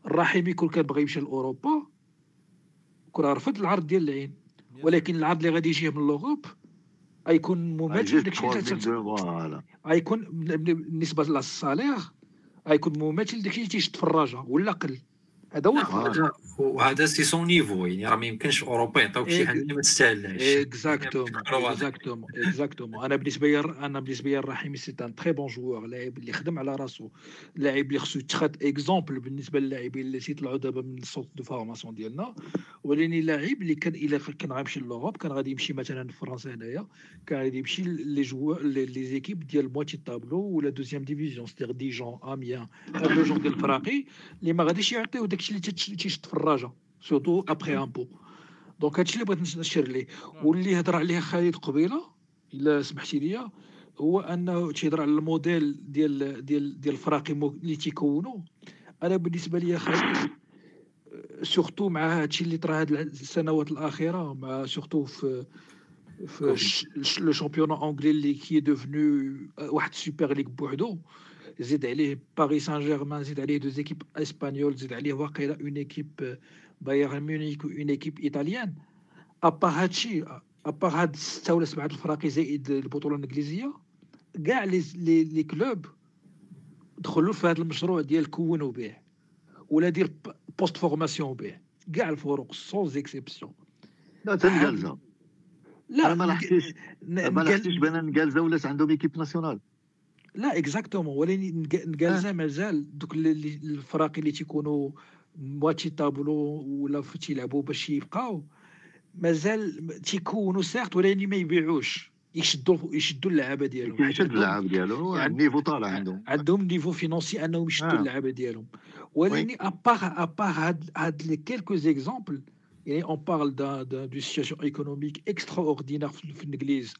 الرحيمي كون كان بغى يمشي لأوروبا كون رفض العرض ديال العين. ولكن العرض اللي غادي يجيه من l'Europe غيكون مماثل داكشي غيكون بالنسبة لل salaire غيكون مماثل داكشي اللي تيشد في الرجاء ولا قل. هذا هو وهذا c'est son niveau يعني راه ما يمكنش اوروبا يعطيوك شي حاجة ما تستاهلهاش. exactement exactement أنا بالنسبة لي أنا بالنسبة لي الرحيمي c'est un très bon joueur لاعب اللي خدم على راسو لاعب اللي خصو يتخذ exemple بالنسبة للاعبين اللي تيطلعوا دابا من ال centre de formation ديالنا. ولكن لاعب اللي كان إلا كان غيمشي l'Europe كان غادي يمشي مثلا لفرنسا هنايا كان غادي يمشي les joueurs les équipes ديال moitié tableau ولا deuxième division style Dijon Amiens هاد le genre ديال الفراقي اللي ما غاديش يعطيو داكشي اللي تيشد في الرجاء surtout après impôts donc هادشي اللي بغيت نشير ليه. واللي هضر عليه خالد قبيلة إلا سمحتي لي هو أنه تيهضر على الموديل ديال ديال ديال الفراقي اللي تيكونوا أنا بالنسبة لي خالد surtout مع هادشي اللي طرا هاد السنوات الأخيرة مع surtout في في le championnat anglais اللي qui devenu واحد super ligue بوحدو. زيد عليه باريس سان جيرمان زيد عليه deux équipes espagnoles زيد عليه واقيلا une équipe بايرن ميونيك une équipe italienne à part هادشي à part هاد ستة ولا سبعة الفراقي زائد البطولة الانجليزية كاع les les les clubs دخلوا في هذا المشروع ديال كون وبيع ولا دير post-formation وبيع. كاع الفروق sans exception لا تا نقالزا لا ما لاحظتيش ما لاحظتيش بأن نقالزا ولات عندهم équipe nationale لا exactement ولكن نقالزا مازال دوك الفراقي اللي تيكونوا moitié tableau ولا تيلعبوا باش يبقاو مازال تيكونوا certes ولكن ما يبيعوش. يشدوا يشدوا اللعابة ديالهم. يشد اللعاب يعني ال niveau طالع عندهم. عندهم niveau financier أنهم يشدوا آه. اللعابة ديالهم. ولكن à part à part هاد هاد les quelques exemples يعني on parle de de situations économiques extraordinaires في الانجليز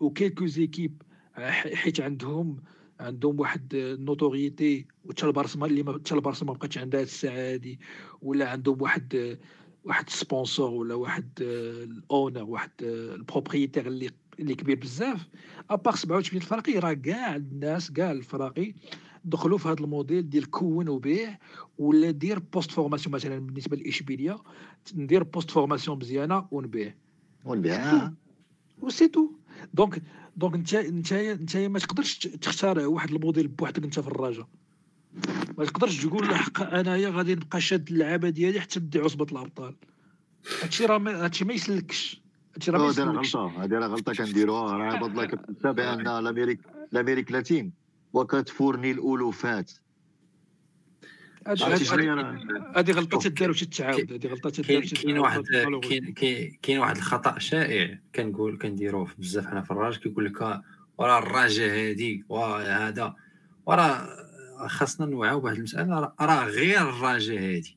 و quelques équipes حيت عندهم عندهم واحد ال notoriété وتا البارسا اللي تا البارسا ما بقاتش عندها الساعة هادي. ولا عندهم واحد واحد sponsor ولا واحد ال owner واحد ال propriétaire اللي اللي كبير بزاف. à part 87 الفرقي راه كاع الناس كاع الفراقي دخلوا في هذا الموديل ديال كون وبيع ولا دير post-formation مثلا بالنسبة لاشبيليه ندير post-formation مزيانة ونبيع. والبيع و c'est tout donc donc انت انت انت ما تقدرش تختار واحد الموديل بوحدك انت في الرجاء ما تقدرش تقول حق أنايا غادي نبقى شاد اللعابة ديالي حتى ندي عصبة الأبطال. هادشي راه هادشي ما يسلكش. هادشي راه ما يسلكش. غلطة. هذه راه غلطة كنديروها. راه الله كتنسى بان l'Amérique l'Amérique latine. وكتفورني الألوفات هاد- عرفتي شنو هاد- هي راه هذه غلطة تدار وتتعاود هذه غلطة تدار كاين كاين واحد كاين واحد الخطأ شائع كنقول كنديروه بزاف حنا في الراج كيقول لك آه، وراه الراجه هادي وهذا وراه خاصنا نوعاو بواحد المسألة راه- غير الراجه هادي.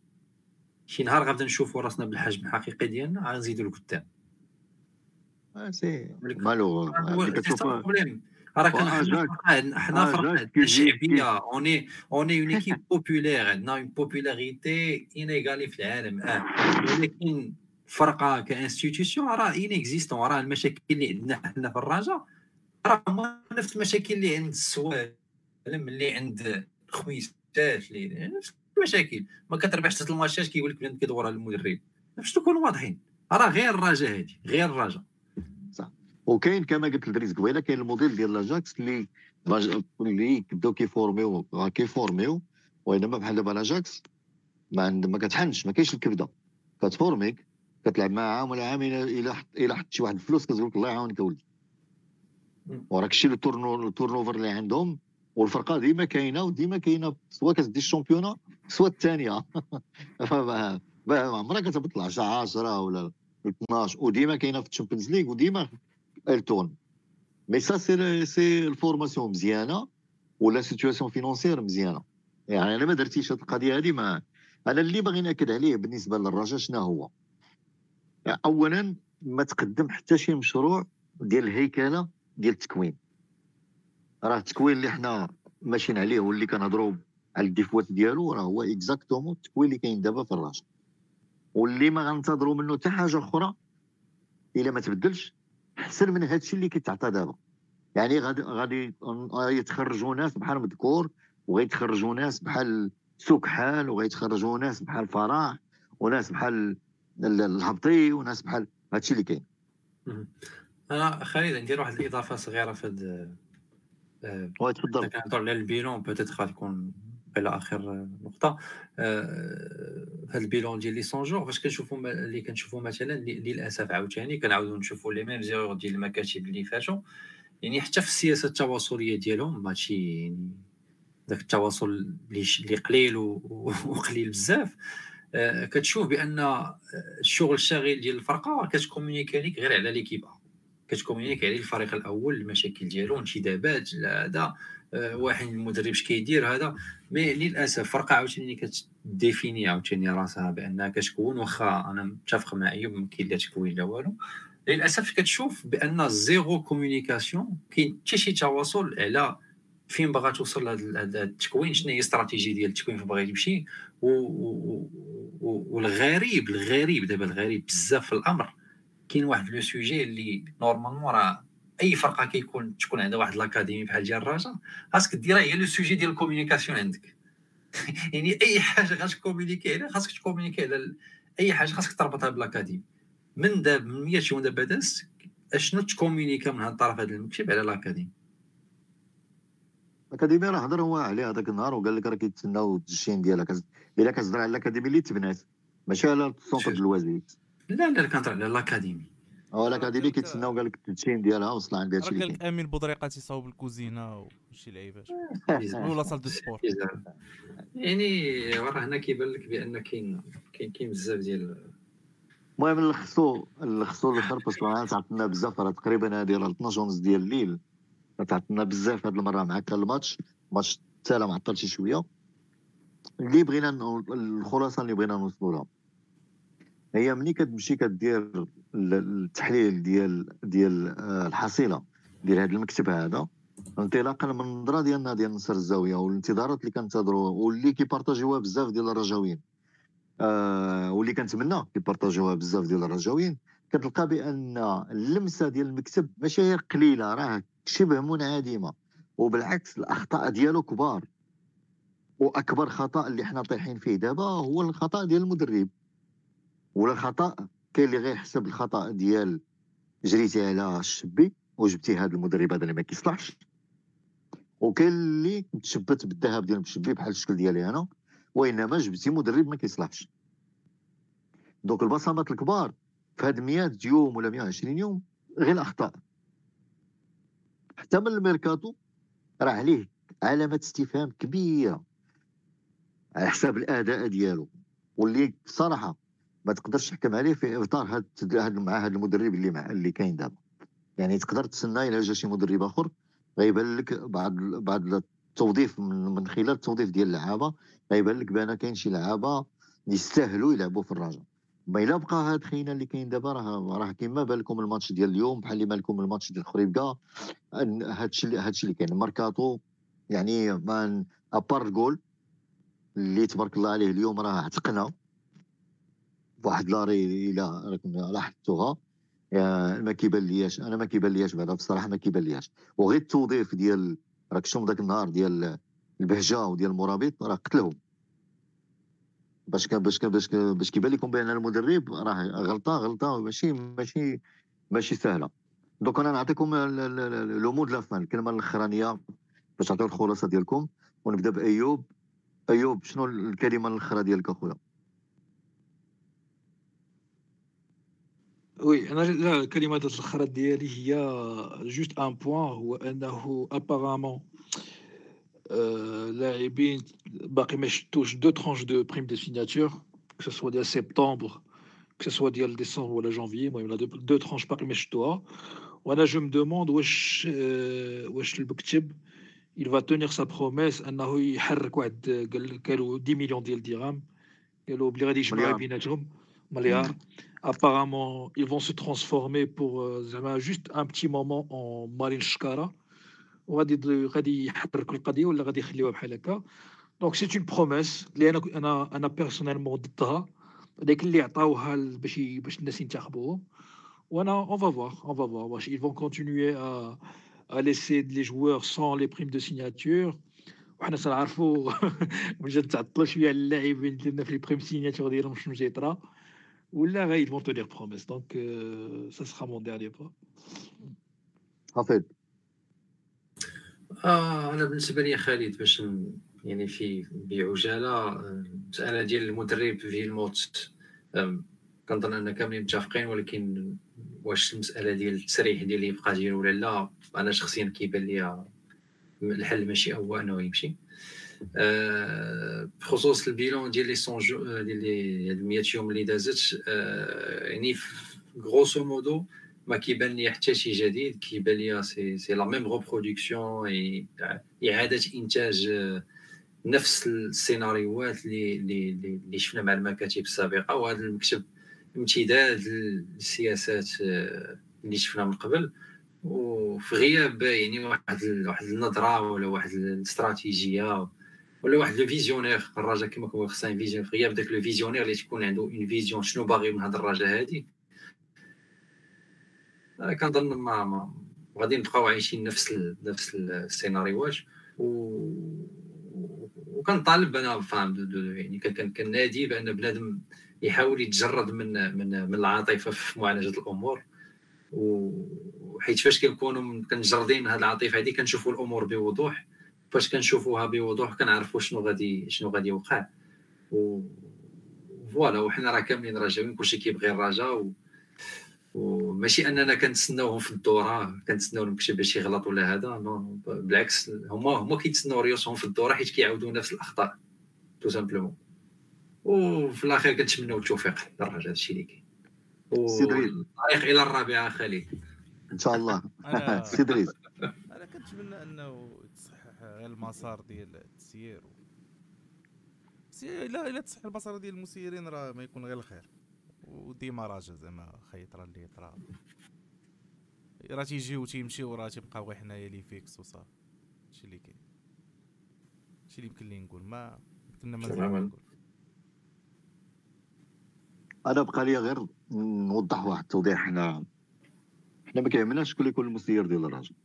شي نهار غنبدا نشوفوا راسنا بالحجم الحقيقي ديالنا غنزيدوا لقدام. آه، سي ملك- كان وأجاك- حنا فرقة شعبيه on est on est une équipe populaire عندنا une popularité inégalée في العالم. آه. ولكن فرقة ك institution راه inexistante راه المشاكل اللي عندنا حنا في الرجاء. راه هما نفس المشاكل اللي عند السوالم اللي عند الخويسات اللي نفس المشاكل. ما كتربحش حتى الماتشات كيقول لك كيدور على المدرب باش نكونوا واضحين. راه غير الرجاء هادي غير الرجاء. وكاين كما قلت لدريس قبيلة كاين الموديل ديال لاجاكس اللي اللي كبداو كيفورميو كيفورميو وإنما بحال دابا لاجاكس ما عند ما كتحنش ما كاينش الكبدة. كتفورميك كتلعب مع عام ولا عامين إلى حط إلى حط شي واحد الفلوس كتقول لك الله يعاونك اولدي. وراك شتي ال turno ال turnover اللي عندهم والفرقة ديما كاينة وديما كاينة سواء كتدي ال championnat سواء الثانية. ما عمرها كتهبط ل 10 10 ولا 12 وديما كاينة في ال Champions League وديما التون mais ça c'est c'est ال formation مزيانه و la situation financière مزيانه يعني أنا ما درتيش هذه القضية هذه ما أنا اللي باغي ناكد عليه بالنسبة للرجاء شنو هو. يعني اولا ما تقدم حتى شي مشروع ديال الهيكلة ديال التكوين. راه التكوين اللي حنا ماشيين عليه واللي كنهضروا على ال défauts ديالو راه هو exactement التكوين اللي كاين دابا في الرجاء واللي ما غنتظروا منه حتى حاجة أخرى إلا ما تبدلش أحسن من هذا الشيء اللي كيتعطى دابا. يعني غادي غادي يتخرجوا ناس بحال مذكور وغيتخرجوا ناس بحال سكحال وغيتخرجوا ناس بحال فرح وناس بحال ال- الهبطي وناس بحال هادشي اللي كاين. أنا خالد ندير واحد الإضافة صغيرة في هاد آه، وتفضل كنهضر على ال bilan peut-être غادي تكون إلى اخر نقطه هاد ال bilan ديال les 100 jours فاش كنشوفوا اللي كنشوفوا مثلا للاسف عاوتاني كنعاودوا نشوفوا les mêmes erreurs ديال المكاتب اللي فاتوا يعني حتى في السياسة التواصلية ديالهم ماشي يعني التواصل اللي قليل وقليل بزاف. آه، كتشوف بأن آه، الشغل الشاغل ديال الفرقة كتكومونيكي ليك غير على l'équipe كتكومونيكي على الفريق الأول المشاكل ديالو انتدابات هذا. واحد المدرب اش كيدير هذا. mais للأسف فرقة عاوتاني كتديفيني عاوتاني راسها بأنها كتكون واخا أنا متفق مع ايوب ما كاين لا تكوين لا والو. للأسف كتشوف بأن zéro communication كاين حتى شي تواصل على فين باغا توصل هذا التكوين شنو هي الاستراتيجية ديال التكوين فين باغي و- والغريب الغريب دابا الغريب بزاف في الأمر. كاين واحد le sujet اللي normalement راه أي فرقة كيكون تكون عندها واحد l'académie بحال ديال الرجاء خاصك ديرها هي le sujet ديال ال communication عندك. يعني أي حاجة غتكومونيكي عليها خاصك تكومونيكي على أي حاجة خاصك تربطها بال académie. من داب من 100 يوم دابا داز أشنو تكومونيكا من هذا الطرف هذا المكتب على ال académie؟ ال académie راه هضر هو عليه هذاك النهار وقال لك راه كيتسناو التدشين ديالها كز- إلا كتهضر على ال académie اللي تبنات ماشي على ال centre ديال الوزير. لا لا كنهضر على ال académie. هو ال académie كيتسناو قال لك التدشين ديالها وصل عند راه هادشي اللي قال كاين. لك أمين بودريقه تيصاوب الكوزينة وشي لعيبات و la salle de sport. يعني راه هنا كيبان لك بأن كاين كاين كاين بزاف ديال المهم نلخصو نلخصو الآخر parce que أنا تعطلنا بزاف راه تقريبا هادي راه 12 ونص ديال الليل تعطلنا بزاف هاد المرة مع هكا الماتش. الماتش التالي معطل شي شوية. اللي بغينا الخلاصة اللي بغينا نوصلوا لها. هي ملي كتمشي كدير التحليل ديال ديال آه، الحصيلة ديال هذا المكتب هذا. انطلاقا من النظره ديالنا ديال نصر الزاوية والانتظارات اللي كنتظروا واللي كيبارطاجيوها بزاف ديال الرجاويين. آه واللي كنتمنى كيبارطاجيوها بزاف ديال الرجاويين. كتلقى بأن اللمسة ديال المكتب ماشي غير قليلة راه شبه منعدمة. وبالعكس الأخطاء ديالو كبار. وأكبر خطأ اللي حنا طايحين فيه دابا هو الخطأ ديال المدرب. ولا الخطأ كاين اللي غيحسب الخطأ ديال جريتي على الشبي وجبتي هذا المدرب هذا اللي ما كيصلحش. وكاين اللي تشبت بالذهب ديال المشبي بحال الشكل ديالي أنا وإنما جبتي مدرب ما كيصلحش. donc البصمات الكبار في هاد 100 يوم ولا 120 يوم غير الاخطاء حتى من الميركاتو راه عليه علامه استفهام كبيرة على حساب الأداء ديالو. واللي بصراحة ما تقدرش تحكم عليه في إطار هاد مع هذا المدرب اللي مع اللي كاين دابا. يعني تقدر تسنى إلى جا شي مدرب آخر غيبان لك بعد بعد التوظيف من, خلال التوظيف ديال اللعابة غيبان لك بأن كاين شي لعابة يستاهلوا يلعبوا في الرجاء. mais إلا بقى هاد خينا اللي كاين دابا راه راه كيما بان لكم الماتش ديال اليوم بحال اللي بان لكم الماتش ديال خريبكا هادشي اللي هادشي اللي كاين. الماركاتو يعني mais à part ال goal اللي تبارك الله عليه اليوم راه عتقنا. بواحد l'arrêt إلى راكم لاحظتوها ما كيبان لياش أنا ما كيبان لياش بعدا بصراحة ما كيبان لياش. وغير التوظيف ديال راك شوم ذاك النهار ديال البهجة وديال المرابط راه قتلهم. باش كان باش كان باش باش كيبان لكم بأن المدرب راه غلطة غلطة ماشي ماشي ماشي سهلة. donc أنا نعطيكم le mot de la fin الكلمة الأخرانية باش نعطيو الخلاصة ديالكم. ونبدأ بأيوب. أيوب شنو الكلمة الأخرى ديالك أخويا؟ oui أنا لا الكلمات الاخرى ديالي هي juste un point هو انه apparemment لاعبين باقي ما شفتوش deux tranches de primes de signature que ce soit ديال سبتمبر que ce soit ديال ديسمبر ولا جانفي المهم deux tranches باقي ما شفتوها وأنا je me demande واش واش المكتب il va tenir sa promesse انه يحرك واحد قالوا 10 مليون ديال الدرهم قالوا بلي غادي يجمعوا بيناتهم مليار apparemment ils vont se transformer pour زعما juste un petit moment en مارين شكاره وغادي غادي يحركوا القضية ولا غادي يخليوها بحال هكا donc c'est une promesse اللي أنا أنا أنا personnellement ضدها هذاك اللي عطاوها باش باش الناس ينتخبوهم وأنا on va voir on va voir واش ils vont continuer à à laisser les joueurs sans les primes de signature. وحنا تنعرفوا وجا تعطلوا شوية على اللاعبين ديالنا في les primes signature ديالهم شنو جيطرا ولا ils vont tenir promesse donc euh, ça sera mon dernier pas. حفيظ آه أنا بالنسبة لي خالد باش يعني في بعجالة المساله ديال المدرب في الموت كنظن أن كاملين متفقين ولكن واش المسألة ديال التسريح ديال اللي يبقى ديالو ولا لا أنا شخصيا كيبان لي الحل ماشي هو انه يمشي. بخصوص ال bilan ديال les cent jours ديال هاد 100 يوم اللي دازت يعني grosso modo ما كيبان لي حتى شي جديد كيبان لي c'est c'est la même reproduction إعادة إنتاج نفس السيناريوهات اللي اللي اللي شفنا مع المكاتب السابقة وهذا المكتب امتداد للسياسات اللي شفنا من قبل. وفي غياب يعني واحد واحد النظرة ولا واحد الاستراتيجية ولا واحد le visionnaire الراجا كما كنقول خصها فيزيون في غياب داك le visionnaire اللي تكون عنده une vision شنو باغي من هاد الراجا هادي. كنظن ما, ما غادي نبقاو عايشين نفس ال... نفس السيناريوهات و وكنطالب أنا فاهم يعني كنادي بأن بنادم يحاول يتجرد من من من العاطفة في معالجة الأمور. وحيت فاش كنكونوا متجردين هذه العاطفة هذه كنشوفوا الأمور بوضوح. فاش كنشوفوها بوضوح كنعرفوا شنو غادي شنو غادي يوقع. و voilà وحنا راه كاملين رجاويين كلشي كيبغي الرجاء و... وماشي أننا كنتسناوهم في الدورة كنتسناو المكتب باش يغلط ولا هذا non بالعكس هما هما كيتسناو ريوسهم في الدورة حيت كيعاودوا نفس الأخطاء tout simplement. وفي الأخير كنتمناو التوفيق للرجاء هادشي اللي كاين. الطريق إلى الرابعة خالد إن شاء الله. سي دريس. أنا كنتمنى أنه المسار ديال التسيير الا إلا تصحح المسار ديال المسيرين راه ما يكون غير الخير. وديما راجع زعما خيط راه اللي طرا راه تيجيو تيمشيو راه تيبقاو غير حنايا les fixes وصافي هادشي اللي كاين. هادشي اللي يمكن لي نقول. ما كنا ما نقول. أنا بقى لي غير نوضح واحد التوضيح. حنا حنا ما كيهمناش شكون يكون المسير ديال الرجاء.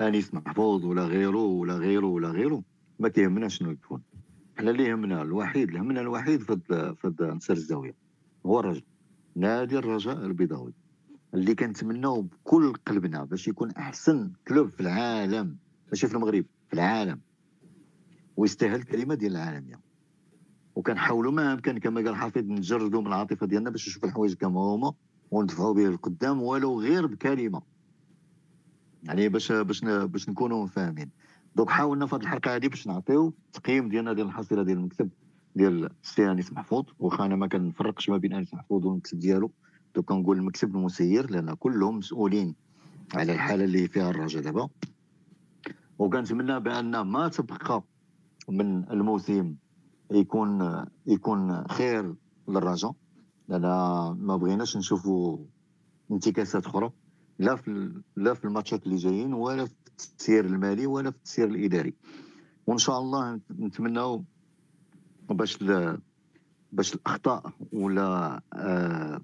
انيس محفوظ ولا غيره ولا غيره ولا غيره. ما كيهمناش شنو يكون. حنا اللي يهمنا الوحيد اللي يهمنا الوحيد في في نسر الزاوية. هو الرجاء. نادي الرجاء البيضاوي. اللي كنتمناو بكل قلبنا باش يكون أحسن club في العالم. ماشي في المغرب في العالم. ويستاهل الكلمة ديال العالميه وكنحاولوا ما أمكن كما قال حفيظ نجردوا من العاطفة ديالنا باش نشوف الحوايج كما هما وندفعوا به القدام ولو غير بكلمة. يعني باش باش باش نكونوا فاهمين. donc حاولنا في هذه الحلقة هذه باش نعطيو تقييم ديالنا ديال الحصيلة ديال المكتب ديال السي أنيس محفوظ. واخا أنا ما كنفرقش ما بين أنيس محفوظ والمكتب ديالو. donc كنقول المكتب المسير لأن كلهم مسؤولين على الحالة اللي فيها الرجاء دابا. وكنتمنى بأن ما تبقى من الموسم يكون يكون خير للرجاء لأن ما بغيناش نشوفوا انتكاسات أخرى. لا في لا في الماتشات اللي جايين ولا في التسيير المالي ولا في التسيير الإداري. وإن شاء الله نتمناو باش باش الأخطاء ولا آه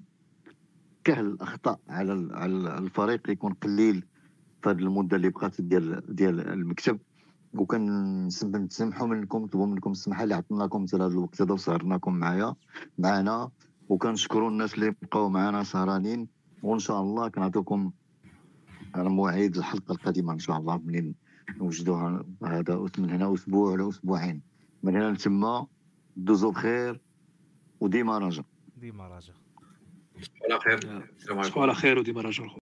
كهل الأخطاء على على الفريق يكون قليل في هذه المدة اللي بقات ديال ديال المكتب. وكنسمحوا منكم نطلبوا منكم السماحه اللي عطيناكم حتى هذا الوقت هذا وسهرناكم معايا معنا وكنشكروا الناس اللي بقاو معنا سهرانين. وإن شاء الله كنعطيكم موعد الحلقة القادمة إن شاء الله منين نوجدوها؟ هذا من هنا أسبوع ولا أسبوعين. من هنا لتما دوزو بخير وديما رجا ديما رجا على خير على خير وديما رجا